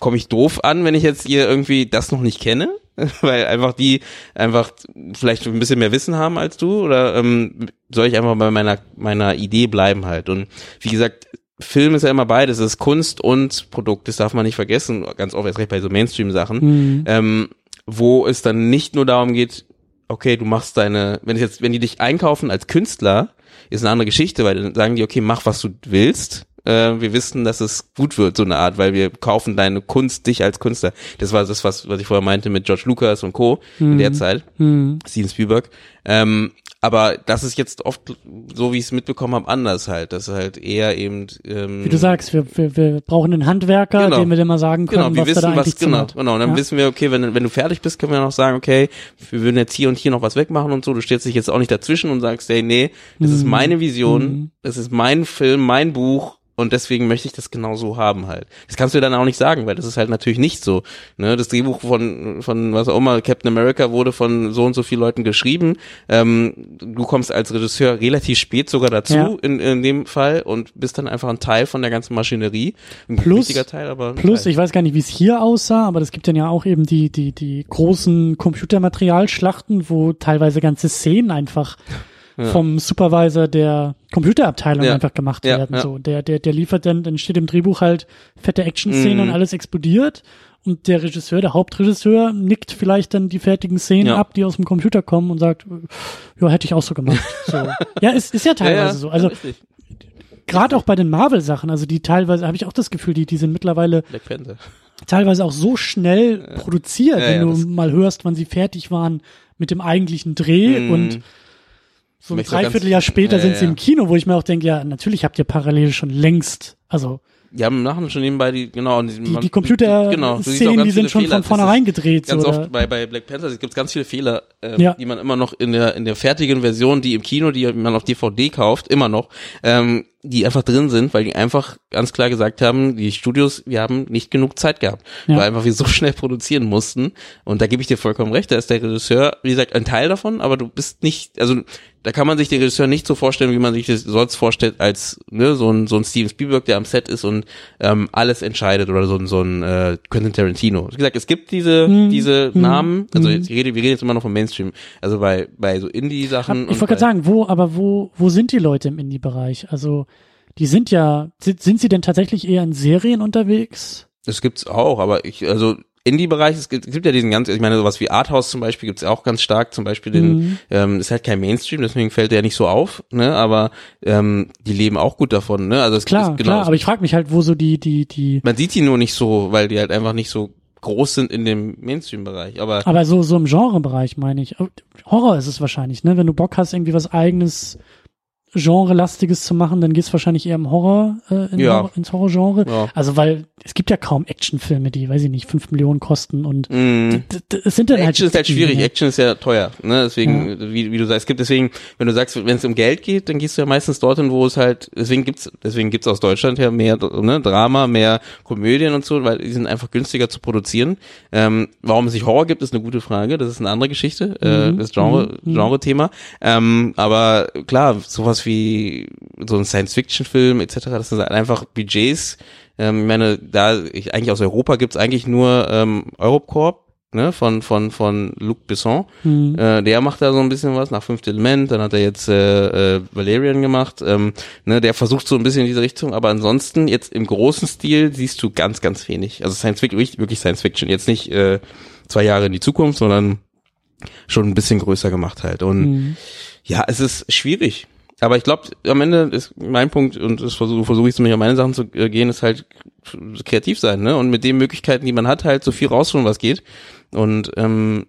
S2: komme ich doof an, wenn ich jetzt hier irgendwie das noch nicht kenne? Weil einfach die einfach vielleicht ein bisschen mehr Wissen haben als du oder ähm, soll ich einfach bei meiner meiner Idee bleiben halt und wie gesagt Film ist ja immer beides, es ist Kunst und Produkt, das darf man nicht vergessen, ganz oft erst recht bei so Mainstream-Sachen,
S1: Mhm.
S2: ähm, wo es dann nicht nur darum geht, okay, du machst deine, wenn es jetzt, wenn die dich einkaufen als Künstler, ist eine andere Geschichte, weil dann sagen die, okay, mach was du willst. Äh, wir wissen, dass es gut wird, so eine Art, weil wir kaufen deine Kunst, dich als Künstler. Das war das, was, was ich vorher meinte mit George Lucas und Co. in der Zeit.
S1: Mhm.
S2: Steven Spielberg. Ähm, aber das ist jetzt oft, so wie ich es mitbekommen habe, anders halt. Das ist halt eher eben ähm,
S1: Wie du sagst, wir, wir, wir brauchen einen Handwerker,
S2: Genau.
S1: dem wir mal sagen können,
S2: Genau, wir
S1: was
S2: wissen,
S1: da eigentlich
S2: was, genau, genau. Und dann
S1: Ja.
S2: wissen wir, okay, wenn, wenn du fertig bist, können wir noch sagen, okay, wir würden jetzt hier und hier noch was wegmachen und so. Du stellst dich jetzt auch nicht dazwischen und sagst, hey, nee, das ist
S1: Mhm.
S2: meine Vision, das ist mein Film, mein Buch. Und deswegen möchte ich das genau so haben halt. Das kannst du dann auch nicht sagen, weil das ist halt natürlich nicht so. Ne? Das Drehbuch von, von was auch immer, Captain America wurde von so und so vielen Leuten geschrieben. Ähm, du kommst als Regisseur relativ spät sogar dazu
S1: Ja.
S2: in, in dem Fall und bist dann einfach ein Teil von der ganzen Maschinerie. Ein
S1: Plus-
S2: wichtiger Teil, aber
S1: Plus,
S2: Teil.
S1: ich weiß gar nicht, wie es hier aussah, aber es gibt dann ja auch eben die, die, die großen Computermaterialschlachten, wo teilweise ganze Szenen einfach vom Supervisor der Computerabteilung
S2: Ja.
S1: einfach gemacht
S2: Ja,
S1: werden.
S2: ja.
S1: So, der, der, der liefert dann, dann steht im Drehbuch halt fette Action-Szenen
S2: Mhm.
S1: und alles explodiert. Und der Regisseur, der Hauptregisseur, nickt vielleicht dann die fertigen Szenen
S2: Ja.
S1: ab, die aus dem Computer kommen und sagt, ja, hätte ich auch so gemacht. So. ja, ist, ist ja teilweise so. Also gerade auch bei den Marvel-Sachen, also die teilweise, habe ich auch das Gefühl, die, die sind mittlerweile teilweise auch so schnell produziert,
S2: Ja,
S1: wenn
S2: ja,
S1: du mal hörst, wann sie fertig waren mit dem eigentlichen Dreh
S2: Mhm.
S1: und so ein Dreivierteljahr später
S2: Ja,
S1: sind sie im Kino, wo ich mir auch denke, ja, natürlich habt ihr parallel schon längst, also
S2: Die haben nachher schon nebenbei die, genau,
S1: die,
S2: man-
S1: die Computer-Szenen,
S2: genau,
S1: die sind schon
S2: Fehler.
S1: von vornherein gedreht.
S2: Ganz
S1: oder?
S2: oft bei, bei Black Panther gibt es ganz viele Fehler, ähm,
S1: Ja.
S2: die man immer noch in der, in der fertigen Version, die im Kino, die man auf DVD kauft, immer noch, ähm, die einfach drin sind, weil die einfach ganz klar gesagt haben, die Studios, wir haben nicht genug Zeit gehabt, ja. weil einfach wir so schnell produzieren mussten. Und da gebe ich dir vollkommen recht, da ist der Regisseur, wie gesagt, ein Teil davon, aber du bist nicht, also da kann man sich den Regisseur nicht so vorstellen, wie man sich das sonst vorstellt, als ne, so ein so ein Steven Spielberg, der am Set ist und ähm, alles entscheidet oder so ein so ein äh, Quentin Tarantino. Wie gesagt, es gibt diese hm. diese hm. Namen, also hm. jetzt, ich rede, wir reden jetzt immer noch vom Mainstream, also bei bei so Indie-Sachen.
S1: Ich wollte gerade sagen, wo, aber wo wo sind die Leute im Indie-Bereich? Also die sind ja, sind, sind sie denn tatsächlich eher in Serien unterwegs?
S2: Das gibt's auch, aber ich, also Indie-Bereich, es gibt, es gibt ja diesen ganz, ich meine, sowas wie Arthouse zum Beispiel gibt's auch ganz stark, zum Beispiel den, mhm. ähm, ist halt kein Mainstream, deswegen fällt der nicht so auf, ne, aber ähm, die leben auch gut davon, ne, also es
S1: klar, genau, klar, aber ich frage mich halt, wo so die, die, die.
S2: Man sieht die nur nicht so, weil die halt einfach nicht so groß sind in dem Mainstream-Bereich, aber.
S1: Aber so, so im Genre-Bereich meine ich. Horror ist es wahrscheinlich, ne, wenn du Bock hast, irgendwie was eigenes Genre-lastiges zu machen, dann gehst wahrscheinlich eher im Horror, äh, in ja. Horror ins Horror-Genre. Ja. Also weil es gibt ja kaum Actionfilme, die, weiß ich nicht, fünf Millionen kosten und
S2: mm. es sind dann halt Action halt ist halt schwierig, ne? Action ist ja teuer, ne? Deswegen, ja. wie, wie du sagst, es gibt deswegen, wenn du sagst, wenn es um Geld geht, dann gehst du ja meistens dorthin, wo es halt, deswegen gibt's, deswegen gibt's aus Deutschland ja mehr ne, Drama, mehr Komödien und so, weil die sind einfach günstiger zu produzieren. Ähm, warum es sich Horror gibt, ist eine gute Frage. Das ist eine andere Geschichte, äh, mhm. das Genre, mhm. Genre-Thema. Ähm, aber klar, sowas sowas wie so ein Science-Fiction-Film etc., das sind einfach Budgets. Ähm, ich meine, da ich, eigentlich aus Europa gibt's eigentlich nur ähm, Eurocorp, ne, von von von Luc Besson. Mhm. Äh, der macht da so ein bisschen was nach Fünfte Element, dann hat er jetzt äh, äh, Valerian gemacht. Ähm, ne, der versucht so ein bisschen in diese Richtung, aber ansonsten jetzt im großen Stil siehst du ganz ganz wenig. Also Science Fiction, wirklich Science Fiction, jetzt nicht äh, zwei Jahre in die Zukunft, sondern schon ein bisschen größer gemacht halt. Und mhm. ja, es ist schwierig aber ich glaube, am Ende ist mein Punkt, und das versuche versuch ich zumindest auf meine Sachen zu äh, gehen, ist halt kreativ sein, ne? Und mit den Möglichkeiten, die man hat, halt so viel rausholen, was geht. Und ähm,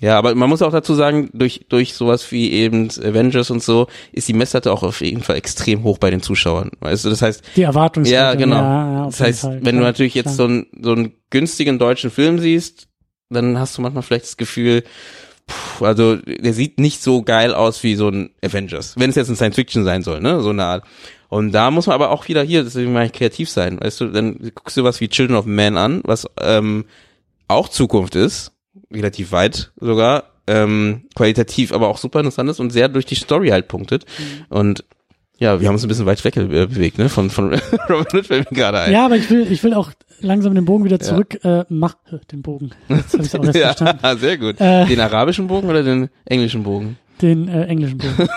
S2: ja, aber man muss auch dazu sagen, durch, durch sowas wie eben Avengers und so, ist die Messlatte auch auf jeden Fall extrem hoch bei den Zuschauern. Weißt du, das heißt.
S1: Die Erwartungshaltung.
S2: Ja, genau. Ja, ja, das heißt, Fall, wenn klar, du natürlich jetzt so, ein, so einen günstigen deutschen Film siehst, dann hast du manchmal vielleicht das Gefühl, Puh, also der sieht nicht so geil aus wie so ein Avengers, wenn es jetzt ein Science Fiction sein soll, ne, so eine Art. Und da muss man aber auch wieder hier, deswegen mal kreativ sein, weißt du, dann guckst du was wie Children of Man an, was ähm, auch Zukunft ist, relativ weit sogar, ähm, qualitativ aber auch super interessant ist und sehr durch die Story halt punktet. Mhm. Und ja, wir haben uns ein bisschen weit weg äh, bewegt, ne? Von, von Robin Hood fällt mir gerade ein.
S1: Ja, aber ich will, ich will auch langsam den Bogen wieder zurück, ja. äh, mach den Bogen. Jetzt hab ich's auch erst ja, verstanden.
S2: sehr gut. Äh, den arabischen Bogen oder den englischen Bogen?
S1: Den äh, englischen Bogen.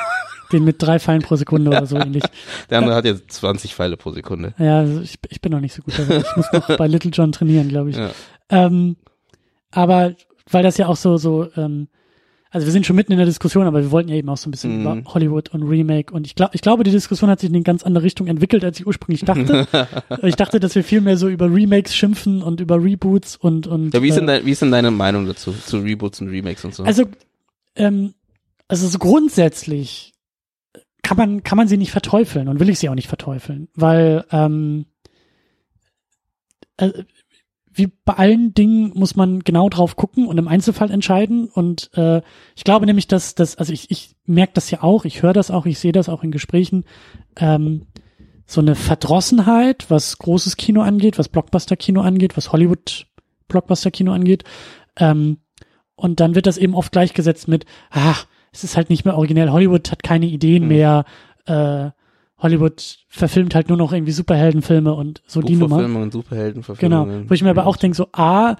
S1: den mit drei Pfeilen pro Sekunde oder so ähnlich.
S2: Der andere äh, hat jetzt 20 Pfeile pro Sekunde.
S1: Ja, also ich, ich bin noch nicht so gut dabei. Ich muss noch bei Little John trainieren, glaube ich. Ja. Ähm, aber weil das ja auch so, so ähm, also wir sind schon mitten in der Diskussion, aber wir wollten ja eben auch so ein bisschen mm. über Hollywood und Remake und ich glaube, ich glaube, die Diskussion hat sich in eine ganz andere Richtung entwickelt, als ich ursprünglich dachte. ich dachte, dass wir viel mehr so über Remakes schimpfen und über Reboots und und.
S2: Ja, wie ist denn, äh, dein, wie ist denn deine Meinung dazu zu Reboots und Remakes und so?
S1: Also, ähm, also so grundsätzlich kann man kann man sie nicht verteufeln und will ich sie auch nicht verteufeln, weil ähm, äh, wie bei allen Dingen muss man genau drauf gucken und im Einzelfall entscheiden. Und äh, ich glaube nämlich, dass das, also ich, ich merke das ja auch, ich höre das auch, ich sehe das auch in Gesprächen, ähm, so eine Verdrossenheit, was großes Kino angeht, was Blockbuster-Kino angeht, was Hollywood-Blockbuster-Kino angeht. Ähm, und dann wird das eben oft gleichgesetzt mit, ach, es ist halt nicht mehr originell, Hollywood hat keine Ideen mhm. mehr, äh, Hollywood verfilmt halt nur noch irgendwie Superheldenfilme und so die Nummer.
S2: und Superheldenverfilmungen.
S1: Genau, wo ich mir aber auch denke, so A,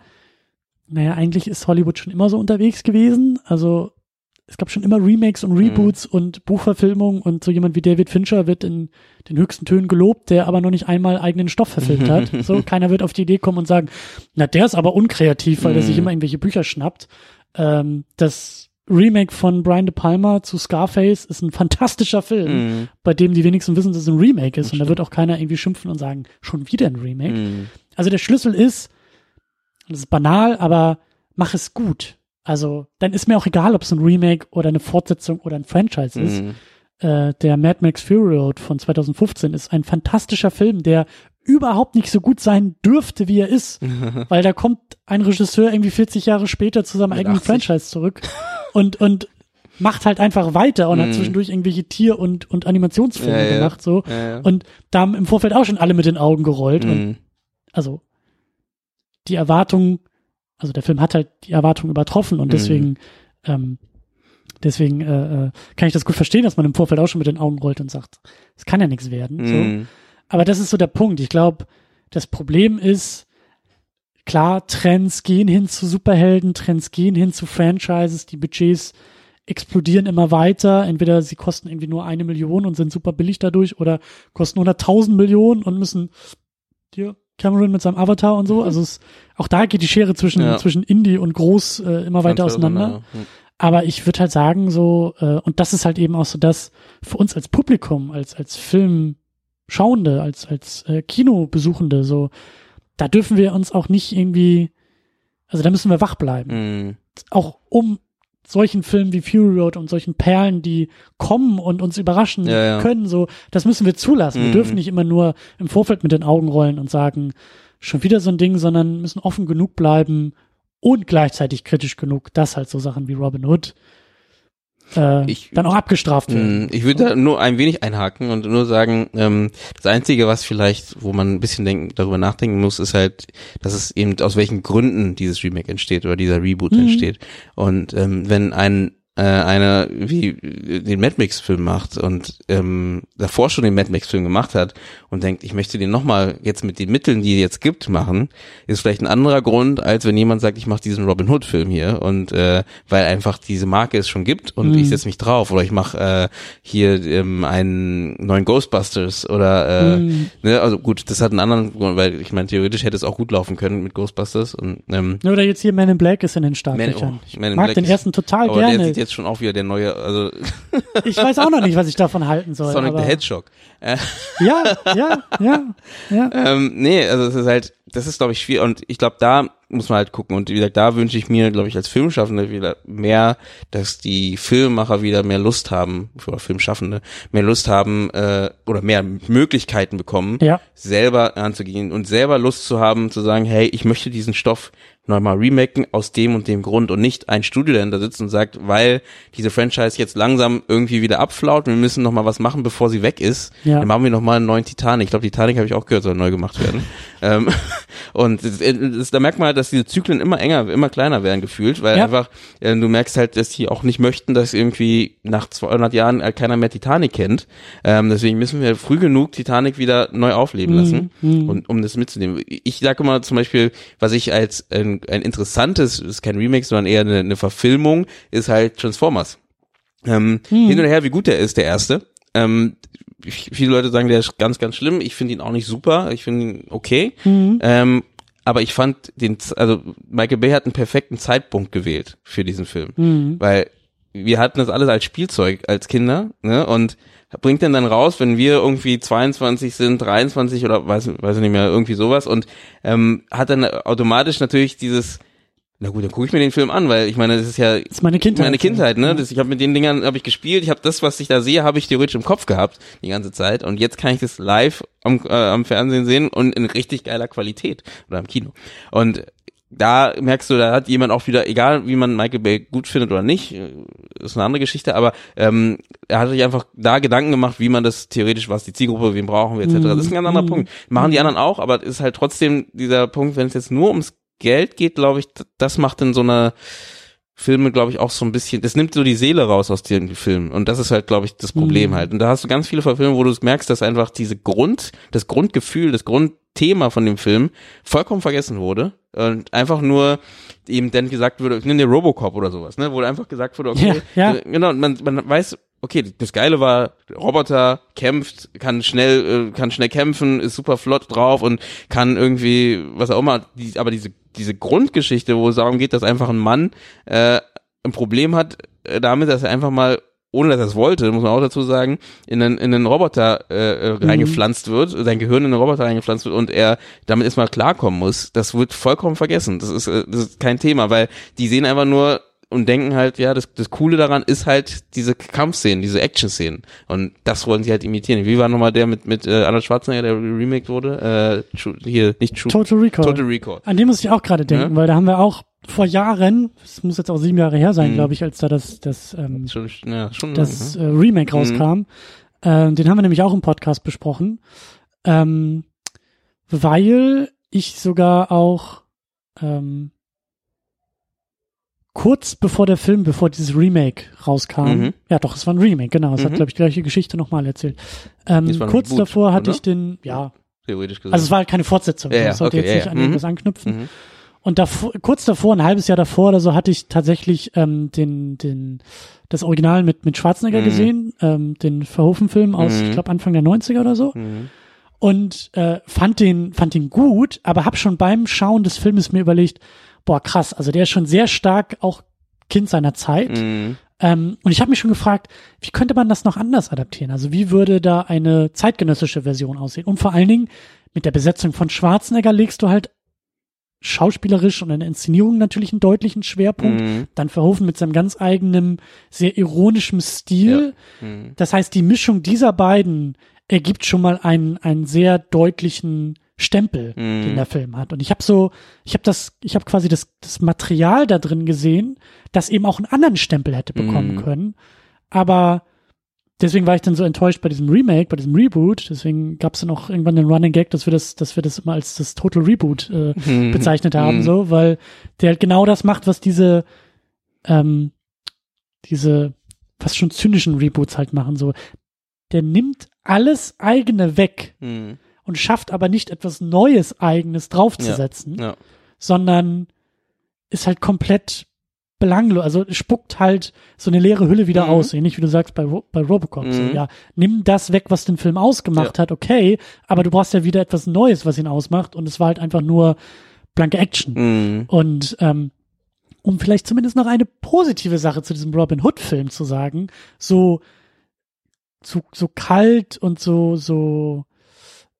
S1: naja, eigentlich ist Hollywood schon immer so unterwegs gewesen. Also es gab schon immer Remakes und Reboots mhm. und Buchverfilmungen und so jemand wie David Fincher wird in den höchsten Tönen gelobt, der aber noch nicht einmal eigenen Stoff verfilmt hat. so, keiner wird auf die Idee kommen und sagen, na, der ist aber unkreativ, weil mhm. er sich immer irgendwelche Bücher schnappt. Ähm, das Remake von Brian De Palma zu Scarface ist ein fantastischer Film, mm. bei dem die wenigsten wissen, dass es ein Remake ist. und da wird auch keiner irgendwie schimpfen und sagen, schon wieder ein Remake. Mm. Also der Schlüssel ist, das ist banal, aber mach es gut. Also dann ist mir auch egal, ob es ein Remake oder eine Fortsetzung oder ein Franchise ist. Mm. Äh, der Mad Max Fury Road von 2015 ist ein fantastischer Film, der überhaupt nicht so gut sein dürfte, wie er ist. weil da kommt ein Regisseur irgendwie 40 Jahre später zu seinem eigenen 80. Franchise zurück und, und macht halt einfach weiter und
S2: Mhm.
S1: hat zwischendurch irgendwelche Tier- und, und Animationsfilme
S2: Ja, ja.
S1: gemacht, so.
S2: Ja.
S1: Und da haben im Vorfeld auch schon alle mit den Augen gerollt und
S2: Mhm.
S1: also die Erwartung, also der Film hat halt die Erwartung übertroffen und
S2: Mhm.
S1: deswegen, ähm, deswegen äh, äh, kann ich das gut verstehen, dass man im Vorfeld auch schon mit den Augen rollt und sagt, es kann ja nichts werden. So.
S2: Mhm.
S1: Aber das ist so der Punkt. Ich glaube, das Problem ist, klar, Trends gehen hin zu Superhelden, Trends gehen hin zu Franchises, die Budgets explodieren immer weiter. Entweder sie kosten irgendwie nur eine Million und sind super billig dadurch oder kosten 100.000 Millionen und müssen hier Cameron mit seinem Avatar und so. Also es, auch da geht die Schere zwischen,
S2: Ja.
S1: zwischen Indie und Groß äh, immer weiter
S2: Ganz
S1: auseinander.
S2: Ja.
S1: Aber ich würde halt sagen, so, äh, und das ist halt eben auch so das für uns als Publikum, als, als Filmschauende, als, als äh, Kinobesuchende, so, da dürfen wir uns auch nicht irgendwie, also da müssen wir wach bleiben.
S2: Mhm.
S1: Auch um solchen Filmen wie Fury Road und solchen Perlen, die kommen und uns überraschen
S2: Ja, ja.
S1: können, so, das müssen wir zulassen. Wir
S2: Mhm.
S1: dürfen nicht immer nur im Vorfeld mit den Augen rollen und sagen, schon wieder so ein Ding, sondern müssen offen genug bleiben und gleichzeitig kritisch genug, dass halt so Sachen wie Robin Hood äh,
S2: Ich-
S1: dann auch abgestraft werden.
S2: Mhm. Ich würde da nur ein wenig einhaken und nur sagen, ähm, das Einzige, was vielleicht, wo man ein bisschen denken, darüber nachdenken muss, ist halt, dass es eben aus welchen Gründen dieses Remake entsteht oder dieser Reboot
S1: Mhm.
S2: entsteht. Und ähm, wenn ein äh, einer wie den Mad Max Film macht und ähm, davor schon den Mad Max Film gemacht hat und denkt, ich möchte den nochmal jetzt mit den Mitteln, die es jetzt gibt, machen, ist vielleicht ein anderer Grund, als wenn jemand sagt, ich mache diesen Robin Hood Film hier und äh, weil einfach diese Marke es schon gibt und
S1: Mhm.
S2: ich setze mich drauf oder ich mache äh, hier ähm, einen neuen Ghostbusters oder äh,
S1: Mhm.
S2: ne, also gut, das hat einen anderen Grund, weil ich meine theoretisch hätte es auch gut laufen können mit Ghostbusters und ähm,
S1: Oder jetzt hier Man in Black ist in den
S2: Man,
S1: Startlöchern.
S2: oh,
S1: ich
S2: Man in
S1: mag
S2: Black
S1: den ersten total gerne.
S2: Jetzt schon auch wieder der neue, also
S1: Ich weiß auch noch nicht, was ich davon halten soll.
S2: Sonic the Hedgehog. Äh,
S1: Ja, ja, ja, ja.
S2: ähm, nee, also es ist halt, das ist glaube ich schwierig und ich glaube, da muss man halt gucken und wie gesagt, da wünsche ich mir, glaube ich, als Filmschaffende wieder mehr, dass die Filmemacher wieder mehr Lust haben, oder Filmschaffende, mehr Lust haben äh, oder mehr Möglichkeiten bekommen,
S1: Ja.
S2: selber anzugehen und selber Lust zu haben, zu sagen, hey, ich möchte diesen Stoff nochmal remaken aus dem und dem Grund und nicht ein Studio, der da sitzt und sagt, weil diese Franchise jetzt langsam irgendwie wieder abflaut, wir müssen nochmal was machen, bevor sie weg ist,
S1: Ja.
S2: dann machen wir nochmal einen neuen Titanic. Ich glaube, Titanic habe ich auch gehört, soll neu gemacht werden. ähm, und das, das, da merkt man halt, dass diese Zyklen immer enger, immer kleiner werden gefühlt, weil
S1: Ja.
S2: einfach, äh, du merkst halt, dass die auch nicht möchten, dass irgendwie nach 200 Jahren äh, keiner mehr Titanic kennt. Ähm, deswegen müssen wir früh genug Titanic wieder neu aufleben lassen,
S1: mhm.
S2: und, um das mitzunehmen. Ich sage immer zum Beispiel, was ich als ein, ein interessantes, ist kein Remake, sondern eher eine, eine Verfilmung, ist halt Transformers. Ähm,
S1: Mhm.
S2: Hin und her, wie gut der ist, der erste. Ähm, viele Leute sagen, der ist ganz, ganz schlimm. Ich finde ihn auch nicht super. Ich finde ihn okay.
S1: Mhm.
S2: Ähm, aber ich fand den, also Michael Bay hat einen perfekten Zeitpunkt gewählt für diesen Film,
S1: Mhm.
S2: weil wir hatten das alles als Spielzeug als Kinder, ne? Und bringt den dann raus, wenn wir irgendwie 22 sind, 23 oder weiß, weiß ich nicht mehr, irgendwie sowas und ähm, hat dann automatisch natürlich dieses na gut, dann gucke ich mir den Film an, weil ich meine, das ist ja
S1: Das ist meine Kindheit.
S2: meine Kindheit, ne? Das, ich habe mit den Dingern habe ich gespielt, ich habe das, was ich da sehe, habe ich theoretisch im Kopf gehabt die ganze Zeit und jetzt kann ich das live am, äh, am Fernsehen sehen und in richtig geiler Qualität oder im Kino. Und da merkst du, da hat jemand auch wieder, egal wie man Michael Bay gut findet oder nicht, äh, ist eine andere Geschichte, aber ähm, er hat sich einfach da Gedanken gemacht, wie man das theoretisch, was die Zielgruppe, wen brauchen wir etc. Das ist ein ganz anderer
S1: Mhm.
S2: Punkt. Machen die anderen auch, aber es ist halt trotzdem dieser Punkt, wenn es jetzt nur ums Geld geht, glaube ich, das macht in so einer Filme, glaube ich, auch so ein bisschen, das nimmt so die Seele raus aus den Filmen. Und das ist halt, glaube ich, das Problem
S1: Mhm.
S2: halt. Und da hast du ganz viele Verfilmungen, wo du merkst, dass einfach diese Grund, das Grundgefühl, das Grundthema von dem Film vollkommen vergessen wurde. Und einfach nur eben dann gesagt wurde, ich nenne dir Robocop oder sowas, ne? Wo einfach gesagt wurde, okay,
S1: Ja, ja.
S2: äh, genau, man, man weiß, okay, das Geile war, Roboter kämpft, kann schnell, äh, kann schnell kämpfen, ist super flott drauf und kann irgendwie, was auch immer, aber diese, diese Grundgeschichte, wo es darum geht, dass einfach ein Mann äh, ein Problem hat äh, damit, dass er einfach mal ohne dass er es wollte, muss man auch dazu sagen, in einen, in einen Roboter äh, äh, reingepflanzt wird, sein Gehirn in einen Roboter reingepflanzt wird und er damit erstmal klarkommen muss, das wird vollkommen vergessen. Das ist, äh, das ist kein Thema, weil die sehen einfach nur und denken halt, ja, das, das Coole daran ist halt diese Kampfszenen, diese Action-Szenen. Und das wollen sie halt imitieren. Wie war nochmal der mit, mit äh, Arnold Schwarzenegger, der remake wurde? Äh, hier, nicht True,
S1: Total Recall.
S2: Total Recall.
S1: An den muss ich auch gerade denken,
S2: Ja.
S1: weil da haben wir auch vor Jahren, es muss jetzt auch sieben Jahre her sein,
S2: Mhm.
S1: glaube ich, als da das, das, ähm,
S2: Schon, ja, schon
S1: das
S2: lang,
S1: äh, Remake
S2: Mhm.
S1: rauskam. Äh, den haben wir nämlich auch im Podcast besprochen. Ähm, weil ich sogar auch ähm, kurz bevor der Film, bevor dieses Remake rauskam,
S2: Mhm.
S1: ja doch, es war ein Remake, genau, es hat,
S2: Mhm.
S1: glaube ich, die gleiche Geschichte nochmal erzählt. Ähm, kurz
S2: Reboot,
S1: davor hatte
S2: oder?
S1: ich den, ja,
S2: ne? theoretisch gesagt.
S1: also es war halt keine Fortsetzung,
S2: Ja, ja,
S1: das sollte
S2: okay,
S1: jetzt
S2: ja,
S1: nicht an
S2: Mhm.
S1: irgendwas anknüpfen.
S2: mhm.
S1: Und davor, kurz davor, ein halbes Jahr davor oder so, hatte ich tatsächlich ähm, den, den, das Original mit, mit Schwarzenegger
S2: Mhm.
S1: gesehen, ähm, den Verhoeven-Film aus,
S2: Mhm.
S1: ich glaube, Anfang der 90er oder so. Und äh, fand den, fand den gut, aber hab schon beim Schauen des Filmes mir überlegt, boah, krass, also der ist schon sehr stark auch Kind seiner Zeit.
S2: Mhm.
S1: Ähm, und ich habe mich schon gefragt, wie könnte man das noch anders adaptieren? Also wie würde da eine zeitgenössische Version aussehen? Und vor allen Dingen mit der Besetzung von Schwarzenegger legst du halt schauspielerisch und in der Inszenierung natürlich einen deutlichen Schwerpunkt.
S2: Mhm.
S1: Dann Verhoeven mit seinem ganz eigenen, sehr ironischen Stil.
S2: Mhm.
S1: Das heißt, die Mischung dieser beiden ergibt schon mal einen, einen sehr deutlichen Stempel,
S2: Mhm.
S1: den der Film hat. Und ich habe so, ich habe das, ich habe quasi das, das Material da drin gesehen, das eben auch einen anderen Stempel hätte bekommen
S2: Mhm.
S1: können. Aber deswegen war ich dann so enttäuscht bei diesem Remake, bei diesem Reboot. Deswegen gab es dann auch irgendwann den Running Gag, dass wir das, dass wir das immer als das Total Reboot äh,
S2: Mhm.
S1: bezeichnet haben,
S2: Mhm.
S1: so, weil der halt genau das macht, was diese, ähm, diese fast schon zynischen Reboots halt machen, so. Der nimmt alles eigene weg
S2: Mhm.
S1: Und schafft aber nicht etwas Neues eigenes draufzusetzen,
S2: Ja.
S1: sondern ist halt komplett belanglos, also spuckt halt so eine leere Hülle wieder
S2: Mhm.
S1: aus, ähnlich wie du sagst bei, bei Robocop. So,
S2: Mhm.
S1: ja, nimm das weg, was den Film ausgemacht hat, okay, aber du brauchst ja wieder etwas Neues, was ihn ausmacht und es war halt einfach nur blanke Action.
S2: Mhm.
S1: Und ähm, um vielleicht zumindest noch eine positive Sache zu diesem Robin Hood-Film zu sagen, so, so, so kalt und so, so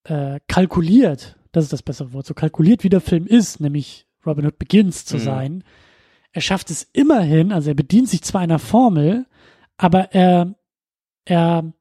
S1: äh, kalkuliert, das ist das bessere Wort, so kalkuliert wie der Film ist, nämlich Robin Hood Begins zu
S2: Mhm.
S1: sein, er schafft es immerhin, also er bedient sich zwar einer Formel, aber er, er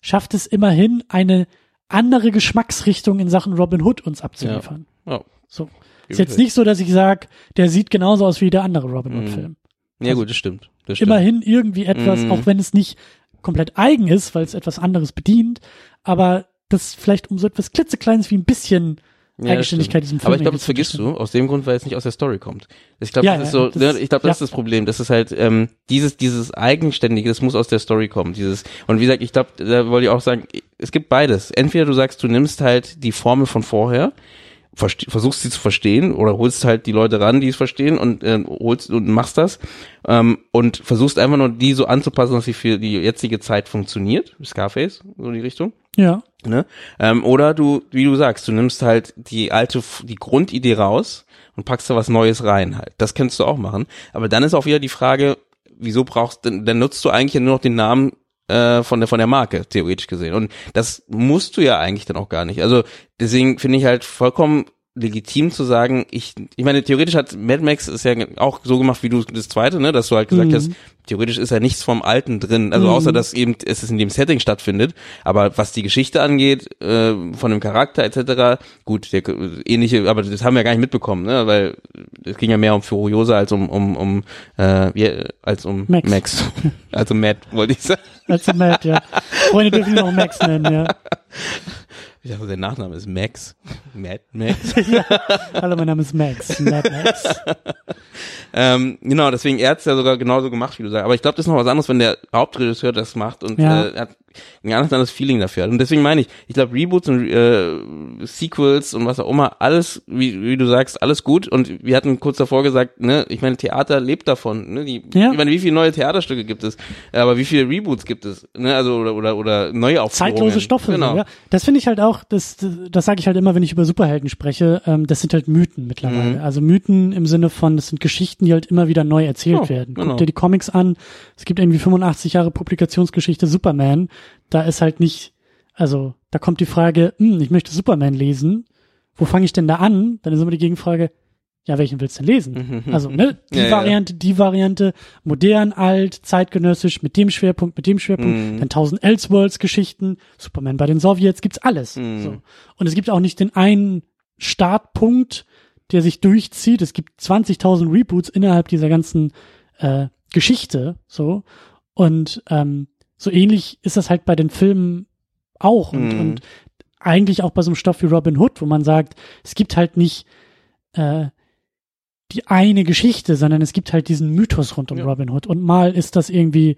S1: schafft es immerhin, eine andere Geschmacksrichtung in Sachen Robin Hood uns abzuliefern.
S2: Ja.
S1: So.
S2: Gebe
S1: Ist jetzt
S2: ich
S1: nicht so, dass ich sage, der sieht genauso aus wie der andere Robin
S2: Mhm.
S1: Hood-Film.
S2: recht. Ja, gut, das stimmt. Das stimmt.
S1: Immerhin irgendwie etwas,
S2: Mhm.
S1: auch wenn es nicht komplett eigen ist, weil es etwas anderes bedient, aber das vielleicht um so etwas klitzekleines wie ein bisschen
S2: Ja,
S1: Eigenständigkeit diesem Film.
S2: Aber ich glaube, das vergisst du, aus dem Grund, weil es nicht aus der Story kommt. Ich glaube,
S1: Ja,
S2: das ist so,
S1: das-
S2: ne, ich glaube, das ist das Problem. Das ist halt, ähm, dieses, dieses Eigenständige, das muss aus der Story kommen. Dieses, und wie gesagt, ich glaube, da wollte ich auch sagen, es gibt beides. Entweder du sagst, du nimmst halt die Formel von vorher, versuchst sie zu verstehen oder holst halt die Leute ran, die es verstehen und äh, holst und machst das ähm, und versuchst einfach nur die so anzupassen, dass sie für die jetzige Zeit funktioniert. Scarface, so die Richtung.
S1: Ja,
S2: Ne? Ähm, oder du, wie du sagst, du nimmst halt die alte, die Grundidee raus und packst da was Neues rein halt. Das kannst du auch machen. Aber dann ist auch wieder die Frage, wieso brauchst du, dann nutzt du eigentlich nur noch den Namen äh, von der von der Marke theoretisch gesehen. Und das musst du ja eigentlich dann auch gar nicht. Also deswegen finde ich halt vollkommen legitim zu sagen, ich, ich meine, theoretisch hat Mad Max ist ja auch so gemacht wie du das zweite, ne, dass du halt gesagt
S1: Mhm.
S2: hast, theoretisch ist ja nichts vom Alten drin, also
S1: Mhm.
S2: außer dass eben es in dem Setting stattfindet, aber was die Geschichte angeht, äh, von dem Charakter etc., gut, der ähnliche, aber das haben wir gar nicht mitbekommen, ne, weil es ging ja mehr um Furiosa als um um um äh, als um
S1: Max.
S2: Max, also Matt wollte ich sagen.
S1: als Matt, ja. Freunde dürfen ihn auch Max nennen, ja.
S2: Ich dachte, der Nachname ist Max, Matt Max.
S1: Hallo, mein Name ist Max, Mad Max.
S2: Ähm, genau, deswegen er hat's ja sogar genauso gemacht, wie du sagst. Aber ich glaube, das ist noch was anderes, wenn der Hauptregisseur das macht und
S1: Ja.
S2: äh, hat ein ganz anderes Feeling dafür. hat. Und deswegen meine ich, ich glaube, Reboots und äh, Sequels und was auch immer, alles, wie, wie du sagst, alles gut. Und wir hatten kurz davor gesagt, ne, ich meine, Theater lebt davon. Ne? Die,
S1: Ja.
S2: Ich meine, wie viele neue Theaterstücke gibt es? Aber wie viele Reboots gibt es? Ne? Also oder oder oder neue Aufführungen.
S1: Zeitlose Stoffe.
S2: Genau.
S1: Ja. Das finde ich halt auch, das, das, sage ich halt immer, wenn ich über Superhelden spreche, ähm, das sind halt Mythen mittlerweile.
S2: Mhm.
S1: Also Mythen im Sinne von, das sind Geschichten, die halt immer wieder neu erzählt
S2: Ja,
S1: werden. Guck
S2: genau.
S1: dir die Comics an, es gibt irgendwie 85 Jahre Publikationsgeschichte Superman, da ist halt nicht, also da kommt die Frage, hm, ich möchte Superman lesen, wo fange ich denn da an? Dann ist immer die Gegenfrage, ja, welchen willst du denn lesen? Also, ne, die
S2: Ja, ja.
S1: Variante, die Variante, modern, alt, zeitgenössisch, mit dem Schwerpunkt, mit dem Schwerpunkt,
S2: Mhm.
S1: dann tausend Elseworlds-Geschichten, Superman bei den Sowjets, gibt's alles.
S2: Mhm.
S1: So. Und es gibt auch nicht den einen Startpunkt, der sich durchzieht. Es gibt 20.000 Reboots innerhalb dieser ganzen äh, Geschichte, so. Und ähm, so ähnlich ist das halt bei den Filmen auch und,
S2: Mhm.
S1: und eigentlich auch bei so einem Stoff wie Robin Hood, wo man sagt, es gibt halt nicht äh, die eine Geschichte, sondern es gibt halt diesen Mythos rund um
S2: Ja.
S1: Robin Hood. Und mal ist das irgendwie,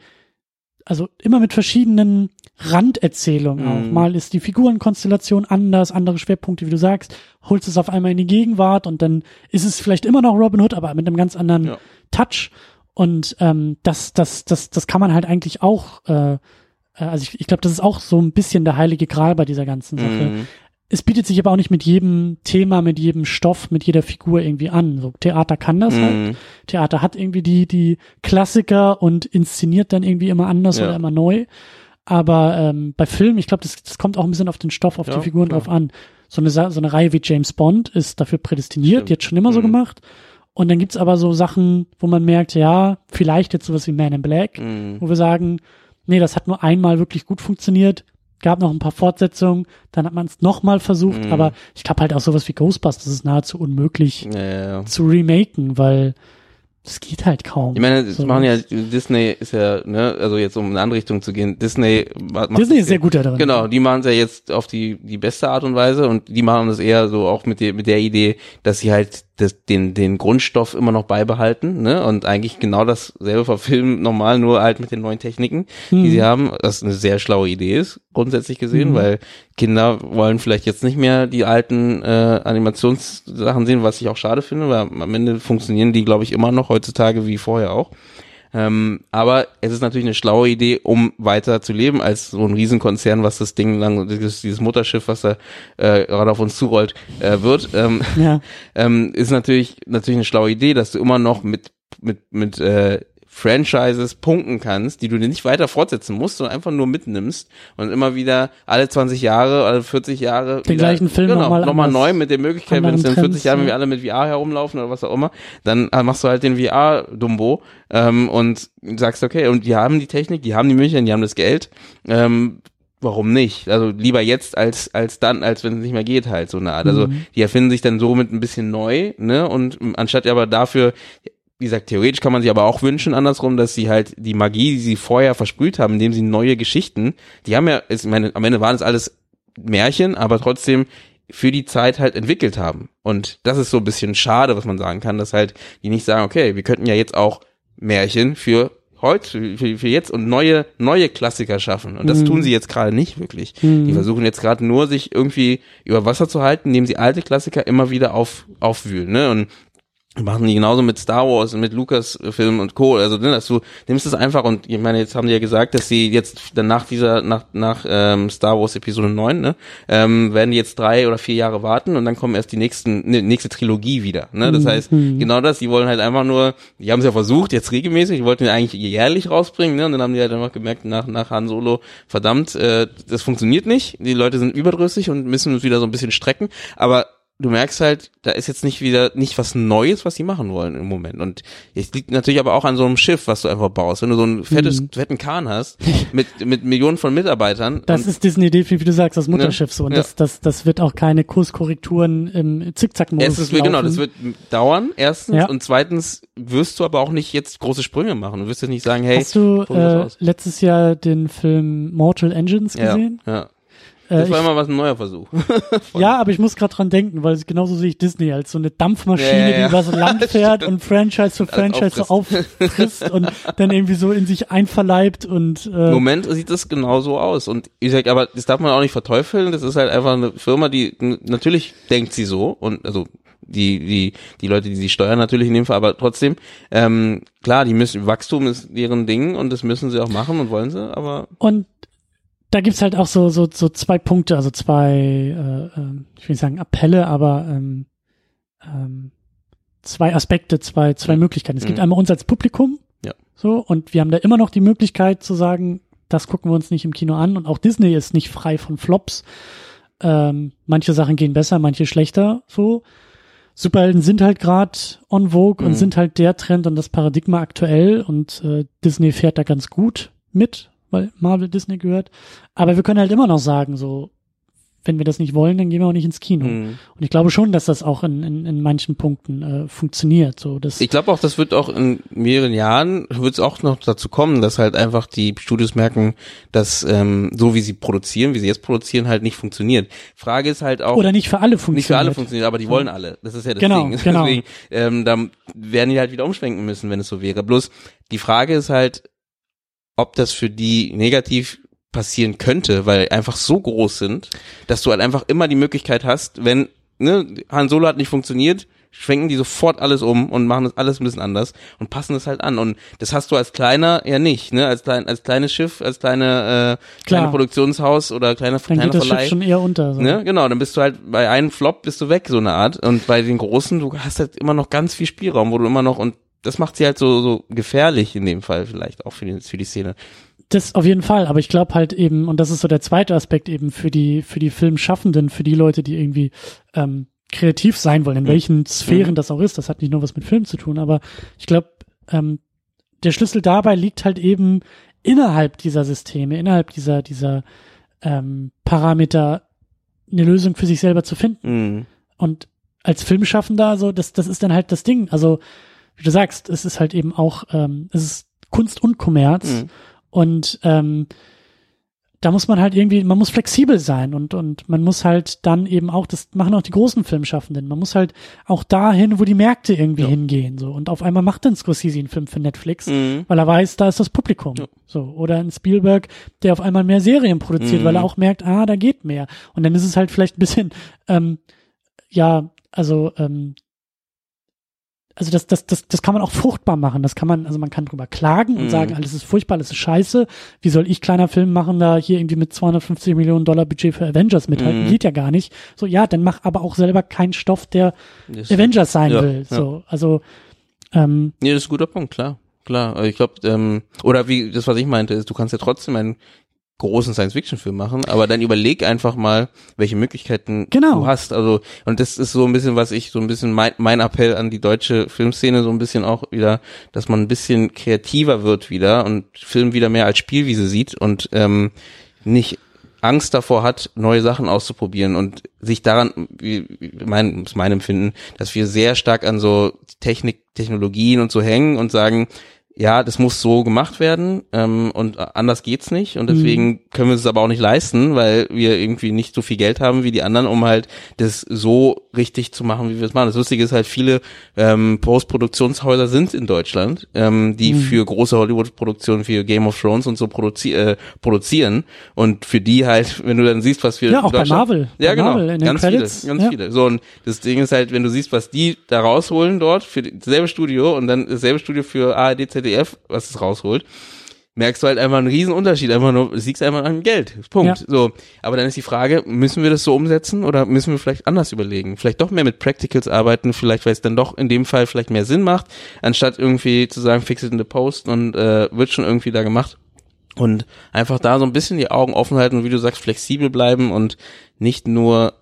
S1: also immer mit verschiedenen Randerzählungen auch.
S2: Mhm.
S1: Mal ist die Figurenkonstellation anders, andere Schwerpunkte, wie du sagst, holst es auf einmal in die Gegenwart und dann ist es vielleicht immer noch Robin Hood, aber mit einem ganz anderen
S2: Ja.
S1: Touch. Und ähm, das, das, das, das kann man halt eigentlich auch, äh, äh, also ich, ich glaube, das ist auch so ein bisschen der heilige Gral bei dieser ganzen Sache.
S2: Mhm.
S1: Es bietet sich aber auch nicht mit jedem Thema, mit jedem Stoff, mit jeder Figur irgendwie an. So Theater kann das halt.
S2: Mhm.
S1: Theater hat irgendwie die, die Klassiker und inszeniert dann irgendwie immer anders
S2: Ja.
S1: oder immer neu. Aber ähm, bei Filmen, ich glaube, das, das kommt auch ein bisschen auf den Stoff, auf
S2: Ja,
S1: die Figuren
S2: klar.
S1: drauf an. So eine, so eine Reihe wie James Bond ist dafür prädestiniert,
S2: Stimmt.
S1: die hat schon immer so
S2: Mhm.
S1: gemacht. Und dann gibt's aber so Sachen, wo man merkt, ja, vielleicht jetzt sowas wie Man in Black,
S2: Mhm.
S1: wo wir sagen, nee, das hat nur einmal wirklich gut funktioniert, gab noch ein paar Fortsetzungen, dann hat man es nochmal versucht,
S2: Mhm.
S1: aber ich glaube halt auch sowas wie Ghostbusters ist nahezu unmöglich
S2: Ja, ja, ja.
S1: zu remaken, weil das geht halt kaum.
S2: Ich meine, das
S1: So.
S2: machen ja, Disney ist ja, ne, also jetzt um in eine andere Richtung zu gehen, Disney ma- macht
S1: Disney ist sehr gut da drin.
S2: Genau, die machen es ja jetzt auf die, die beste Art und Weise und die machen das eher so auch mit der, mit der Idee, dass sie halt das, den, den Grundstoff immer noch beibehalten, ne, und eigentlich genau dasselbe verfilmen, normal, nur halt mit den neuen Techniken, die
S1: Mhm.
S2: sie haben, was eine sehr schlaue Idee ist, grundsätzlich gesehen,
S1: Mhm.
S2: weil Kinder wollen vielleicht jetzt nicht mehr die alten äh, Animationssachen sehen, was ich auch schade finde, weil am Ende funktionieren die, glaube ich, immer noch heutzutage wie vorher auch. Ähm, aber es ist natürlich eine schlaue Idee, um weiter zu leben als so ein Riesenkonzern, was das Ding lang, dieses, dieses Mutterschiff, was da äh, gerade auf uns zurollt, äh, wird, ähm,
S1: Ja.
S2: ähm, ist natürlich natürlich eine schlaue Idee, dass du immer noch mit mit mit äh, Franchises punkten kannst, die du dir nicht weiter fortsetzen musst, sondern einfach nur mitnimmst und immer wieder alle 20 Jahre, alle 40 Jahre
S1: Den
S2: wieder,
S1: gleichen Film
S2: genau,
S1: nochmal anders,
S2: neu mit der Möglichkeit, wenn es in
S1: anderen
S2: 40 Jahren, wenn wir
S1: Trends,
S2: alle mit VR herumlaufen oder was auch immer, dann äh, machst du halt den VR-Dumbo ähm, und sagst, okay, und die haben die Technik, die haben die Möglichkeiten, die haben das Geld, ähm, warum nicht? Also lieber jetzt als als dann, als wenn es nicht mehr geht halt so eine Art. Also
S1: Mhm.
S2: die erfinden sich dann somit ein bisschen neu, ne? Und anstatt aber dafür, wie gesagt, theoretisch kann man sich aber auch wünschen andersrum, dass sie halt die Magie, die sie vorher versprüht haben, indem sie neue Geschichten, die haben ja, ich meine, am Ende waren es alles Märchen, aber trotzdem für die Zeit halt entwickelt haben. Und das ist so ein bisschen schade, was man sagen kann, dass halt die nicht sagen, okay, wir könnten ja jetzt auch Märchen für heute, für, für jetzt und neue, neue Klassiker schaffen. Und das
S1: Mhm.
S2: tun sie jetzt gerade nicht wirklich.
S1: Mhm.
S2: Die versuchen jetzt gerade nur, sich irgendwie über Wasser zu halten, indem sie alte Klassiker immer wieder auf, aufwühlen, ne? Und machen die genauso mit Star Wars und mit Lucas-Film und Co. Also, ne, dass du nimmst es einfach und ich meine, jetzt haben die ja gesagt, dass sie jetzt dann nach dieser, nach, nach ähm, Star Wars Episode 9, ne, ähm, werden die jetzt drei oder vier Jahre warten und dann kommen erst die nächsten, ne, nächste Trilogie wieder. Ne? Das heißt,
S1: Mhm.
S2: genau das, die wollen halt einfach nur, die haben es ja versucht, jetzt regelmäßig, die wollten eigentlich jährlich rausbringen, ne? Und dann haben die halt einfach gemerkt, nach, nach Han Solo, verdammt, äh, das funktioniert nicht. Die Leute sind überdrüssig und müssen uns wieder so ein bisschen strecken. Aber du merkst halt, da ist jetzt nicht wieder nicht was Neues, was sie machen wollen im Moment. Und es liegt natürlich aber auch an so einem Schiff, was du einfach baust. Wenn du so ein fettes,
S1: Mhm.
S2: fetten Kahn hast, mit, mit Millionen von Mitarbeitern.
S1: Das ist Disney definitiv, wie du sagst, das Mutterschiff so. Und
S2: Ja.
S1: das, das, das wird auch keine Kurskorrekturen im Zickzack-Modus
S2: Erstens, genau,
S1: laufen.
S2: das wird dauern, erstens.
S1: Ja.
S2: Und zweitens wirst du aber auch nicht jetzt große Sprünge machen. Du wirst jetzt nicht sagen, hey,
S1: Hast du äh, letztes Jahr den Film Mortal Engines
S2: ja,
S1: gesehen?
S2: ja.
S1: Äh,
S2: Das war
S1: ich,
S2: immer was ein neuer Versuch.
S1: ja, aber ich muss gerade dran denken, weil genauso sehe ich Disney als so eine Dampfmaschine,
S2: Ja, ja, ja.
S1: die übers Land fährt und Franchise für Franchise so auffrisst und dann irgendwie so in sich einverleibt und
S2: Im
S1: äh,
S2: Moment sieht das genau so aus. Und ich sag, aber das darf man auch nicht verteufeln. Das ist halt einfach eine Firma, die natürlich denkt sie so und also die die die Leute, die sie steuern natürlich in dem Fall, aber trotzdem ähm, klar, die müssen Wachstum ist deren Ding und das müssen sie auch machen und wollen sie. Aber
S1: Und da gibt's halt auch so, so, so zwei Punkte, also zwei, äh, ähm, ich will nicht sagen Appelle, aber ähm, ähm, zwei Aspekte, zwei, zwei
S2: Mhm.
S1: Möglichkeiten. Es gibt
S2: Mhm.
S1: einmal uns als Publikum,
S2: Ja.
S1: so, und wir haben da immer noch die Möglichkeit zu sagen, das gucken wir uns nicht im Kino an. Und auch Disney ist nicht frei von Flops. Ähm, manche Sachen gehen besser, manche schlechter, so. Superhelden sind halt gerade on vogue und
S2: Mhm.
S1: sind halt der Trend und das Paradigma aktuell und äh, Disney fährt da ganz gut mit, weil Marvel Disney gehört. Aber wir können halt immer noch sagen, so, wenn wir das nicht wollen, dann gehen wir auch nicht ins Kino.
S2: Mhm.
S1: Und ich glaube schon, dass das auch in, in, in manchen Punkten äh, funktioniert. So, dass,
S2: Ich glaube auch, das wird auch in mehreren Jahren, wird es auch noch dazu kommen, dass halt einfach die Studios merken, dass ähm, so wie sie produzieren, wie sie jetzt produzieren, halt nicht funktioniert. Frage ist halt auch,
S1: oder nicht für alle funktioniert.
S2: nicht für alle funktioniert, aber die wollen alle. Das ist ja das
S1: Genau,
S2: Ding.
S1: genau.
S2: Deswegen, ähm, da werden die halt wieder umschwenken müssen, wenn es so wäre. Bloß die Frage ist halt, ob das für die negativ passieren könnte, weil einfach so groß sind, dass du halt einfach immer die Möglichkeit hast, wenn ne, Han Solo hat nicht funktioniert, schwenken die sofort alles um und machen das alles ein bisschen anders und passen es halt an. Und das hast du als kleiner ja nicht, ne? Als klein, als kleines Schiff, als kleine, äh, kleine. Produktionshaus oder kleiner,
S1: Dann
S2: kleiner
S1: geht das
S2: Verleih.
S1: Schiff schon eher unter. So.
S2: Ne? Genau, dann bist du halt bei einem Flop bist du weg, so eine Art. Und bei den großen, du hast halt immer noch ganz viel Spielraum, wo du immer noch, und das macht sie halt so, so gefährlich in dem Fall vielleicht auch für die, für die Szene.
S1: Das auf jeden Fall, aber ich glaube halt eben, und das ist so der zweite Aspekt eben für die, für die Filmschaffenden, für die Leute, die irgendwie ähm, kreativ sein wollen, in
S2: Mhm.
S1: welchen Sphären
S2: Mhm.
S1: das auch ist, das hat nicht nur was mit Film zu tun, aber ich glaube, ähm, der Schlüssel dabei liegt halt eben innerhalb dieser Systeme, innerhalb dieser, dieser ähm, Parameter eine Lösung für sich selber zu finden.
S2: Mhm.
S1: Und als Filmschaffender, so, das, das ist dann halt das Ding. Also, wie du sagst, es ist halt eben auch, ähm, es ist Kunst und Kommerz.
S2: Mhm.
S1: Und ähm, da muss man halt irgendwie, man muss flexibel sein und, und man muss halt dann eben auch, das machen auch die großen Filmschaffenden, man muss halt auch dahin, wo die Märkte irgendwie
S2: Ja.
S1: hingehen. So. Und auf einmal macht dann Scorsese einen Film für Netflix,
S2: Mhm.
S1: weil er weiß, da ist das Publikum.
S2: Ja.
S1: So. Oder ein Spielberg, der auf einmal mehr Serien produziert,
S2: Mhm.
S1: weil er auch merkt, ah, da geht mehr. Und dann ist es halt vielleicht ein bisschen, ähm, ja, also, ähm, also das, das, das, das kann man auch fruchtbar machen. Das kann man, also man kann drüber klagen und
S2: Mhm.
S1: sagen, alles ist furchtbar, alles ist scheiße. Wie soll ich kleiner Film machen, da hier irgendwie mit 250 Millionen Dollar Budget für Avengers mithalten?
S2: Mhm.
S1: Geht ja gar nicht. So, ja, dann mach aber auch selber keinen Stoff, der
S2: Das,
S1: Avengers sein
S2: Ja,
S1: will.
S2: ja.
S1: So, also, ähm,
S2: nee, das ist ein guter Punkt, klar. Klar, Also ich glaube, ähm, oder wie das, was ich meinte, ist, du kannst ja trotzdem einen großen Science-Fiction-Film machen, aber dann überleg einfach mal, welche Möglichkeiten
S1: Genau.
S2: du hast. Also, und das ist so ein bisschen, was ich, so ein bisschen mein, mein Appell an die deutsche Filmszene, so ein bisschen auch wieder, dass man ein bisschen kreativer wird wieder und Film wieder mehr als Spielwiese sieht und ähm, nicht Angst davor hat, neue Sachen auszuprobieren und sich daran, wie, wie mein, ist mein Empfinden, dass wir sehr stark an so Technik, Technologien und so hängen und sagen, ja, das muss so gemacht werden ähm, und anders geht's nicht und deswegen können wir es aber auch nicht leisten, weil wir irgendwie nicht so viel Geld haben wie die anderen, um halt das so richtig zu machen, wie wir es machen. Das Lustige ist halt, viele ähm, Postproduktionshäuser sind in Deutschland, ähm, die
S1: Mhm.
S2: für große Hollywood-Produktionen, für Game of Thrones und so produzi äh, produzieren und für die halt, wenn du dann siehst, was wir
S1: Ja, auch bei Marvel.
S2: ja,
S1: Bei
S2: genau.
S1: Marvel
S2: ganz viele, ganz
S1: ja.
S2: viele. So, und das Ding ist halt, wenn du siehst, was die da rausholen dort für dasselbe Studio und dann dasselbe Studio für ARD, ZDF, was es rausholt, merkst du halt einfach einen riesen Unterschied. Einfach nur, du siegst einfach an Geld. Punkt.
S1: Ja.
S2: So. Aber dann ist die Frage, müssen wir das so umsetzen oder müssen wir vielleicht anders überlegen? Vielleicht doch mehr mit Practicals arbeiten, vielleicht, weil es dann doch in dem Fall vielleicht mehr Sinn macht, anstatt irgendwie zu sagen, fix it in the post und äh, wird schon irgendwie da gemacht. Und einfach da so ein bisschen die Augen offen halten und wie du sagst, flexibel bleiben und nicht nur,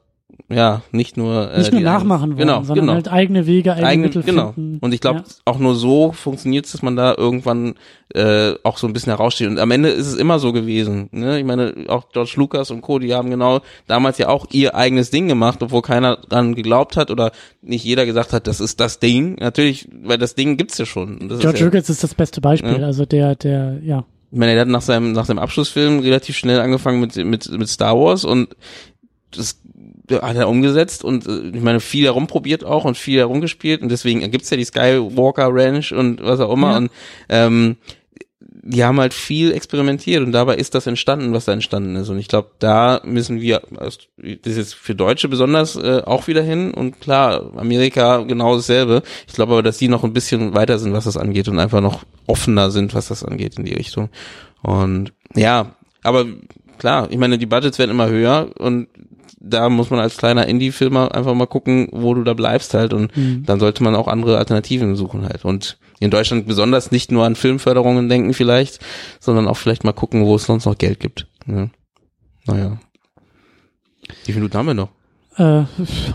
S2: ja, nicht nur, äh,
S1: nicht nur nachmachen wollen,
S2: genau,
S1: sondern
S2: genau.
S1: halt eigene Wege, eigene,
S2: Eigen,
S1: Mittel
S2: genau.
S1: finden.
S2: Und ich glaube,
S1: ja.
S2: auch nur so funktioniert es, dass man da irgendwann äh, auch so ein bisschen heraussteht. Und am Ende ist es immer so gewesen. Ne? Ich meine, auch George Lucas und Co., die haben genau damals ja auch ihr eigenes Ding gemacht, obwohl keiner dran geglaubt hat oder nicht jeder gesagt hat, das ist das Ding. Natürlich, weil das Ding gibt's ja schon. Das
S1: George
S2: ist ja,
S1: Lucas ist das beste Beispiel.
S2: Ja.
S1: Also der, der, ja.
S2: ich meine, der hat nach seinem, nach seinem Abschlussfilm relativ schnell angefangen mit, mit, mit Star Wars und das hat er umgesetzt und äh, ich meine, viel herumprobiert auch und viel herumgespielt und deswegen gibt's ja die Skywalker Ranch und was auch immer
S1: Ja.
S2: und ähm, die haben halt viel experimentiert und dabei ist das entstanden, was da entstanden ist. Und ich glaube, da müssen wir, das ist jetzt für Deutsche besonders äh, auch wieder hin und klar, Amerika genau dasselbe. Ich glaube aber, dass die noch ein bisschen weiter sind, was das angeht und einfach noch offener sind, was das angeht in die Richtung. Und ja, aber klar, ich meine, die Budgets werden immer höher und da muss man als kleiner Indie-Filmer einfach mal gucken, wo du da bleibst halt und
S1: Mhm.
S2: dann sollte man auch andere Alternativen suchen halt. Und in Deutschland besonders nicht nur an Filmförderungen denken vielleicht, sondern auch vielleicht mal gucken, wo es sonst noch Geld gibt. Ja. Naja. Wie viele Minuten haben wir noch?
S1: Äh,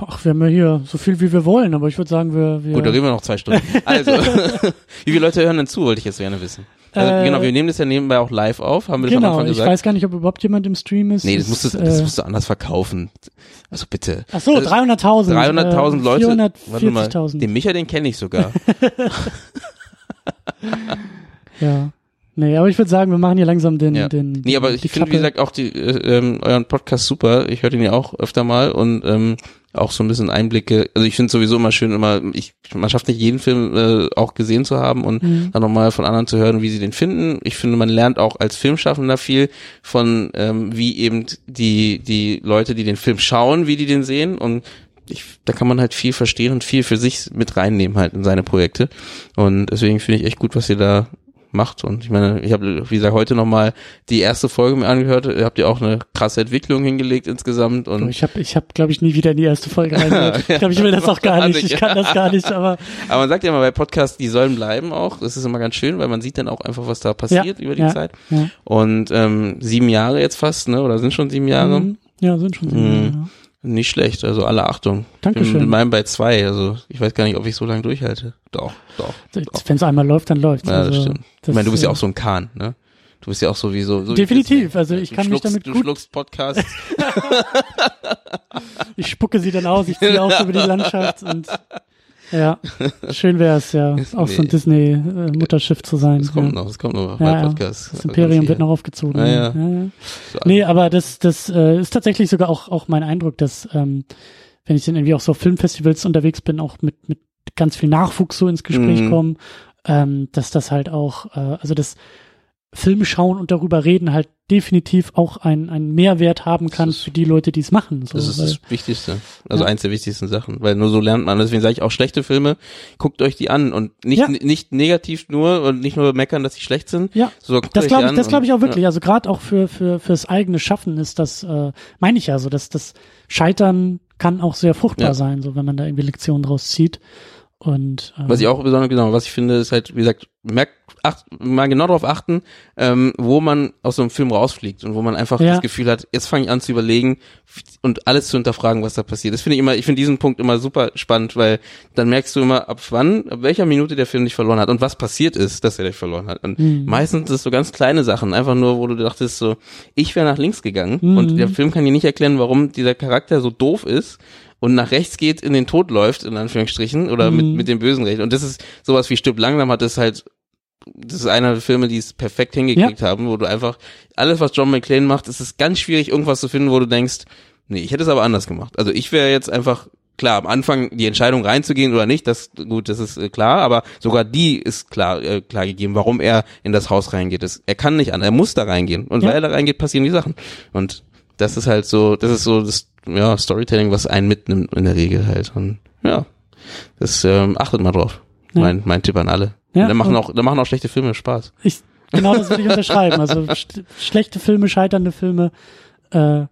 S1: ach, wir haben ja hier so viel wie wir wollen, aber ich würde sagen, wir, wir
S2: Gut, da reden wir noch zwei Stunden. Also, wie viele Leute hören denn zu, wollte ich jetzt gerne wissen. Also,
S1: Äh,
S2: genau, wir nehmen das ja nebenbei auch live auf, haben wir das am
S1: Genau,
S2: Anfang
S1: ich
S2: gesagt.
S1: weiß gar nicht, ob überhaupt jemand im Stream ist.
S2: nee, das musst, du,
S1: äh,
S2: das musst du anders verkaufen. Also bitte.
S1: Ach so,
S2: Also,
S1: 300.000.
S2: 300.000
S1: äh,
S2: Leute. Warte mal,
S1: 440.000.
S2: den Micha, den kenne ich sogar.
S1: Ja. Nee, aber ich würde sagen, wir machen hier langsam den,
S2: Ja.
S1: den
S2: Nee, aber ich finde, wie gesagt, auch die, äh, ähm, euren Podcast super. Ich höre den ja auch öfter mal und ähm, auch so ein bisschen Einblicke. Also ich finde sowieso immer schön, immer, ich, man schafft nicht jeden Film äh, auch gesehen zu haben und
S1: Mhm.
S2: dann nochmal von anderen zu hören, wie sie den finden. Ich finde, man lernt auch als Filmschaffender viel von, ähm, wie eben die, die Leute, die den Film schauen, wie die den sehen und ich, da kann man halt viel verstehen und viel für sich mit reinnehmen halt in seine Projekte. Und deswegen finde ich echt gut, was ihr da macht. Und ich meine, ich habe, wie gesagt, heute nochmal die erste Folge mir angehört. Ihr habt ja auch eine krasse Entwicklung hingelegt insgesamt. Und
S1: Ich habe, ich hab, glaube ich, nie wieder in die erste Folge reingehört. Ich glaube, ich will das auch gar nicht. Ich kann das gar nicht, aber
S2: aber man sagt ja immer bei Podcasts, die sollen bleiben auch. Das ist immer ganz schön, weil man sieht dann auch einfach, was da passiert über die
S1: ja,
S2: Zeit.
S1: ja.
S2: Und ähm, sieben Jahre jetzt fast, ne? Oder sind schon sieben Jahre?
S1: Mhm. Ja, sind schon sieben
S2: Mhm.
S1: Jahre, ja.
S2: Nicht schlecht, also alle Achtung.
S1: Dankeschön.
S2: Ich bin mit meinem bei zwei, also ich weiß gar nicht, ob ich so lange durchhalte. Doch, doch. doch.
S1: Wenn es einmal läuft, dann läuft
S2: Ja,
S1: also,
S2: das stimmt.
S1: das,
S2: ich meine, du bist ja auch so ein Kahn, ne? Du bist ja auch sowieso so. wie
S1: Definitiv, also ich
S2: du
S1: kann mich
S2: schluckst,
S1: damit
S2: Du
S1: gut-
S2: schluckst Podcasts.
S1: Ich spucke sie dann aus, ich ziehe auch über die Landschaft und ja, schön wäre es ja, auch so ein
S2: Nee.
S1: Disney-Mutterschiff zu sein.
S2: Das kommt
S1: ja.
S2: noch, das kommt noch
S1: Ja.
S2: Podcasts.
S1: Das Imperium wird noch aufgezogen.
S2: Ja, ja.
S1: ja. Nee, aber das, das äh, ist tatsächlich sogar auch, auch mein Eindruck, dass ähm, wenn ich dann irgendwie auch so auf Filmfestivals unterwegs bin, auch mit, mit ganz viel Nachwuchs so ins Gespräch
S2: Mhm.
S1: kommen, ähm, dass das halt auch, äh, also das Filme schauen und darüber reden halt definitiv auch ein, einen Mehrwert haben kann
S2: ist-
S1: für die Leute, die es machen. So,
S2: Das ist
S1: weil,
S2: das Wichtigste. Also
S1: Ja.
S2: eins der wichtigsten Sachen. Weil nur so lernt man. Deswegen sage ich auch schlechte Filme, guckt euch die an und nicht,
S1: Ja.
S2: nicht negativ nur und nicht nur meckern, dass sie schlecht sind.
S1: ja,
S2: So,
S1: das glaube ich, das glaube ich auch wirklich. Also gerade auch für für fürs eigene Schaffen ist das, äh, meine ich ja so, dass das Scheitern kann auch sehr fruchtbar
S2: Ja.
S1: sein, so wenn man da irgendwie Lektionen draus zieht. Und ähm,
S2: Was ich auch besonders genau, was ich finde, ist halt, wie gesagt, merkt, acht, mal genau darauf achten, ähm, wo man aus so einem Film rausfliegt und wo man einfach
S1: Ja.
S2: das Gefühl hat, jetzt fange ich an zu überlegen und alles zu hinterfragen, was da passiert. Das finde ich immer, ich finde diesen Punkt immer super spannend, weil dann merkst du immer, ab wann, ab welcher Minute der Film dich verloren hat und was passiert ist, dass er dich verloren hat. Und
S1: Mhm.
S2: meistens ist es so ganz kleine Sachen, einfach nur, wo du dachtest so, ich wäre nach links gegangen
S1: Mhm.
S2: und der Film kann dir nicht erklären, warum dieser Charakter so doof ist und nach rechts geht, in den Tod läuft, in Anführungsstrichen, oder mit,
S1: Mhm.
S2: mit dem Bösen recht. Und das ist sowas wie Stück langsam hat es halt, das ist einer der Filme, die es perfekt hingekriegt haben, wo du einfach, alles was John McClane macht, ist es ganz schwierig, irgendwas zu finden, wo du denkst, nee, ich hätte es aber anders gemacht. Also ich wäre jetzt einfach, klar, am Anfang die Entscheidung reinzugehen oder nicht, das, gut, das ist äh, klar, aber sogar die ist klar, äh, klar gegeben, warum er in das Haus reingeht. Das, er kann nicht an, er muss da reingehen. Und
S1: Ja.
S2: weil er da reingeht, passieren die Sachen. Und das ist halt so, das ist so das, ja, Storytelling, was einen mitnimmt in der Regel halt. Und ja, das ähm, achtet mal drauf.
S1: Ja.
S2: Mein, mein Tipp an alle.
S1: Ja,
S2: da machen auch, da machen auch schlechte Filme Spaß.
S1: Ich, genau das würde ich unterschreiben. Also sch schlechte Filme, scheiternde Filme äh,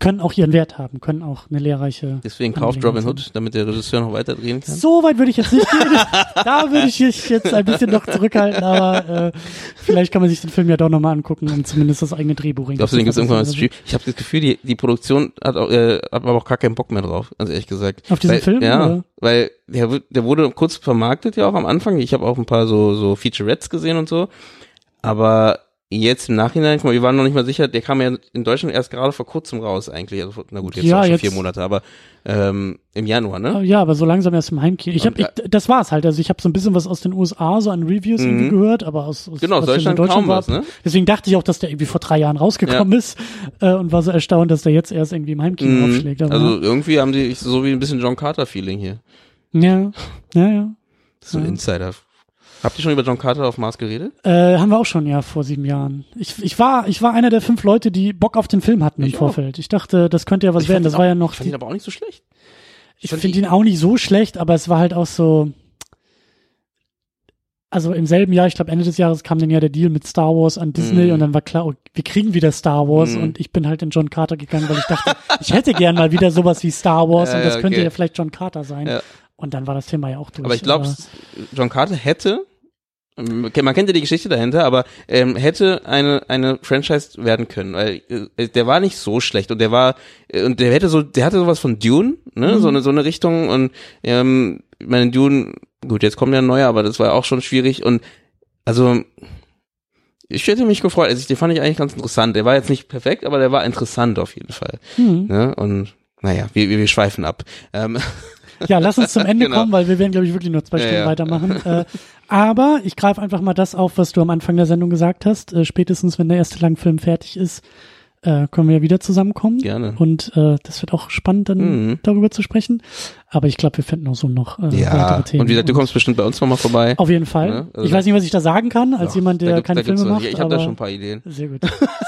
S1: können auch ihren Wert haben, können auch eine lehrreiche.
S2: Deswegen kauft Robin Hood, damit der Regisseur noch weiter drehen kann.
S1: So weit würde ich jetzt nicht gehen. da würde ich mich jetzt ein bisschen noch zurückhalten, aber äh, vielleicht kann man sich den Film ja doch nochmal angucken und zumindest das eigene Drehbuch
S2: Glaubst du, den gibt's irgendwann als Stream? Ich habe das Gefühl, die, die Produktion hat, auch, äh, hat aber auch gar keinen Bock mehr drauf, ganz ehrlich gesagt.
S1: Auf diesen
S2: weil,
S1: Film,
S2: Ja,
S1: oder?
S2: weil der, der wurde kurz vermarktet ja auch am Anfang. Ich habe auch ein paar so, so Featurettes gesehen und so. Aber jetzt im Nachhinein, guck mal, wir waren noch nicht mal sicher, der kam ja in Deutschland erst gerade vor kurzem raus eigentlich. Also, na gut, jetzt
S1: Ja,
S2: schon
S1: jetzt-
S2: vier Monate, aber ähm, im Januar, ne?
S1: Ja, aber so langsam erst im Heimkino. Ich hab, ich, das war's halt. Also ich habe so ein bisschen was aus den USA, so an Reviews
S2: Mhm.
S1: irgendwie gehört, aber aus, aus
S2: Genau,
S1: was
S2: Deutschland
S1: in
S2: kaum
S1: war.
S2: was, ne?
S1: Deswegen dachte ich auch, dass der irgendwie vor drei Jahren rausgekommen ist äh, und war so erstaunt, dass der jetzt erst irgendwie im Heimkino
S2: Mhm.
S1: aufschlägt. Aber,
S2: Also irgendwie haben die so wie ein bisschen John Carter-Feeling hier.
S1: ja, ja, ja.
S2: Das ist so ein
S1: Ja.
S2: Insider. Habt ihr schon über John Carter auf Mars geredet?
S1: Äh, haben wir auch schon, ja, vor sieben Jahren. Ich, ich war, ich war einer der fünf Leute, die Bock auf den Film hatten im
S2: Ich auch.
S1: Vorfeld. Ich dachte, das könnte ja was
S2: Ich
S1: werden. Das war
S2: auch-
S1: ja noch,
S2: Ich fand ihn aber auch nicht so schlecht.
S1: ich
S2: fand
S1: finde ihn auch nicht so schlecht, aber es war halt auch so, also im selben Jahr, ich glaube Ende des Jahres kam dann ja der Deal mit Star Wars an Disney
S2: Mhm.
S1: und dann war klar, oh, wir kriegen wieder Star Wars
S2: Mhm.
S1: und ich bin halt in John Carter gegangen, weil ich dachte, ich hätte gern mal wieder sowas wie Star Wars
S2: Ja,
S1: und das
S2: ja,
S1: könnte
S2: okay.
S1: ja vielleicht John Carter sein.
S2: Ja.
S1: Und dann war das Thema ja auch durch.
S2: Aber ich glaube, John Carter hätte, man kennt ja die Geschichte dahinter, aber ähm, hätte eine eine Franchise werden können, weil äh, der war nicht so schlecht und der war äh, und der hätte so, der hatte sowas von Dune, ne,
S1: Mhm.
S2: so eine so eine Richtung und ähm, ich meine Dune, gut, jetzt kommt ja ein neuer, aber das war auch schon schwierig und Also, ich hätte mich gefreut. Also, den fand ich eigentlich ganz interessant. Der war jetzt nicht perfekt, aber der war interessant auf jeden Fall.
S1: Mhm.
S2: Ne? Und naja, wir, wir, wir schweifen ab. Ähm,
S1: Ja, lass uns zum Ende
S2: Genau.
S1: kommen, weil wir werden, glaube ich, wirklich nur zwei
S2: Ja,
S1: Stunden
S2: ja.
S1: weitermachen. Äh, aber ich greife einfach mal das auf, was du am Anfang der Sendung gesagt hast. Äh, spätestens, wenn der erste Langfilm fertig ist, äh, können wir ja wieder zusammenkommen.
S2: Gerne.
S1: Und äh, das wird auch spannend, dann
S2: Mhm.
S1: darüber zu sprechen. Aber ich glaube, wir finden auch so noch äh,
S2: ja,
S1: weitere Themen.
S2: und wie gesagt, du kommst bestimmt bei uns nochmal vorbei.
S1: auf jeden Fall.
S2: Ne? Also
S1: ich weiß nicht, was ich da sagen kann, als
S2: Ach,
S1: jemand, der
S2: gibt-
S1: keine Filme
S2: was.
S1: macht.
S2: Ich habe da schon ein paar Ideen.
S1: Sehr gut.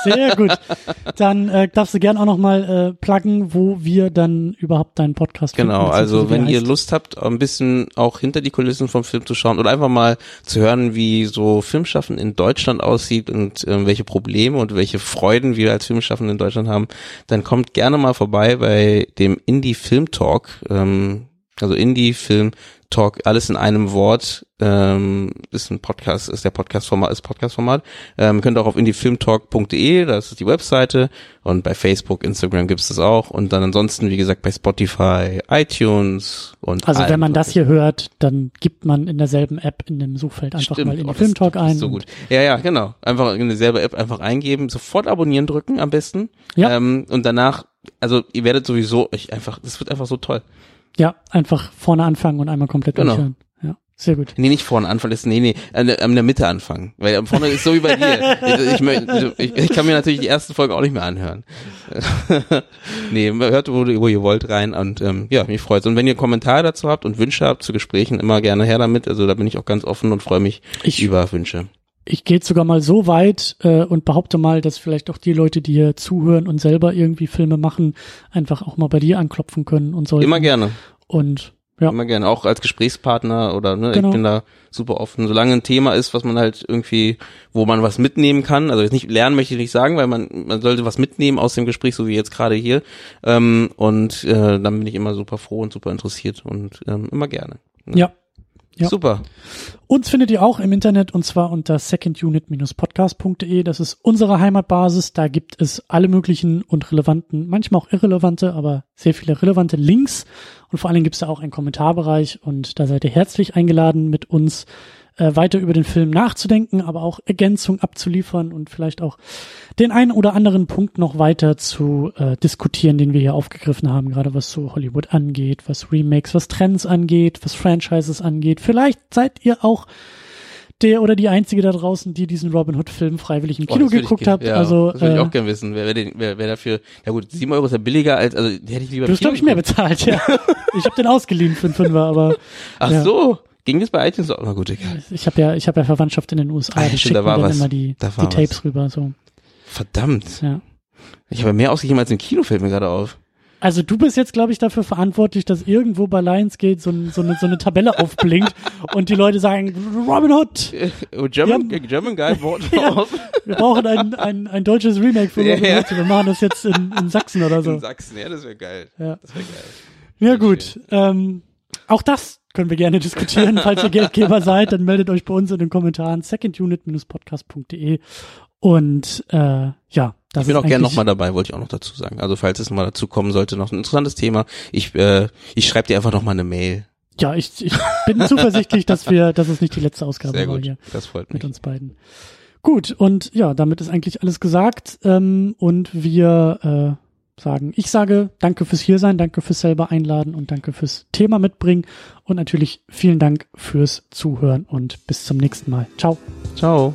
S1: Sehr gut. Dann äh, darfst du gern auch nochmal äh, pluggen, wo wir dann überhaupt deinen Podcast finden,
S2: Genau, also wenn ihr
S1: heißt.
S2: Lust habt, ein bisschen auch hinter die Kulissen vom Film zu schauen oder einfach mal zu hören, wie so Filmschaffen in Deutschland aussieht und ähm, welche Probleme und welche Freuden wir als Filmschaffende in Deutschland haben, dann kommt gerne mal vorbei bei dem Indie Film Talk. Ähm, also Indie Film Talk, alles in einem Wort, ähm, ist ein Podcast, ist der Podcast-Format, ist Podcast-Format. Ähm, könnt auch auf indiefilmtalk.de, das ist die Webseite und bei Facebook, Instagram gibt's das auch und dann ansonsten, wie gesagt, bei Spotify, iTunes und
S1: Also wenn man das hier hört, dann gibt man in derselben App in dem Suchfeld einfach
S2: Stimmt.
S1: mal in
S2: Oh,
S1: die
S2: das-
S1: Filmtalk
S2: das
S1: ein.
S2: So gut. Ja, ja, genau. Einfach in dieselbe App einfach eingeben, sofort abonnieren drücken am besten.
S1: Ja.
S2: Ähm, und danach, also ihr werdet sowieso euch einfach, das wird einfach so toll.
S1: Ja, einfach vorne anfangen und einmal komplett
S2: Genau.
S1: durchhören. Ja, sehr gut.
S2: Nee, nicht vorne anfangen, nee, nee, an der, an der Mitte anfangen. Weil am vorne ist so wie bei dir. Ich, ich, ich, ich kann mir natürlich die ersten Folgen auch nicht mehr anhören. nee, hört, wo, wo ihr wollt, rein und ähm, ja, mich freut's. Und wenn ihr Kommentare dazu habt und Wünsche habt zu Gesprächen, immer gerne her damit. Also da bin ich auch ganz offen und freue mich
S1: Ich-
S2: über Wünsche.
S1: Ich gehe sogar mal so weit äh, und behaupte mal, dass vielleicht auch die Leute, die hier zuhören und selber irgendwie Filme machen, einfach auch mal bei dir anklopfen können und sollten.
S2: Immer gerne.
S1: Und ja,
S2: Immer gerne, auch als Gesprächspartner oder ne,
S1: Genau.
S2: ich bin da super offen. Solange ein Thema ist, was man halt irgendwie, wo man was mitnehmen kann, also jetzt nicht lernen möchte ich nicht sagen, weil man, man sollte was mitnehmen aus dem Gespräch, so wie jetzt gerade hier. Ähm, und äh, dann bin ich immer super froh und super interessiert und ähm, immer gerne.
S1: ja. Ja.
S2: Super.
S1: Uns findet ihr auch im Internet und zwar unter secondunit-podcast.de. Das ist unsere Heimatbasis. Da gibt es alle möglichen und relevanten, manchmal auch irrelevante, aber sehr viele relevante Links. Und vor allen Dingen gibt es da auch einen Kommentarbereich und da seid ihr herzlich eingeladen, mit uns äh, weiter über den Film nachzudenken, aber auch Ergänzungen abzuliefern und vielleicht auch den einen oder anderen Punkt noch weiter zu äh, diskutieren, den wir hier aufgegriffen haben, gerade was so Hollywood angeht, was Remakes, was Trends angeht, was Franchises angeht. Vielleicht seid ihr auch der oder die Einzige da draußen, die diesen Robin Hood Film freiwillig im
S2: Oh,
S1: Kino
S2: ich
S1: geguckt
S2: ge-
S1: habt.
S2: Ja,
S1: also
S2: das würde ich
S1: äh,
S2: auch gerne wissen. Wer, wer, den, wer, wer dafür, ja gut, sieben Euro ist ja billiger als, also hätte ich lieber
S1: du hast, glaube ich, mehr bezahlt, ja. ich habe den ausgeliehen für einen Fünfer, aber
S2: Ach
S1: ja.
S2: so, ging das bei iTunes auch? Na gut, egal.
S1: ich habe ja, ich habe ja Verwandtschaft in den USA,
S2: Ah,
S1: die
S2: stimmt, da war
S1: dann
S2: was.
S1: immer die,
S2: Da
S1: die Tapes
S2: was.
S1: rüber, so,
S2: Verdammt.
S1: ja.
S2: Ich habe mehr ausgegeben als im Kino, fällt mir gerade auf.
S1: Also du bist jetzt, glaube ich, dafür verantwortlich, dass irgendwo bei Lionsgate so, so, eine, so eine Tabelle aufblinkt und die Leute sagen, Robin Hood,
S2: Oh, German, German Guy
S1: Ja. wir brauchen ein, ein, ein deutsches Remake für Robin
S2: ja.
S1: Hood. Wir machen das jetzt in, in Sachsen oder so.
S2: in Sachsen. Ja, das wäre geil.
S1: Ja.
S2: Das wäre geil.
S1: Ja gut, ähm, auch das können wir gerne diskutieren. Falls ihr Geldgeber seid, dann meldet euch bei uns in den Kommentaren secondunit-podcast.de und äh, ja, das
S2: Ich bin auch gerne nochmal dabei, wollte ich auch noch dazu sagen. Also falls es nochmal dazu kommen sollte, noch ein interessantes Thema, ich, äh, ich schreibe dir einfach nochmal eine Mail.
S1: Ja, ich, ich bin zuversichtlich, dass wir, dass es nicht die letzte Ausgabe
S2: Sehr
S1: war
S2: gut,
S1: hier
S2: das freut
S1: mit
S2: mich.
S1: uns beiden. Gut, und ja, damit ist eigentlich alles gesagt. Ähm, und wir äh, sagen, ich sage danke fürs Hiersein, danke fürs selber einladen und danke fürs Thema mitbringen. Und natürlich vielen Dank fürs Zuhören und bis zum nächsten Mal. Ciao.
S2: Ciao.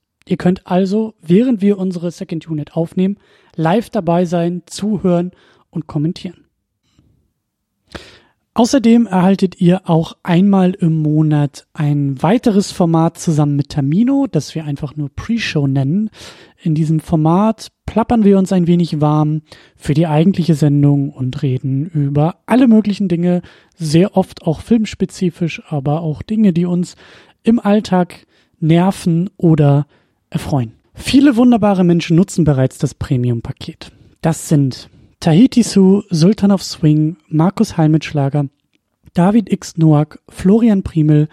S1: Ihr könnt also, während wir unsere Second Unit aufnehmen, live dabei sein, zuhören und kommentieren. Außerdem erhaltet ihr auch einmal im Monat ein weiteres Format zusammen mit Tamino, das wir einfach nur Pre-Show nennen. In diesem Format plappern wir uns ein wenig warm für die eigentliche Sendung und reden über alle möglichen Dinge, sehr oft auch filmspezifisch, aber auch Dinge, die uns im Alltag nerven oder erfreuen. Viele wunderbare Menschen nutzen bereits das Premium-Paket. Das sind Tahiti Su, Sultan of Swing, Markus Halmitschlager, David X. Noack, Florian Primel,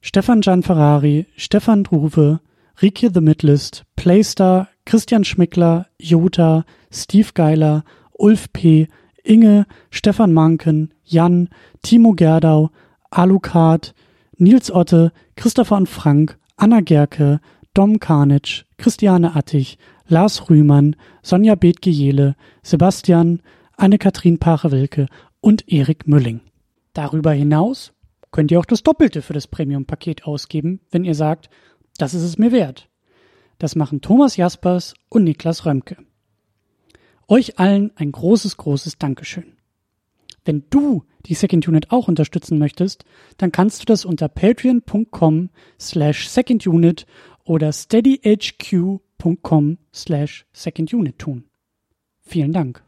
S1: Stefan Gian Ferrari, Stefan Druwe, Rike The Midlist, Playstar, Christian Schmickler, Jota, Steve Geiler, Ulf P., Inge, Stefan Manken, Jan, Timo Gerdau, Alucard, Nils Otte, Christopher und Frank, Anna Gerke, Dom Karnitsch, Christiane Attich, Lars Rühmann, Sonja Bethgejele, Sebastian, Anne-Kathrin Pache-Wilke und Erik Mülling. Darüber hinaus könnt ihr auch das Doppelte für das Premium-Paket ausgeben, wenn ihr sagt, das ist es mir wert. Das machen Thomas Jaspers und Niklas Römke. Euch allen ein großes, großes Dankeschön. Wenn du die Second Unit auch unterstützen möchtest, dann kannst du das unter patreon.com slash secondunit oder steadyhq.com slash secondunit tun. Vielen Dank.